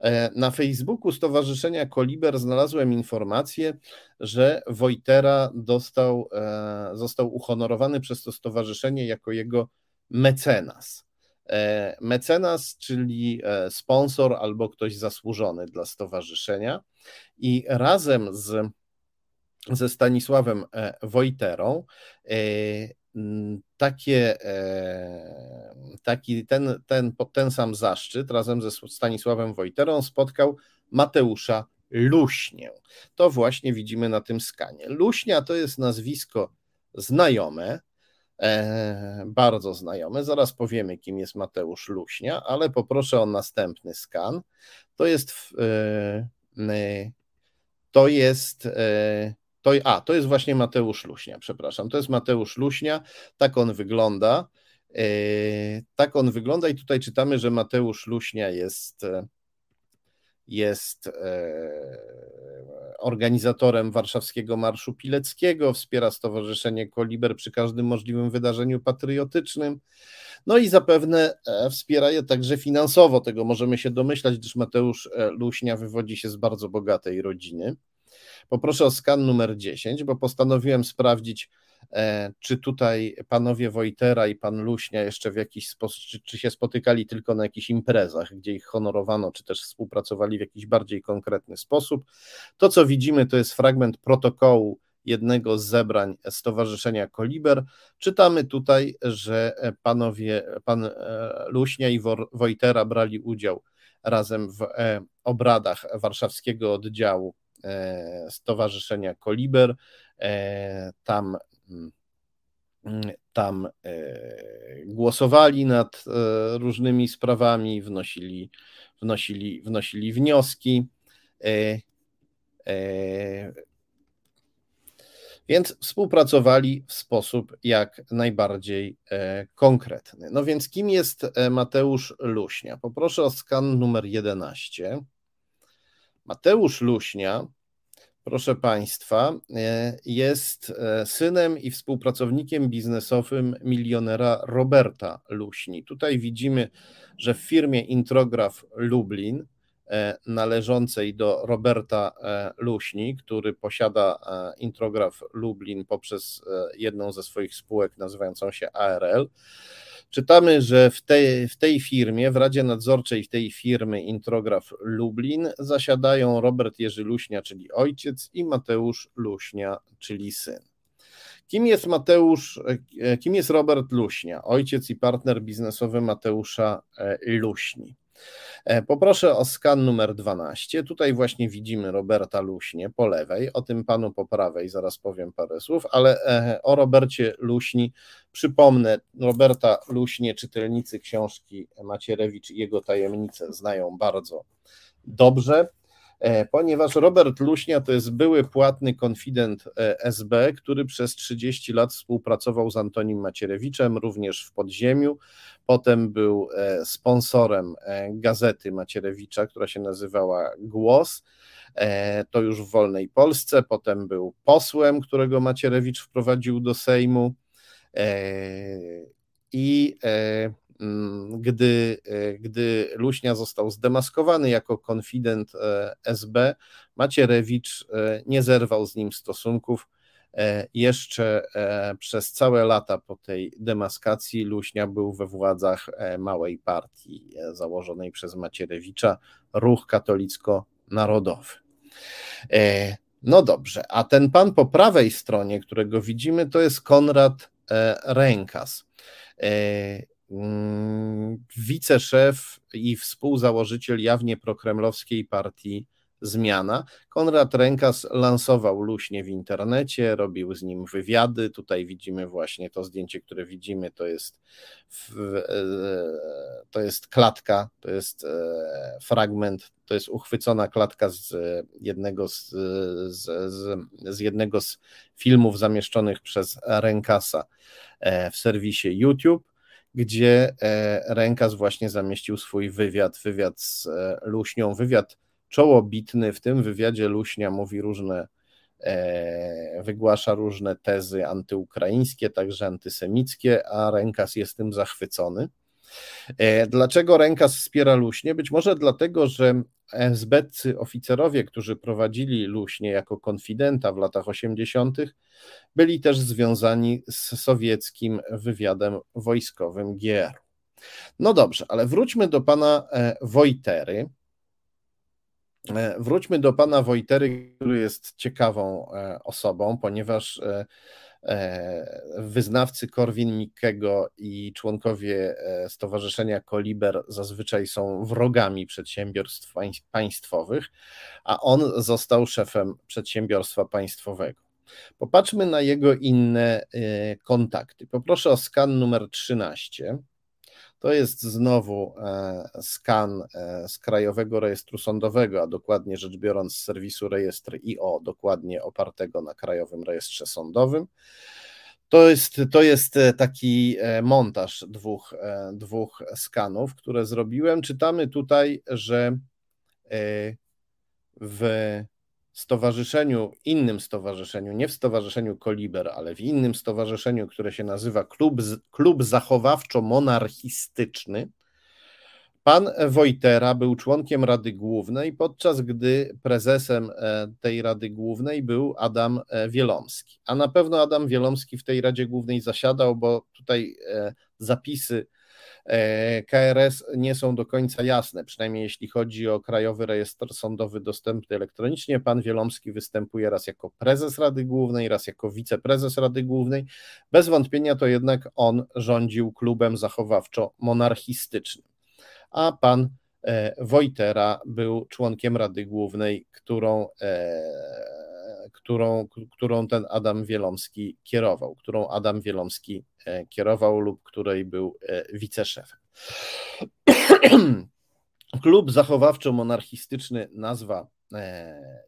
E, na Facebooku Stowarzyszenia Koliber znalazłem informację, że Wojtera dostał, e, został uhonorowany przez to stowarzyszenie jako jego mecenas. E, mecenas, czyli sponsor albo ktoś zasłużony dla stowarzyszenia. I razem z, ze Stanisławem Wojterą takie, taki, ten, ten, ten sam zaszczyt razem ze Stanisławem Wojterą spotkał Mateusza Luśnię. To właśnie widzimy na tym skanie. Luśnia to jest nazwisko znajome, e, bardzo znajome. Zaraz powiemy, kim jest Mateusz Luśnia, ale poproszę o następny skan. To jest. E, e, to jest. To, a, to jest właśnie Mateusz Luśnia, przepraszam. To jest Mateusz Luśnia, tak on wygląda. E, tak on wygląda, i tutaj czytamy, że Mateusz Luśnia jest e, jest e, organizatorem warszawskiego Marszu Pileckiego, wspiera Stowarzyszenie Koliber przy każdym możliwym wydarzeniu patriotycznym. No i zapewne wspiera je także finansowo. Tego możemy się domyślać, gdyż Mateusz Luśnia wywodzi się z bardzo bogatej rodziny. Poproszę o skan numer 10, bo postanowiłem sprawdzić, czy tutaj panowie Wojtera i pan Luśnia jeszcze w jakiś sposób, czy, czy się spotykali tylko na jakichś imprezach, gdzie ich honorowano, czy też współpracowali w jakiś bardziej konkretny sposób. To, co widzimy, to jest fragment protokołu jednego z zebrań Stowarzyszenia Koliber. Czytamy tutaj, że panowie, pan e, Luśnia i Wojtera brali udział razem w e, obradach warszawskiego oddziału e, Stowarzyszenia Koliber. Tam mm, tam głosowali nad różnymi sprawami, wnosili, wnosili, wnosili wnioski. Więc współpracowali w sposób jak najbardziej e, konkretny. No więc kim jest e, Mateusz Luśnia? Poproszę o skan numer 11. Mateusz Luśnia, proszę Państwa, e, jest synem i współpracownikiem biznesowym milionera Roberta Luśni. Tutaj widzimy, że w firmie Intrograf Lublin E, należącej do Roberta e, Luśni, który posiada e, Intrograf Lublin poprzez jedną ze swoich spółek nazywającą się ARL. Czytamy, że w tej, w tej firmie, w Radzie Nadzorczej tej firmy Intrograf Lublin zasiadają Robert Jerzy Luśnia, czyli ojciec, i Mateusz Luśnia, czyli syn. Kim jest Mateusz, kim jest Robert Luśnia, ojciec i partner biznesowy Mateusza Luśni? E, poproszę o skan numer 12. Tutaj właśnie widzimy Roberta Luśnie po lewej, o tym panu po prawej zaraz powiem parę słów, ale e, o Robercie Luśni przypomnę, Roberta Luśnie, czytelnicy książki Macierewicz i jego tajemnice znają bardzo dobrze. E, ponieważ Robert Luśnia to jest były płatny konfident SB, który przez 30 lat współpracował z Antonim Macierewiczem, również w podziemiu. Potem był e, sponsorem gazety Macierewicza, która się nazywała Głos. To już w wolnej Polsce. Potem był posłem, którego Macierewicz wprowadził do Sejmu. I Mm, gdy, e, gdy Luśnia został zdemaskowany jako konfident e, SB, Macierewicz e, nie zerwał z nim stosunków. Jeszcze przez całe lata po tej demaskacji Luśnia był we władzach małej partii założonej przez Macierewicza, Ruch Katolicko-Narodowy. No dobrze, a ten pan po prawej stronie, którego widzimy, to jest Konrad Rękas. Mm, wiceszef i współzałożyciel jawnie prokremlowskiej partii Zmiana. Konrad Rękas lansował luśnie w internecie, robił z nim wywiady. Tutaj widzimy właśnie to zdjęcie, które widzimy, to jest, e, to jest klatka, to jest e, fragment, to jest uchwycona klatka z jednego z, z, z, z jednego z filmów zamieszczonych przez Rękasa e, w serwisie YouTube gdzie Rękas właśnie zamieścił swój wywiad, wywiad z Luśnią, wywiad czołobitny. W tym wywiadzie Luśnia mówi różne, e, wygłasza różne tezy antyukraińskie, także antysemickie, a Rękas jest tym zachwycony. Dlaczego Rękas wspiera Luśnię? Być może dlatego, że esbeccy oficerowie, którzy prowadzili Luśnię jako konfidenta w latach 80., byli też związani z sowieckim wywiadem wojskowym GR. No dobrze, ale wróćmy do pana e, Wojtery. E, wróćmy do pana Wojtery, który jest ciekawą e, osobą, ponieważ E, wyznawcy Korwin-Mikkego i członkowie Stowarzyszenia Koliber zazwyczaj są wrogami przedsiębiorstw państwowych, a on został szefem przedsiębiorstwa państwowego. Popatrzmy na jego inne kontakty. Poproszę o skan numer 13. To jest znowu skan z Krajowego Rejestru Sądowego, a dokładnie rzecz biorąc z serwisu Rejestr IO, dokładnie opartego na Krajowym Rejestrze Sądowym. To jest, to jest taki montaż dwóch, dwóch skanów, które zrobiłem. Czytamy tutaj, że w stowarzyszeniu, innym stowarzyszeniu, nie w stowarzyszeniu Koliber, ale w innym stowarzyszeniu, które się nazywa Klub, Klub Zachowawczo-Monarchistyczny, Pan Wojtera był członkiem Rady Głównej, podczas gdy prezesem e, tej Rady Głównej był Adam e, Wielomski. A na pewno Adam Wielomski w tej Radzie Głównej zasiadał, bo tutaj e, zapisy KRS nie są do końca jasne, przynajmniej jeśli chodzi o Krajowy Rejestr Sądowy dostępny elektronicznie. Pan Wielomski występuje raz jako prezes Rady Głównej, raz jako wiceprezes Rady Głównej. Bez wątpienia to jednak on rządził klubem zachowawczo-monarchistycznym a pan e, Wojtera był członkiem Rady Głównej, którą, e, którą, którą ten Adam Wielomski kierował, którą Adam Wielomski e, kierował lub której był wiceszefem. [clears throat] Klub zachowawczo-monarchistyczny, nazwa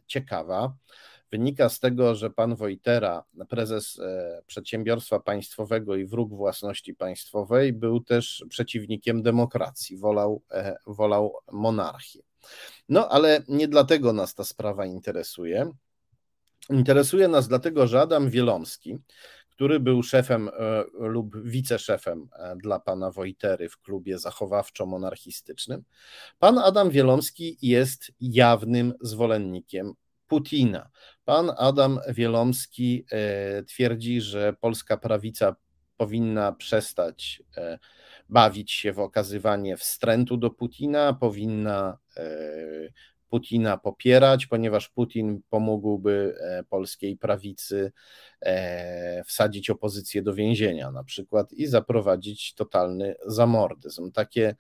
ciekawa wynika z tego, że pan Wojtera, prezes e, przedsiębiorstwa państwowego i wróg własności państwowej, był też przeciwnikiem demokracji, wolał, e, wolał monarchię. No ale nie dlatego nas ta sprawa interesuje. Interesuje nas dlatego, że Adam Wielomski, który był szefem e, lub wiceszefem dla pana Wojtery w klubie zachowawczo-monarchistycznym. Pan Adam Wielomski jest jawnym zwolennikiem Putina. Pan Adam Wielomski e, twierdzi, że polska prawica powinna przestać e, bawić się w okazywanie wstrętu do Putina, powinna e, Putina popierać, ponieważ Putin pomógłby polskiej prawicy wsadzić opozycję do więzienia na przykład i zaprowadzić totalny zamordyzm. Takie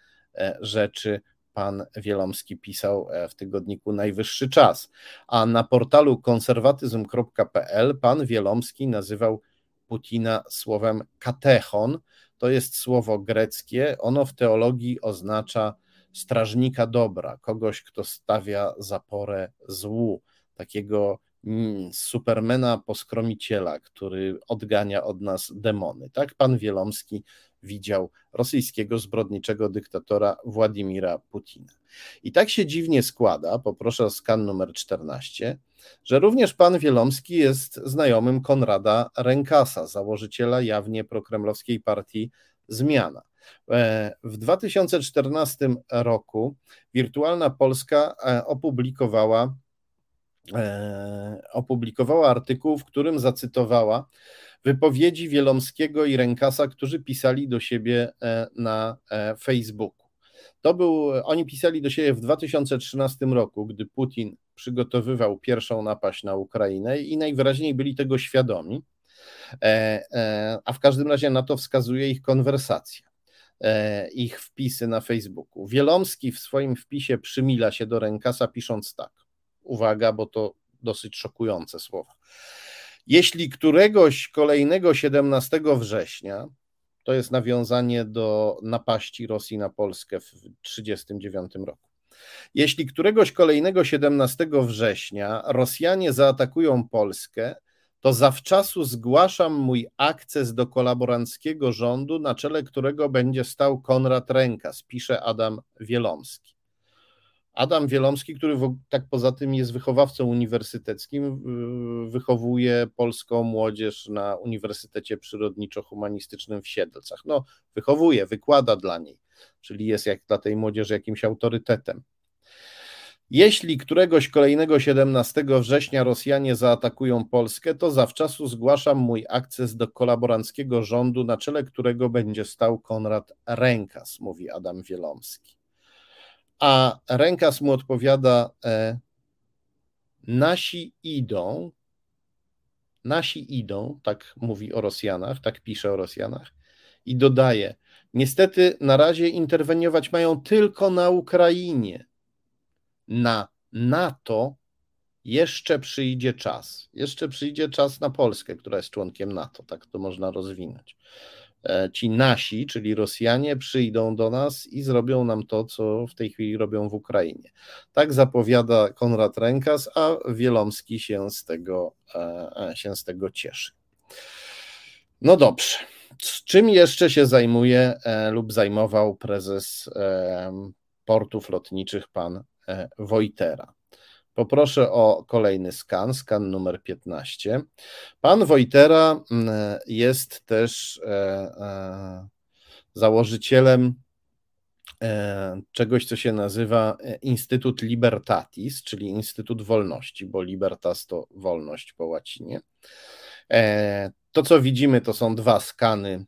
rzeczy pan Wielomski pisał e, w tygodniku Najwyższy Czas. A na portalu konserwatyzm.pl pan Wielomski nazywał Putina słowem katechon. To jest słowo greckie. Ono w teologii oznacza strażnika dobra, kogoś, kto stawia zaporę złu, takiego mm, supermena poskromiciela, który odgania od nas demony. Tak pan Wielomski widział rosyjskiego zbrodniczego dyktatora Władimira Putina. I tak się dziwnie składa, poproszę o skan numer 14, że również pan Wielomski jest znajomym Konrada Rękasa, założyciela jawnie prokremlowskiej partii Zmiana. E, w 2014 roku Wirtualna Polska e, opublikowała, e, opublikowała artykuł, w którym zacytowała wypowiedzi Wielomskiego i Rękasa, którzy pisali do siebie na Facebooku. To był, oni pisali do siebie w 2013 roku, gdy Putin przygotowywał pierwszą napaść na Ukrainę i najwyraźniej byli tego świadomi, a w każdym razie na to wskazuje ich konwersacja ich wpisy na Facebooku. Wielomski w swoim wpisie przymila się do Rękasa, pisząc tak. Uwaga, bo to dosyć szokujące słowa. Jeśli któregoś kolejnego 17 września, to jest nawiązanie do napaści Rosji na Polskę w 1939 roku. Jeśli któregoś kolejnego 17 września Rosjanie zaatakują Polskę, to zawczasu zgłaszam mój akces do kolaboranckiego rządu, na czele którego będzie stał Konrad Rękas, pisze Adam Wielomski. Adam Wielomski, który tak poza tym jest wychowawcą uniwersyteckim, wychowuje polską młodzież na Uniwersytecie Przyrodniczo-Humanistycznym w Siedlcach. No, wychowuje, wykłada dla niej, czyli jest jak dla tej młodzieży jakimś autorytetem. Jeśli któregoś kolejnego 17 września Rosjanie zaatakują Polskę, to zawczasu zgłaszam mój akces do kolaboranckiego rządu, na czele którego będzie stał Konrad Rękas, mówi Adam Wielomski a rękas mu odpowiada: e, Nasi idą, nasi idą, tak mówi o Rosjanach, tak pisze o Rosjanach, i dodaje: Niestety na razie interweniować mają tylko na Ukrainie. Na NATO jeszcze przyjdzie czas. Jeszcze przyjdzie czas na Polskę, która jest członkiem NATO, tak to można rozwinąć. E, ci nasi, czyli Rosjanie, przyjdą do nas i zrobią nam to, co w tej chwili robią w Ukrainie. Tak zapowiada Konrad Rękas, a Wielomski się z tego, e, się z tego cieszy. No dobrze. Czym jeszcze się zajmuje e, lub zajmował prezes portów lotniczych pan Wojtera? Poproszę o kolejny skan, skan numer 15. Pan Wojtera mm, jest też e, e, założycielem czegoś, co się nazywa Instytut Libertatis, czyli Instytut Wolności, bo libertas to wolność po łacinie. To, co widzimy, to są dwa skany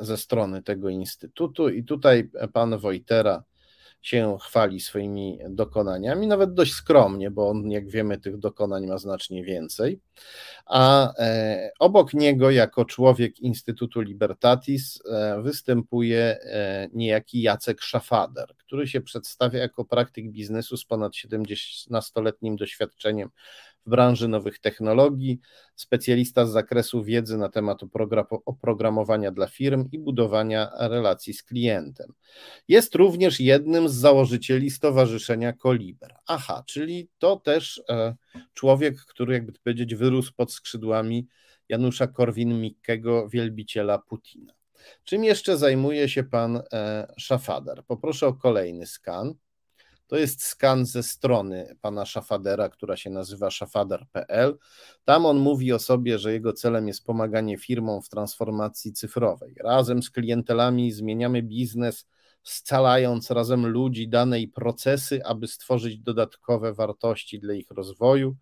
ze strony tego instytutu, i tutaj pan Wojtera się chwali swoimi dokonaniami, nawet dość skromnie, bo on, jak wiemy, tych dokonań ma znacznie więcej. A e, obok niego, jako człowiek Instytutu Libertatis, e, występuje e, niejaki Jacek Szafader, który się przedstawia jako praktyk biznesu z ponad 70-letnim doświadczeniem w branży nowych technologii, specjalista z zakresu wiedzy na temat oprogramowania dla firm i budowania relacji z klientem. Jest również jednym z założycieli Stowarzyszenia Koliber. Aha, czyli to też e, człowiek, który jakby powiedzieć wyrósł pod skrzydłami Janusza Korwin-Mikkego, wielbiciela Putina. Czym jeszcze zajmuje się pan e, Szafader? Poproszę o kolejny skan. To jest skan ze strony pana Szafadera, która się nazywa szafader.pl. Tam on mówi o sobie, że jego celem jest pomaganie firmom w transformacji cyfrowej. Razem z klientelami zmieniamy biznes, scalając razem ludzi, dane i procesy, aby stworzyć dodatkowe wartości dla ich rozwoju.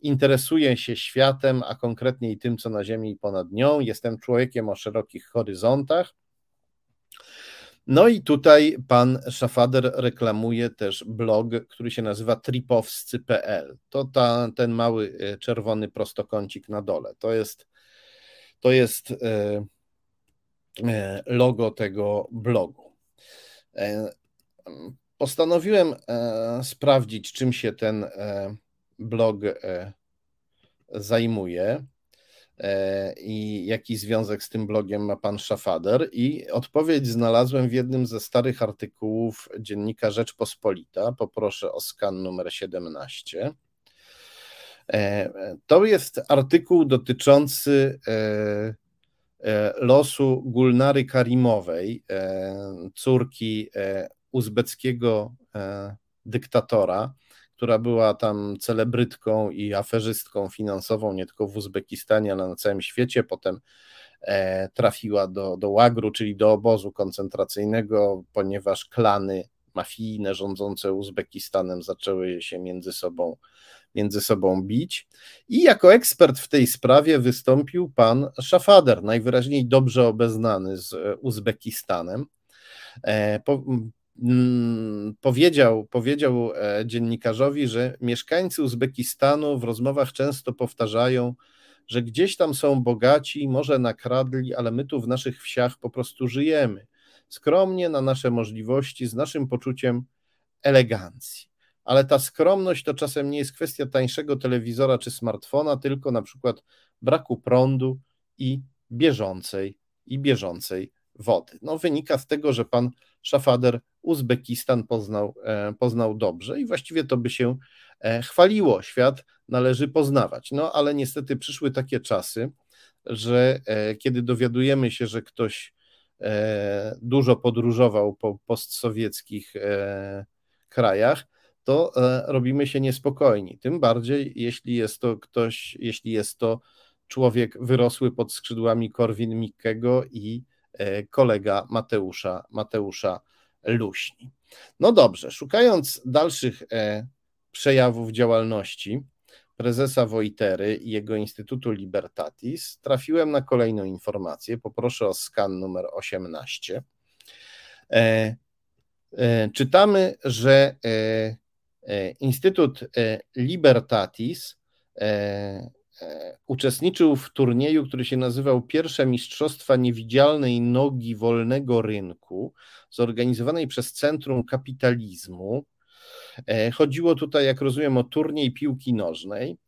Interesuję się światem, a konkretniej tym, co na Ziemi i ponad nią. Jestem człowiekiem o szerokich horyzontach no i tutaj pan Szafader reklamuje też blog, który się nazywa tripowscy.pl. To ta, ten mały e, czerwony prostokącik na dole. To jest, to jest e, e, logo tego blogu. Postanowiłem sprawdzić, czym się ten blog zajmuje. E, i jaki związek z tym blogiem ma pan Szafader. I odpowiedź znalazłem w jednym ze starych artykułów dziennika Rzeczpospolita. Poproszę o skan numer 17. E, to jest artykuł dotyczący e, losu Gulnary Karimowej, córki uzbeckiego dyktatora, która była tam celebrytką i aferzystką finansową, nie tylko w Uzbekistanie, ale na całym świecie. Potem e, trafiła do, do łagru, czyli do obozu koncentracyjnego, ponieważ klany mafijne rządzące Uzbekistanem zaczęły się między sobą, między sobą bić. I jako ekspert w tej sprawie wystąpił pan Szafader, najwyraźniej dobrze obeznany z Uzbekistanem. Mm, powiedział, powiedział e, dziennikarzowi, że mieszkańcy Uzbekistanu w rozmowach często powtarzają, że gdzieś tam są bogaci, może nakradli, ale my tu w naszych wsiach po prostu żyjemy. Skromnie na nasze możliwości, z naszym poczuciem elegancji. Ale ta skromność to czasem nie jest kwestia tańszego telewizora czy smartfona, tylko na przykład braku prądu i bieżącej i bieżącej wody. No, wynika z tego, że pan Szafader Uzbekistan poznał, e, poznał dobrze i właściwie to by się e, chwaliło. Świat należy poznawać. No ale niestety przyszły takie czasy, że e, kiedy dowiadujemy się, że ktoś dużo podróżował po postsowieckich krajach, to robimy się niespokojni. Tym bardziej, jeśli jest to ktoś, jeśli jest to człowiek wyrosły pod skrzydłami Korwin-Mikkego i kolega Mateusza, Mateusza luźni. No dobrze, szukając dalszych e, przejawów działalności prezesa Wojtery i jego Instytutu Libertatis, trafiłem na kolejną informację. Poproszę o skan numer 18. E, e, czytamy, że Instytut Libertatis E, uczestniczył w turnieju, który się nazywał Pierwsze Mistrzostwa Niewidzialnej Nogi Wolnego Rynku, zorganizowanej przez Centrum Kapitalizmu. E, chodziło tutaj, jak rozumiem, o turniej piłki nożnej.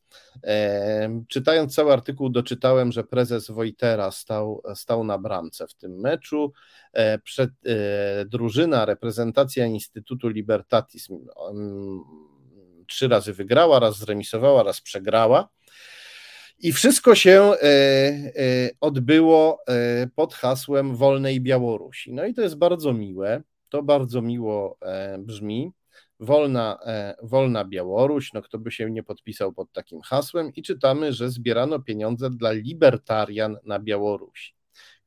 E, czytając cały artykuł, doczytałem, że prezes Wojtera stał, stał na bramce w tym meczu. Przed, drużyna, reprezentacja Instytutu Libertatis mm, trzy razy wygrała, raz zremisowała, raz przegrała. I wszystko się e, e, odbyło e, pod hasłem Wolnej Białorusi. No i to jest bardzo miłe, to bardzo miło brzmi. Wolna, wolna Białoruś, no kto by się nie podpisał pod takim hasłem, i czytamy, że zbierano pieniądze dla libertarian na Białorusi.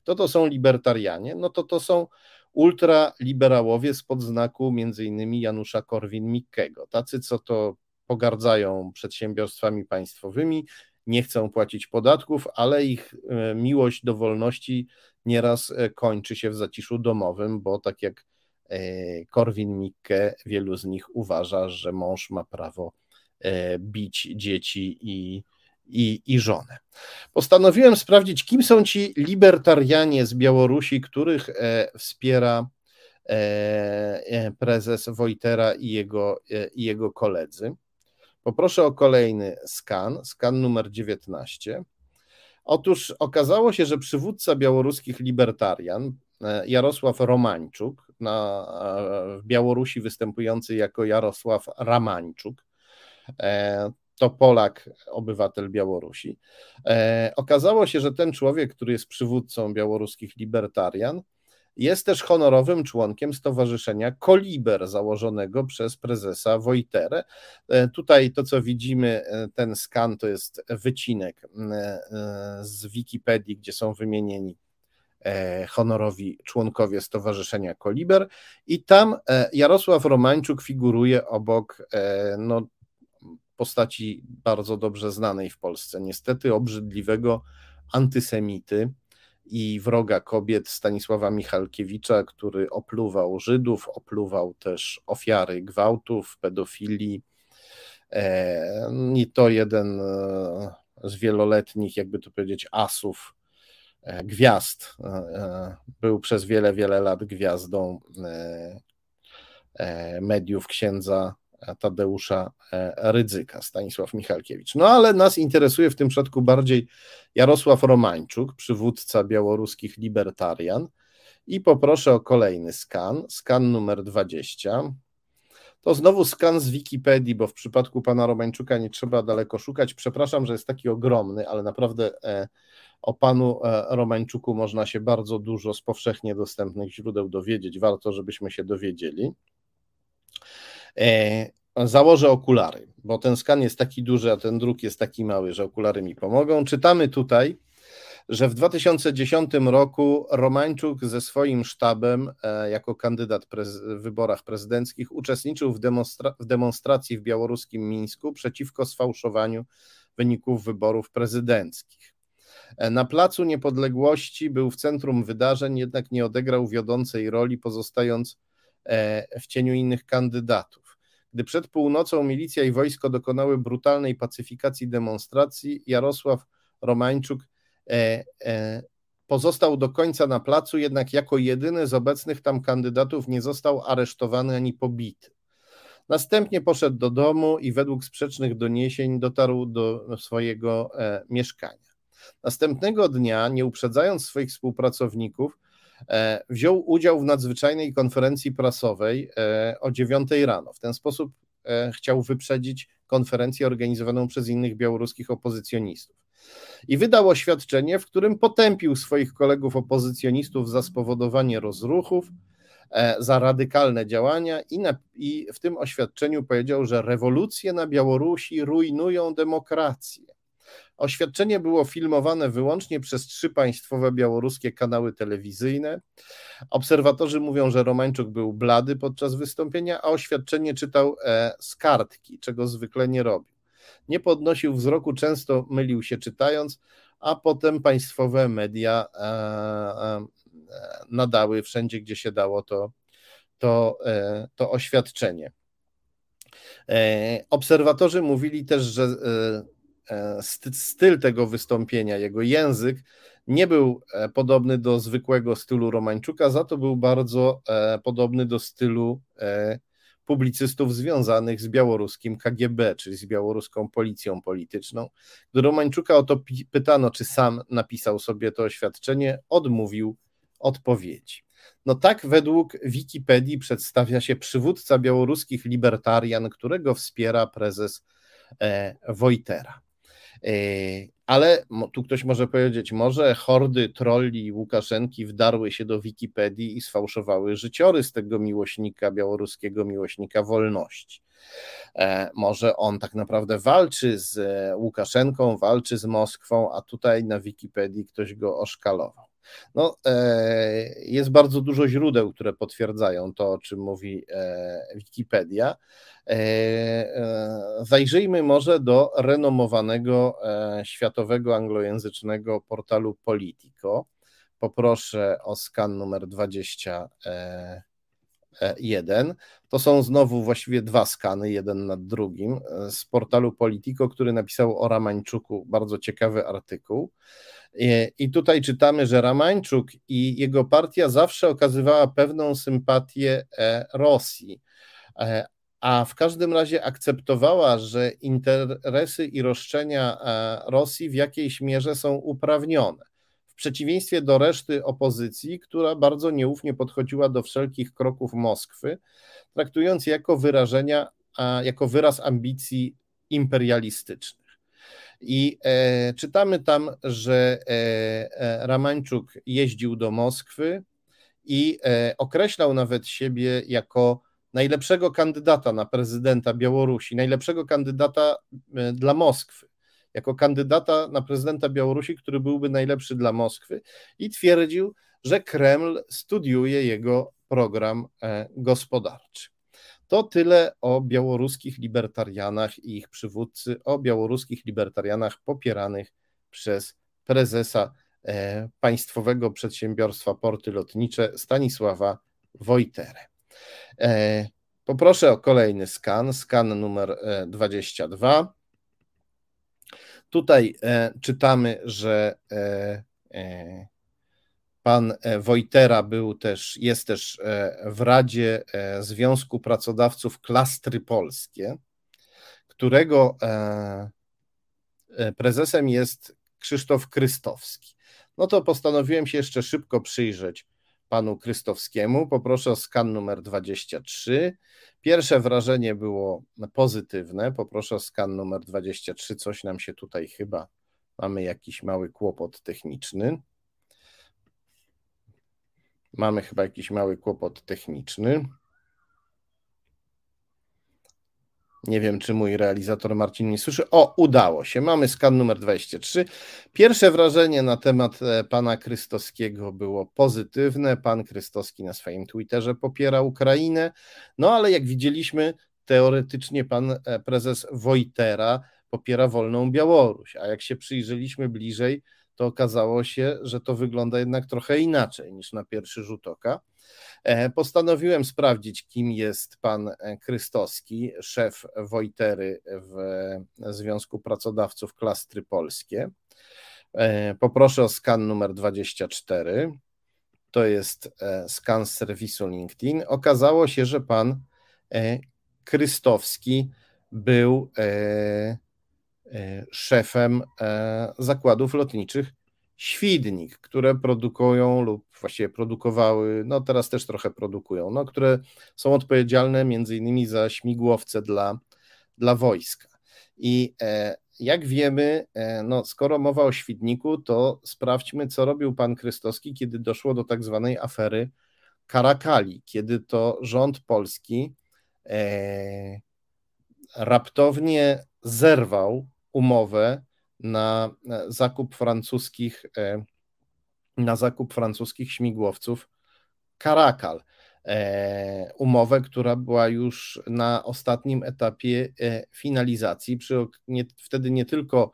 Kto to są libertarianie? No to to są ultraliberałowie spod znaku między innymi Janusza Korwin-Mikkego. Tacy, co to pogardzają przedsiębiorstwami państwowymi, nie chcą płacić podatków, ale ich e, miłość do wolności nieraz e, kończy się w zaciszu domowym, bo tak jak e, Korwin-Mikke, wielu z nich uważa, że mąż ma prawo bić dzieci i, i, i żonę. Postanowiłem sprawdzić, kim są ci libertarianie z Białorusi, których wspiera prezes Wojtera i jego, i jego koledzy. Poproszę o kolejny skan, skan numer 19. Otóż okazało się, że przywódca białoruskich libertarian, e, Jarosław Romańczuk, na, e, w Białorusi występujący jako Jarosław Ramańczuk, e, to Polak, obywatel Białorusi. Okazało się, że ten człowiek, który jest przywódcą białoruskich libertarian, jest też honorowym członkiem Stowarzyszenia Koliber, założonego przez prezesa Wojterę. E, tutaj to, co widzimy, e, ten skan to jest wycinek e, z Wikipedii, gdzie są wymienieni honorowi członkowie Stowarzyszenia Koliber. I tam Jarosław Romańczuk figuruje obok no, postaci bardzo dobrze znanej w Polsce, niestety obrzydliwego antysemity, i wroga kobiet Stanisława Michalkiewicza, który opluwał Żydów, opluwał też ofiary gwałtów, pedofilii. E, I to jeden e, z wieloletnich, jakby to powiedzieć, asów, e, gwiazd. Był przez wiele, wiele lat gwiazdą mediów księdza Tadeusza e, Rydzyka, Stanisław Michalkiewicz. No ale nas interesuje w tym przypadku bardziej Jarosław Romańczuk, przywódca białoruskich libertarian. I poproszę o kolejny skan, skan numer 20. To znowu skan z Wikipedii, bo w przypadku pana Romańczuka nie trzeba daleko szukać. Przepraszam, że jest taki ogromny, ale naprawdę e, o panu e, Romańczuku można się bardzo dużo z powszechnie dostępnych źródeł dowiedzieć. Warto, żebyśmy się dowiedzieli. E, założę okulary, bo ten skan jest taki duży, a ten druk jest taki mały, że okulary mi pomogą. Czytamy tutaj, że w 2010 roku Romańczuk ze swoim sztabem e, jako kandydat w wyborach prezydenckich uczestniczył w, demonstra w demonstracji w białoruskim Mińsku przeciwko sfałszowaniu wyników wyborów prezydenckich. E, na Placu Niepodległości był w centrum wydarzeń, jednak nie odegrał wiodącej roli, pozostając w cieniu innych kandydatów. Gdy przed północą milicja i wojsko dokonały brutalnej pacyfikacji demonstracji, Jarosław Romańczuk e, e, pozostał do końca na placu, jednak jako jedyny z obecnych tam kandydatów nie został aresztowany ani pobity. Następnie poszedł do domu i według sprzecznych doniesień dotarł do swojego e, mieszkania. Następnego dnia, nie uprzedzając swoich współpracowników, wziął udział w nadzwyczajnej konferencji prasowej e, o 9 rano. W ten sposób e, chciał wyprzedzić konferencję organizowaną przez innych białoruskich opozycjonistów. I wydał oświadczenie, w którym potępił swoich kolegów opozycjonistów za spowodowanie rozruchów, za radykalne działania i, na, i w tym oświadczeniu powiedział, że rewolucje na Białorusi rujnują demokrację. Oświadczenie było filmowane wyłącznie przez trzy państwowe białoruskie kanały telewizyjne. Obserwatorzy mówią, że Romańczuk był blady podczas wystąpienia, a oświadczenie czytał e, z kartki, czego zwykle nie robił. Nie podnosił wzroku, często mylił się czytając, a potem państwowe media e, e, nadały wszędzie, gdzie się dało to, to, to oświadczenie. Obserwatorzy mówili też, że styl tego wystąpienia, jego język nie był e, podobny do zwykłego stylu Romańczuka, za to był bardzo e, podobny do stylu publicystów związanych z białoruskim KGB, czyli z białoruską policją polityczną. Gdy Romańczuka o to pytano, czy sam napisał sobie to oświadczenie, odmówił odpowiedzi. No tak według Wikipedii przedstawia się przywódca białoruskich libertarian, którego wspiera prezes Wojtera. E, ale tu ktoś może powiedzieć, może hordy trolli Łukaszenki wdarły się do Wikipedii i sfałszowały życiorys tego miłośnika, białoruskiego miłośnika wolności. E, może on tak naprawdę walczy z Łukaszenką, walczy z Moskwą, a tutaj na Wikipedii ktoś go oszkalował. No, jest bardzo dużo źródeł, które potwierdzają to, o czym mówi Wikipedia. Zajrzyjmy może do renomowanego światowego anglojęzycznego portalu Politico. Poproszę o skan numer 21. To są znowu właściwie dwa skany, jeden nad drugim, z portalu Politico, który napisał o Ramańczuku bardzo ciekawy artykuł. I tutaj czytamy, że Ramańczuk i jego partia zawsze okazywała pewną sympatię e, Rosji, e, a w każdym razie akceptowała, że interesy i roszczenia e, Rosji w jakiejś mierze są uprawnione. W przeciwieństwie do reszty opozycji, która bardzo nieufnie podchodziła do wszelkich kroków Moskwy, traktując je jako wyrażenia, jako wyraz ambicji imperialistycznych. I e, czytamy tam, że e, e, Ramańczuk jeździł do Moskwy i e, określał nawet siebie jako najlepszego kandydata na prezydenta Białorusi, najlepszego kandydata e, dla Moskwy, jako kandydata na prezydenta Białorusi, który byłby najlepszy dla Moskwy i twierdził, że Kreml studiuje jego program e, gospodarczy. To tyle o białoruskich libertarianach i ich przywódcy, o białoruskich libertarianach popieranych przez prezesa e, Państwowego Przedsiębiorstwa Porty Lotnicze Stanisława Wojterę. E, poproszę o kolejny skan, skan numer 22. Tutaj czytamy, że Pan e, Wojtera był też, jest też e, w Radzie e, Związku Pracodawców Klastry Polskie, którego prezesem jest Krzysztof Krystowski. No to postanowiłem się jeszcze szybko przyjrzeć panu Krystowskiemu. Poproszę o skan numer 23. Pierwsze wrażenie było pozytywne. Poproszę o skan numer 23. Coś nam się tutaj chyba mamy jakiś mały kłopot techniczny. Mamy chyba jakiś mały kłopot techniczny. Nie wiem, czy mój realizator Marcin mnie słyszy. O, udało się. Mamy skan numer 23. Pierwsze wrażenie na temat e, pana Krystowskiego było pozytywne. Pan Krystowski na swoim Twitterze popiera Ukrainę. No ale jak widzieliśmy, teoretycznie pan e, prezes Wojtera popiera wolną Białoruś. A jak się przyjrzeliśmy bliżej, to okazało się, że to wygląda jednak trochę inaczej niż na pierwszy rzut oka. E, postanowiłem sprawdzić, kim jest pan e, Krystowski, szef Wojtery w Związku Pracodawców Klastry Polskie. E, poproszę o skan numer 24. To jest skan z serwisu LinkedIn. Okazało się, że pan Krystowski był E, szefem e, zakładów lotniczych Świdnik, które produkują lub właściwie produkowały, no teraz też trochę produkują, no, które są odpowiedzialne między innymi za śmigłowce dla, dla wojska. I e, jak wiemy, no, skoro mowa o Świdniku, to sprawdźmy, co robił pan Krystowski, kiedy doszło do tak zwanej afery Karakali, kiedy to rząd polski e, raptownie zerwał umowę na zakup francuskich e, na zakup francuskich śmigłowców Caracal. E, umowę, która była już na ostatnim etapie e, finalizacji. Przy, nie, wtedy nie tylko,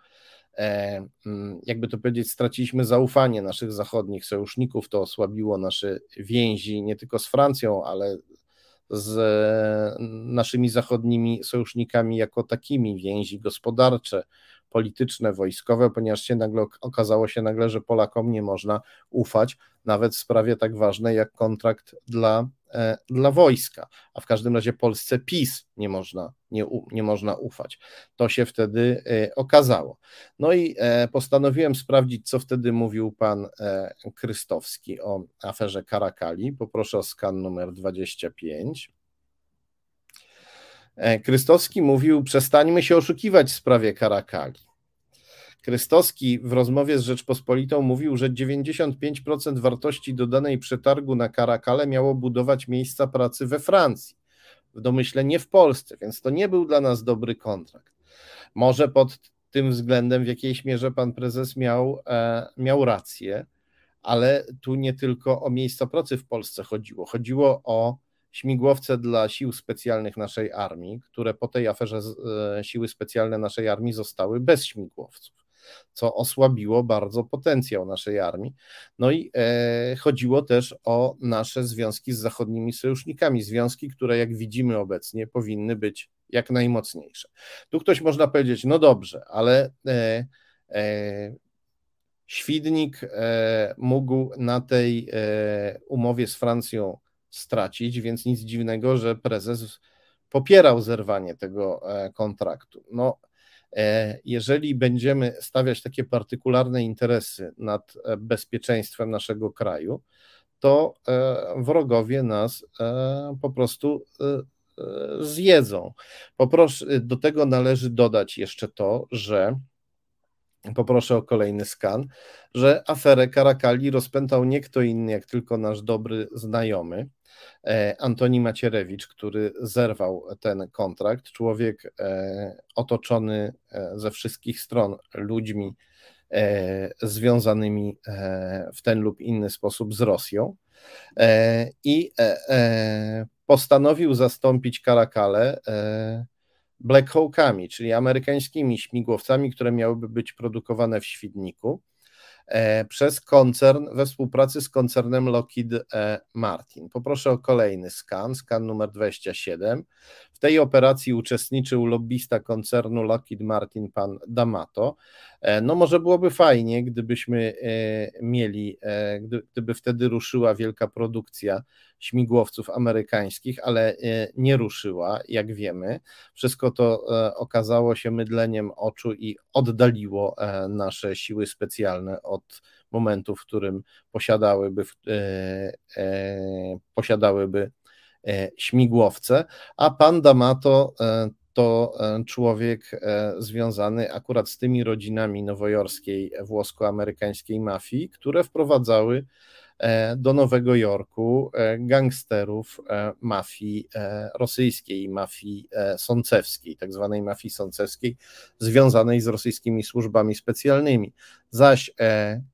jakby to powiedzieć, straciliśmy zaufanie naszych zachodnich sojuszników, to osłabiło nasze więzi nie tylko z Francją, ale z naszymi zachodnimi sojusznikami jako takimi, więzi gospodarcze, polityczne, wojskowe, ponieważ się nagle okazało się nagle, że Polakom nie można ufać, nawet w sprawie tak ważnej jak kontrakt dla, e, dla wojska, a w każdym razie Polsce PiS nie można, nie, nie można ufać. To się wtedy e, okazało. No i e, postanowiłem sprawdzić, co wtedy mówił pan Krystowski o aferze Karakali. Poproszę o skan numer 25. E, Krystowski mówił: Przestańmy się oszukiwać w sprawie Karakali. Krystowski w rozmowie z Rzeczpospolitą mówił, że 95% wartości dodanej przetargu na Karakale miało budować miejsca pracy we Francji. W domyśle nie w Polsce, więc to nie był dla nas dobry kontrakt. Może pod tym względem w jakiejś mierze pan prezes miał, e, miał rację, ale tu nie tylko o miejsca pracy w Polsce chodziło. Chodziło o śmigłowce dla sił specjalnych naszej armii, które po tej aferze e, siły specjalne naszej armii zostały bez śmigłowców, co osłabiło bardzo potencjał naszej armii. No i e, chodziło też o nasze związki z zachodnimi sojusznikami, związki, które jak widzimy obecnie powinny być jak najmocniejsze. Tu ktoś można powiedzieć, no dobrze, ale e, e, Świdnik e, mógł na tej e, umowie z Francją stracić, więc nic dziwnego, że prezes popierał zerwanie tego e, kontraktu. No, jeżeli będziemy stawiać takie partykularne interesy nad bezpieczeństwem naszego kraju, to wrogowie nas po prostu zjedzą. Poproszę, do tego należy dodać jeszcze to, że poproszę o kolejny skan, że aferę Karakali rozpętał nie kto inny, jak tylko nasz dobry znajomy, e, Antoni Macierewicz, który zerwał ten kontrakt. Człowiek e, otoczony e, ze wszystkich stron ludźmi związanymi w ten lub inny sposób z Rosją i postanowił zastąpić Karakale Black Hawkami, czyli amerykańskimi śmigłowcami, które miałyby być produkowane w Świdniku e, przez koncern we współpracy z koncernem Lockheed e, Martin. Poproszę o kolejny skan, skan numer 27. W tej operacji uczestniczył lobbysta koncernu Lockheed Martin, pan D'Amato. E, no może byłoby fajnie, gdybyśmy mieli, gdyby wtedy ruszyła wielka produkcja śmigłowców amerykańskich, ale e, nie ruszyła, jak wiemy. Wszystko to e, okazało się mydleniem oczu i oddaliło e, nasze siły specjalne od momentu, w którym posiadałyby, posiadałyby śmigłowce, a pan D'Amato to człowiek związany akurat z tymi rodzinami nowojorskiej włosko-amerykańskiej mafii, które wprowadzały E, do Nowego Jorku e, gangsterów e, mafii rosyjskiej, mafii sącewskiej, tak zwanej mafii sącewskiej, związanej z rosyjskimi służbami specjalnymi. Zaś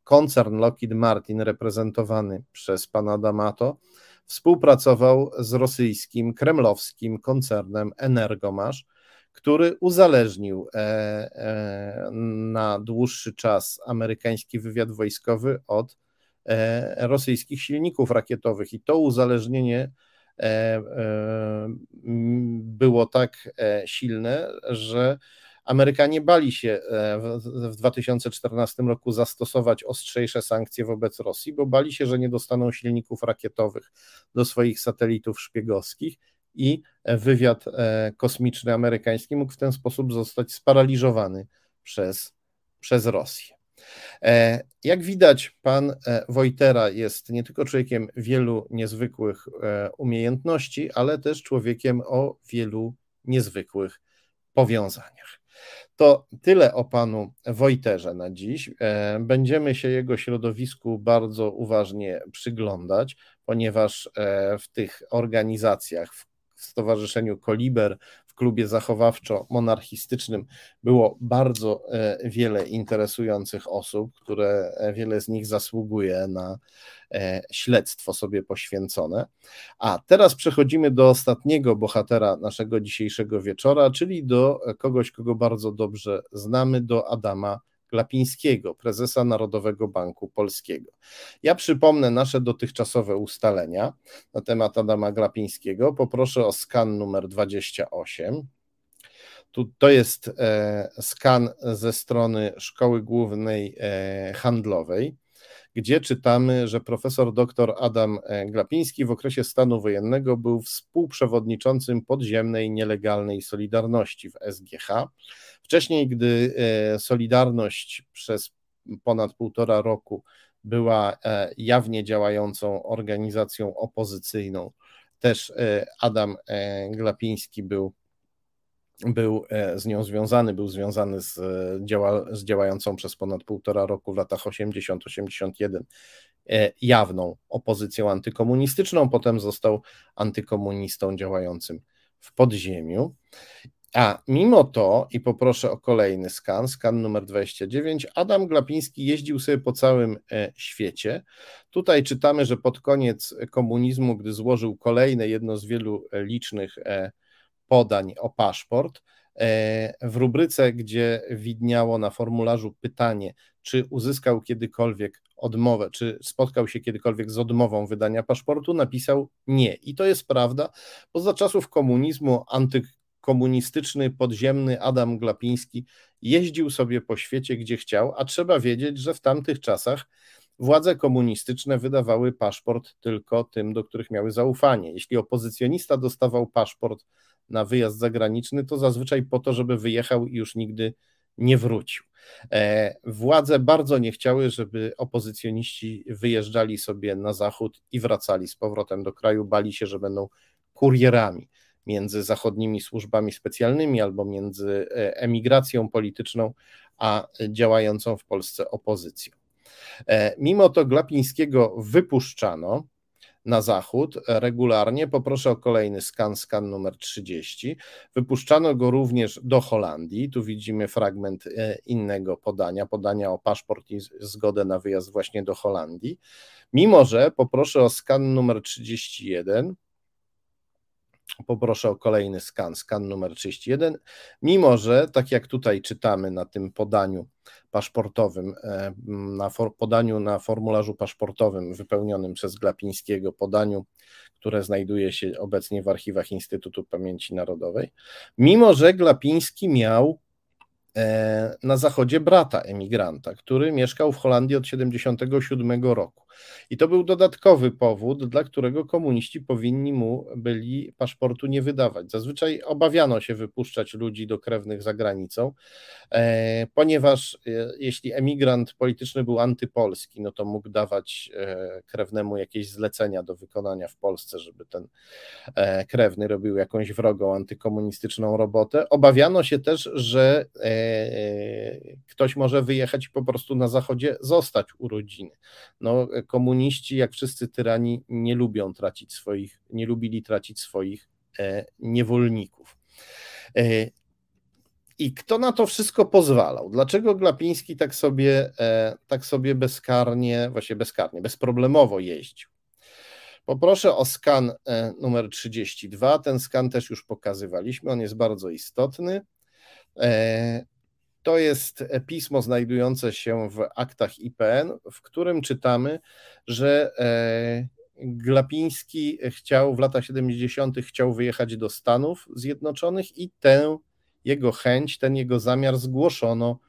koncern Lockheed Martin, reprezentowany przez pana D'Amato, współpracował z rosyjskim, kremlowskim koncernem Energomasz, który uzależnił na dłuższy czas amerykański wywiad wojskowy od E, rosyjskich silników rakietowych. I to uzależnienie e, e, było tak silne, że Amerykanie bali się w 2014 roku zastosować ostrzejsze sankcje wobec Rosji, bo bali się, że nie dostaną silników rakietowych do swoich satelitów szpiegowskich i wywiad kosmiczny amerykański mógł w ten sposób zostać sparaliżowany przez, przez Rosję. E, jak widać, pan e, Wojtera jest nie tylko człowiekiem wielu niezwykłych e, umiejętności, ale też człowiekiem o wielu niezwykłych powiązaniach. To tyle o panu Wojterze na dziś. Będziemy się jego środowisku bardzo uważnie przyglądać, ponieważ w tych organizacjach, w Stowarzyszeniu Koliber, klubie zachowawczo-monarchistycznym było bardzo e, wiele interesujących osób, które e, wiele z nich zasługuje na e, śledztwo sobie poświęcone. A teraz przechodzimy do ostatniego bohatera naszego dzisiejszego wieczora, czyli do kogoś, kogo bardzo dobrze znamy, do Adama Glapińskiego, prezesa Narodowego Banku Polskiego. Ja przypomnę nasze dotychczasowe ustalenia na temat Adama Glapińskiego. Poproszę o skan numer 28. Tu, to jest e, skan ze strony Szkoły Głównej e, Handlowej gdzie czytamy, że profesor dr Adam e, Glapiński w okresie stanu wojennego był współprzewodniczącym podziemnej nielegalnej Solidarności w SGH. Wcześniej, gdy e, Solidarność przez ponad półtora roku była e, jawnie działającą organizacją opozycyjną, też Adam Glapiński był był e, z nią związany, był związany z, e, działa, z działającą przez ponad półtora roku w latach 80-81 e, jawną opozycją antykomunistyczną, potem został antykomunistą działającym w podziemiu. A mimo to, i poproszę o kolejny skan, skan numer 29, Adam Glapiński jeździł sobie po całym świecie. Tutaj czytamy, że pod koniec komunizmu, gdy złożył kolejne, jedno z wielu licznych podań o paszport, w rubryce, gdzie widniało na formularzu pytanie, czy uzyskał kiedykolwiek odmowę, czy spotkał się kiedykolwiek z odmową wydania paszportu, napisał nie. I to jest prawda, bo za czasów komunizmu anty komunistyczny, podziemny Adam Glapiński jeździł sobie po świecie, gdzie chciał, a trzeba wiedzieć, że w tamtych czasach władze komunistyczne wydawały paszport tylko tym, do których miały zaufanie. Jeśli opozycjonista dostawał paszport na wyjazd zagraniczny, to zazwyczaj po to, żeby wyjechał i już nigdy nie wrócił. E, władze bardzo nie chciały, żeby opozycjoniści wyjeżdżali sobie na zachód i wracali z powrotem do kraju, bali się, że będą kurierami między zachodnimi służbami specjalnymi albo między e, emigracją polityczną a działającą w Polsce opozycją. E, mimo to Glapińskiego wypuszczano na zachód regularnie. Poproszę o kolejny skan, skan numer 30. Wypuszczano go również do Holandii. Tu widzimy fragment e, innego podania, podania o paszport i zgodę na wyjazd właśnie do Holandii. Mimo, że poproszę o skan numer 31 Poproszę o kolejny skan, skan numer 31. Mimo, że tak jak tutaj czytamy na tym podaniu paszportowym, e, na for, podaniu na formularzu paszportowym wypełnionym przez Glapińskiego, podaniu, które znajduje się obecnie w archiwach Instytutu Pamięci Narodowej, mimo że Glapiński miał e, na zachodzie brata emigranta, który mieszkał w Holandii od 1977 roku. I to był dodatkowy powód, dla którego komuniści powinni mu byli paszportu nie wydawać. Zazwyczaj obawiano się wypuszczać ludzi do krewnych za granicą, e, ponieważ e, jeśli emigrant polityczny był antypolski, no to mógł dawać e, krewnemu jakieś zlecenia do wykonania w Polsce, żeby ten krewny robił jakąś wrogą antykomunistyczną robotę. Obawiano się też, że ktoś może wyjechać i po prostu na zachodzie zostać u rodziny. No, komuniści, jak wszyscy tyrani, nie lubią tracić swoich, nie lubili tracić swoich e, niewolników. E, I kto na to wszystko pozwalał? Dlaczego Glapiński tak sobie, e, tak sobie bezkarnie, właśnie bezkarnie, bezproblemowo jeździł? Poproszę o skan numer 32. Ten skan też już pokazywaliśmy, on jest bardzo istotny. To jest pismo znajdujące się w aktach IPN, w którym czytamy, że e, Glapiński chciał w latach 70. chciał wyjechać do Stanów Zjednoczonych i tę jego chęć, ten jego zamiar zgłoszono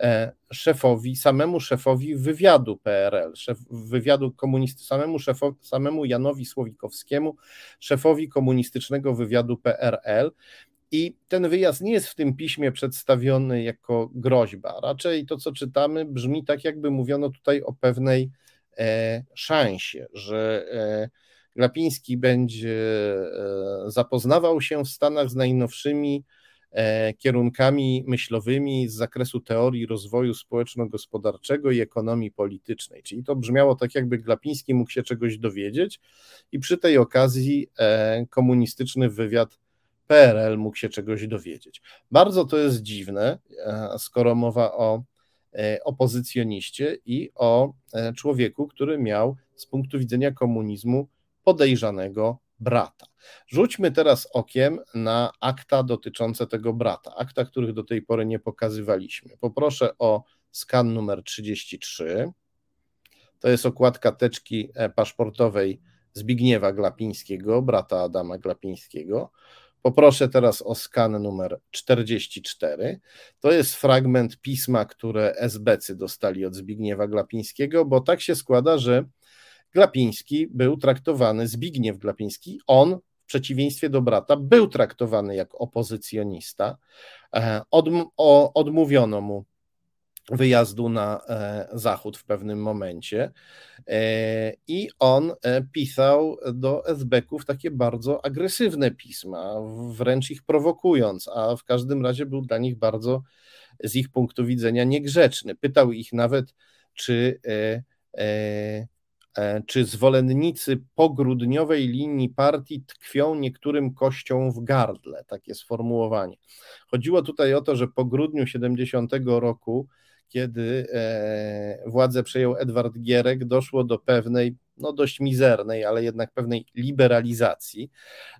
e, szefowi, samemu szefowi wywiadu PRL, szef, wywiadu komunisty, samemu, samemu Janowi Słowikowskiemu, szefowi komunistycznego wywiadu PRL. I ten wyjazd nie jest w tym piśmie przedstawiony jako groźba. Raczej to, co czytamy, brzmi tak, jakby mówiono tutaj o pewnej e, szansie, że e, Glapiński będzie e, zapoznawał się w Stanach z najnowszymi e, kierunkami myślowymi z zakresu teorii rozwoju społeczno-gospodarczego i ekonomii politycznej. Czyli to brzmiało tak, jakby Glapiński mógł się czegoś dowiedzieć i przy tej okazji e, komunistyczny wywiad PRL mógł się czegoś dowiedzieć. Bardzo to jest dziwne, e, skoro mowa o e, opozycjoniście i o e, człowieku, który miał z punktu widzenia komunizmu podejrzanego brata. Rzućmy teraz okiem na akta dotyczące tego brata, akta, których do tej pory nie pokazywaliśmy. Poproszę o skan numer 33. To jest okładka teczki paszportowej Zbigniewa Glapińskiego, brata Adama Glapińskiego. Poproszę teraz o skan numer 44. To jest fragment pisma, które SBcy dostali od Zbigniewa Glapińskiego, bo tak się składa, że Glapiński był traktowany, Zbigniew Glapiński, on w przeciwieństwie do brata, był traktowany jak opozycjonista. E, odmówiono mu wyjazdu na e, zachód w pewnym momencie e, i on e, pisał do Esbeków takie bardzo agresywne pisma, wręcz ich prowokując, a w każdym razie był dla nich bardzo z ich punktu widzenia niegrzeczny. Pytał ich nawet, czy czy zwolennicy pogrudniowej linii partii tkwią niektórym kością w gardle, takie sformułowanie. Chodziło tutaj o to, że po grudniu 70 roku kiedy e, władzę przejął Edward Gierek, doszło do pewnej, no dość mizernej, ale jednak pewnej liberalizacji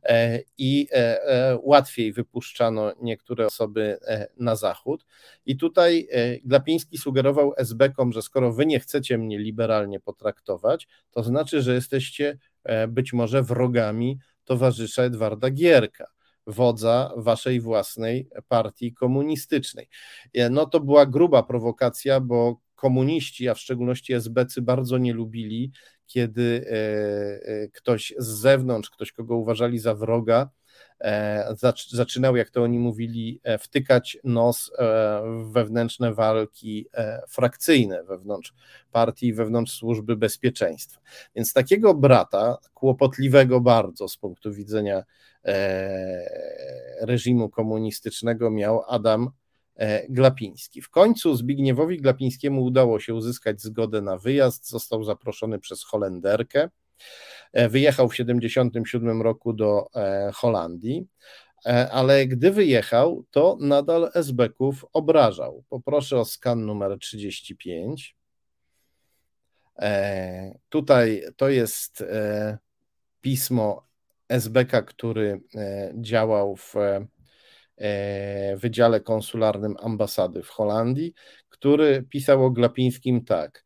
e, i e, łatwiej wypuszczano niektóre osoby na zachód. I tutaj Glapiński sugerował SB-kom, że skoro wy nie chcecie mnie liberalnie potraktować, to znaczy, że jesteście być może wrogami towarzysza Edwarda Gierka wodza waszej własnej partii komunistycznej. E, no to była gruba prowokacja, bo komuniści, a w szczególności SBcy bardzo nie lubili, kiedy e, e, ktoś z zewnątrz, ktoś kogo uważali za wroga, zaczynał, jak to oni mówili, wtykać nos w wewnętrzne walki frakcyjne wewnątrz partii, wewnątrz służby bezpieczeństwa. Więc takiego brata, kłopotliwego bardzo z punktu widzenia E, reżimu komunistycznego miał Adam e, Glapiński. W końcu Zbigniewowi Glapińskiemu udało się uzyskać zgodę na wyjazd, został zaproszony przez Holenderkę. E, wyjechał w 1977 roku do Holandii, ale gdy wyjechał, to nadal SB-ków obrażał. Poproszę o skan numer 35. Tutaj to jest pismo SBK, który e, działał w e, Wydziale Konsularnym Ambasady w Holandii, który pisał o Glapińskim tak.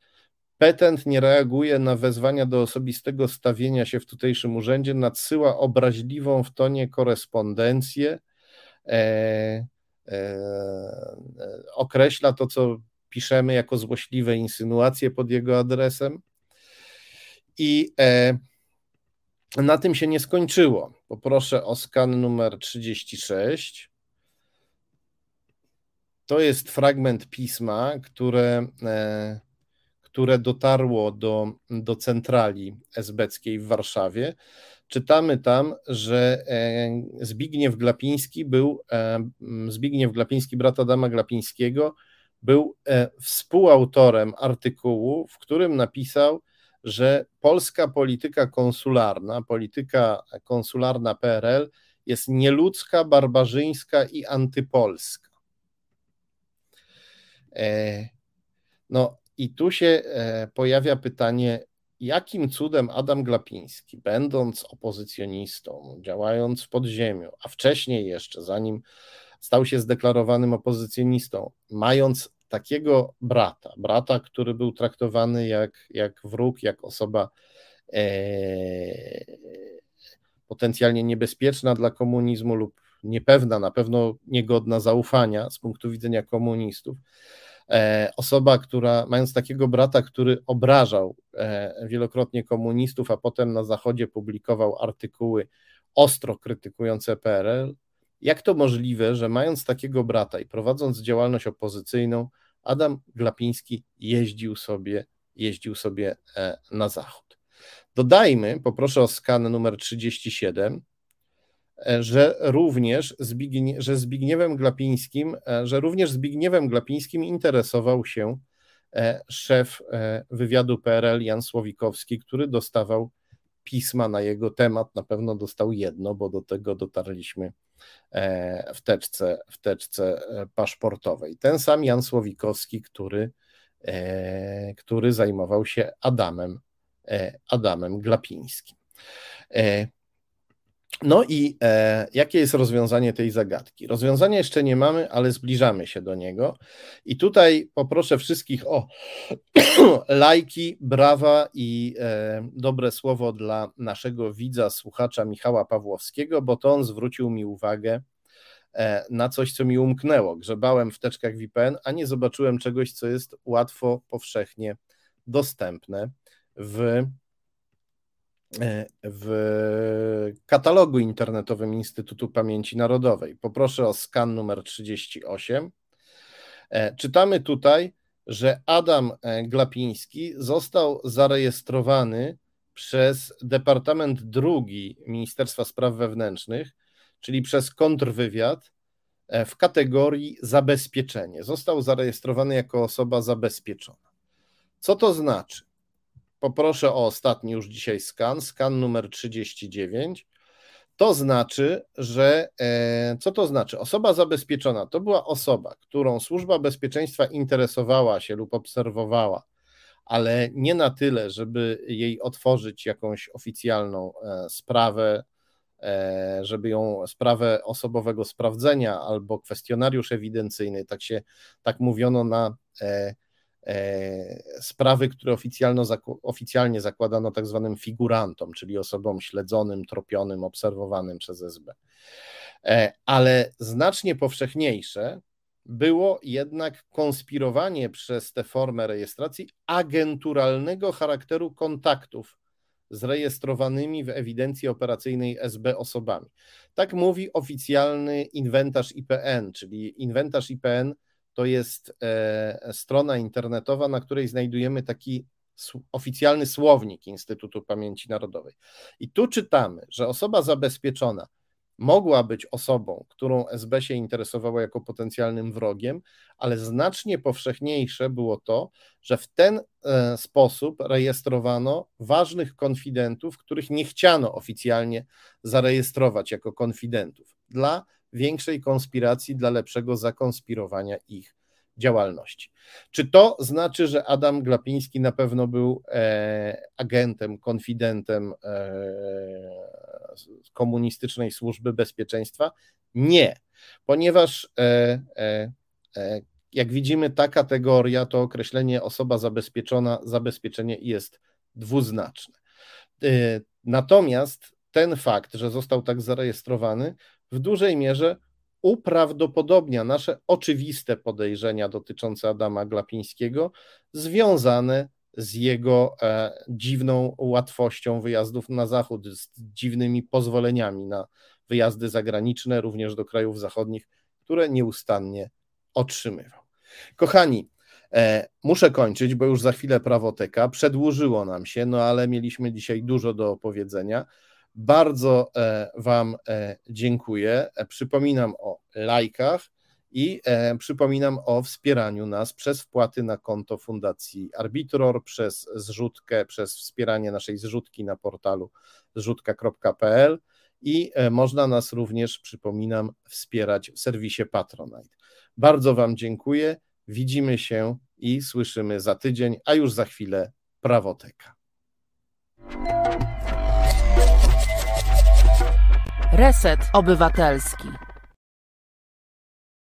Petent nie reaguje na wezwania do osobistego stawienia się w tutejszym urzędzie, nadsyła obraźliwą w tonie korespondencję, e, e, określa to, co piszemy jako złośliwe insynuacje pod jego adresem i e, na tym się nie skończyło. Poproszę o skan numer 36. To jest fragment pisma, które, e, które dotarło do, do centrali esbeckiej w Warszawie. Czytamy tam, że e, Zbigniew Glapiński był, e, Zbigniew Glapiński, brat Adama Glapińskiego, był współautorem artykułu, w którym napisał, że polska polityka konsularna, polityka konsularna PRL jest nieludzka, barbarzyńska i antypolska. E, no i tu się e, pojawia pytanie, jakim cudem Adam Glapiński, będąc opozycjonistą, działając w podziemiu, a wcześniej jeszcze, zanim stał się zdeklarowanym opozycjonistą, mając takiego brata, brata, który był traktowany jak, jak wróg, jak osoba e, potencjalnie niebezpieczna dla komunizmu lub niepewna, na pewno niegodna zaufania z punktu widzenia komunistów. E, osoba, która mając takiego brata, który obrażał e, wielokrotnie komunistów, a potem na Zachodzie publikował artykuły ostro krytykujące PRL, jak to możliwe, że mając takiego brata i prowadząc działalność opozycyjną, Adam Glapiński jeździł sobie, jeździł sobie e, na zachód. Dodajmy, poproszę o skan numer 37, e, że również Zbignie, że Zbigniewem Glapińskim, e, że również Zbigniewem Glapińskim interesował się szef wywiadu PRL Jan Słowikowski, który dostawał pisma na jego temat. Na pewno dostał jedno, bo do tego dotarliśmy E, w teczce, w teczce e, paszportowej. Ten sam Jan Słowikowski, który, e, który zajmował się Adamem, Adamem Glapińskim. No i e, jakie jest rozwiązanie tej zagadki? Rozwiązania jeszcze nie mamy, ale zbliżamy się do niego. I tutaj poproszę wszystkich o [clears throat] lajki, brawa i e, dobre słowo dla naszego widza, słuchacza Michała Pawłowskiego, bo to on zwrócił mi uwagę e, na coś, co mi umknęło. Grzebałem w teczkach VPN, a nie zobaczyłem czegoś, co jest łatwo, powszechnie dostępne w w katalogu internetowym Instytutu Pamięci Narodowej. Poproszę o skan numer 38. E, czytamy tutaj, że Adam e, Glapiński został zarejestrowany przez Departament II Ministerstwa Spraw Wewnętrznych, czyli przez kontrwywiad w kategorii zabezpieczenie. Został zarejestrowany jako osoba zabezpieczona. Co to znaczy? Poproszę o ostatni już dzisiaj skan, skan numer 39. To znaczy, że e, co to znaczy? Osoba zabezpieczona to była osoba, którą służba bezpieczeństwa interesowała się lub obserwowała, ale nie na tyle, żeby jej otworzyć jakąś oficjalną e, sprawę, e, żeby ją sprawę osobowego sprawdzenia albo kwestionariusz ewidencyjny, tak się tak mówiono na sprawy, które oficjalnie zakładano tak zwanym figurantom, czyli osobom śledzonym, tropionym, obserwowanym przez SB. E, ale znacznie powszechniejsze było jednak konspirowanie przez tę formę rejestracji agenturalnego charakteru kontaktów z rejestrowanymi w ewidencji operacyjnej SB osobami. Tak mówi oficjalny inwentarz IPN, czyli inwentarz IPN to jest e, strona internetowa, na której znajdujemy taki oficjalny słownik Instytutu Pamięci Narodowej. I tu czytamy, że osoba zabezpieczona mogła być osobą, którą SB się interesowało jako potencjalnym wrogiem, ale znacznie powszechniejsze było to, że w ten e, sposób rejestrowano ważnych konfidentów, których nie chciano oficjalnie zarejestrować jako konfidentów dla większej konspiracji, dla lepszego zakonspirowania ich działalności. Czy to znaczy, że Adam Glapiński na pewno był e, agentem, konfidentem e, komunistycznej służby bezpieczeństwa? Nie, ponieważ e, e, e jak widzimy, ta kategoria, to określenie osoba zabezpieczona, zabezpieczenie jest dwuznaczne. E, natomiast ten fakt, że został tak zarejestrowany, w dużej mierze uprawdopodobnia nasze oczywiste podejrzenia dotyczące Adama Glapińskiego, związane z jego e, dziwną łatwością wyjazdów na zachód, z dziwnymi pozwoleniami na wyjazdy zagraniczne, również do krajów zachodnich, które nieustannie otrzymywał. Kochani, e, muszę kończyć, bo już za chwilę prawoteka. Przedłużyło nam się, no ale mieliśmy dzisiaj dużo do opowiedzenia. Bardzo e, Wam e, dziękuję. E, przypominam o lajkach i przypominam o wspieraniu nas przez wpłaty na konto Fundacji Arbitror, przez zrzutkę, przez wspieranie naszej zrzutki na portalu zrzutka.pl i można nas również, przypominam, wspierać w serwisie Patronite. Bardzo Wam dziękuję. Widzimy się i słyszymy za tydzień, a już za chwilę prawoteka. Reset Obywatelski.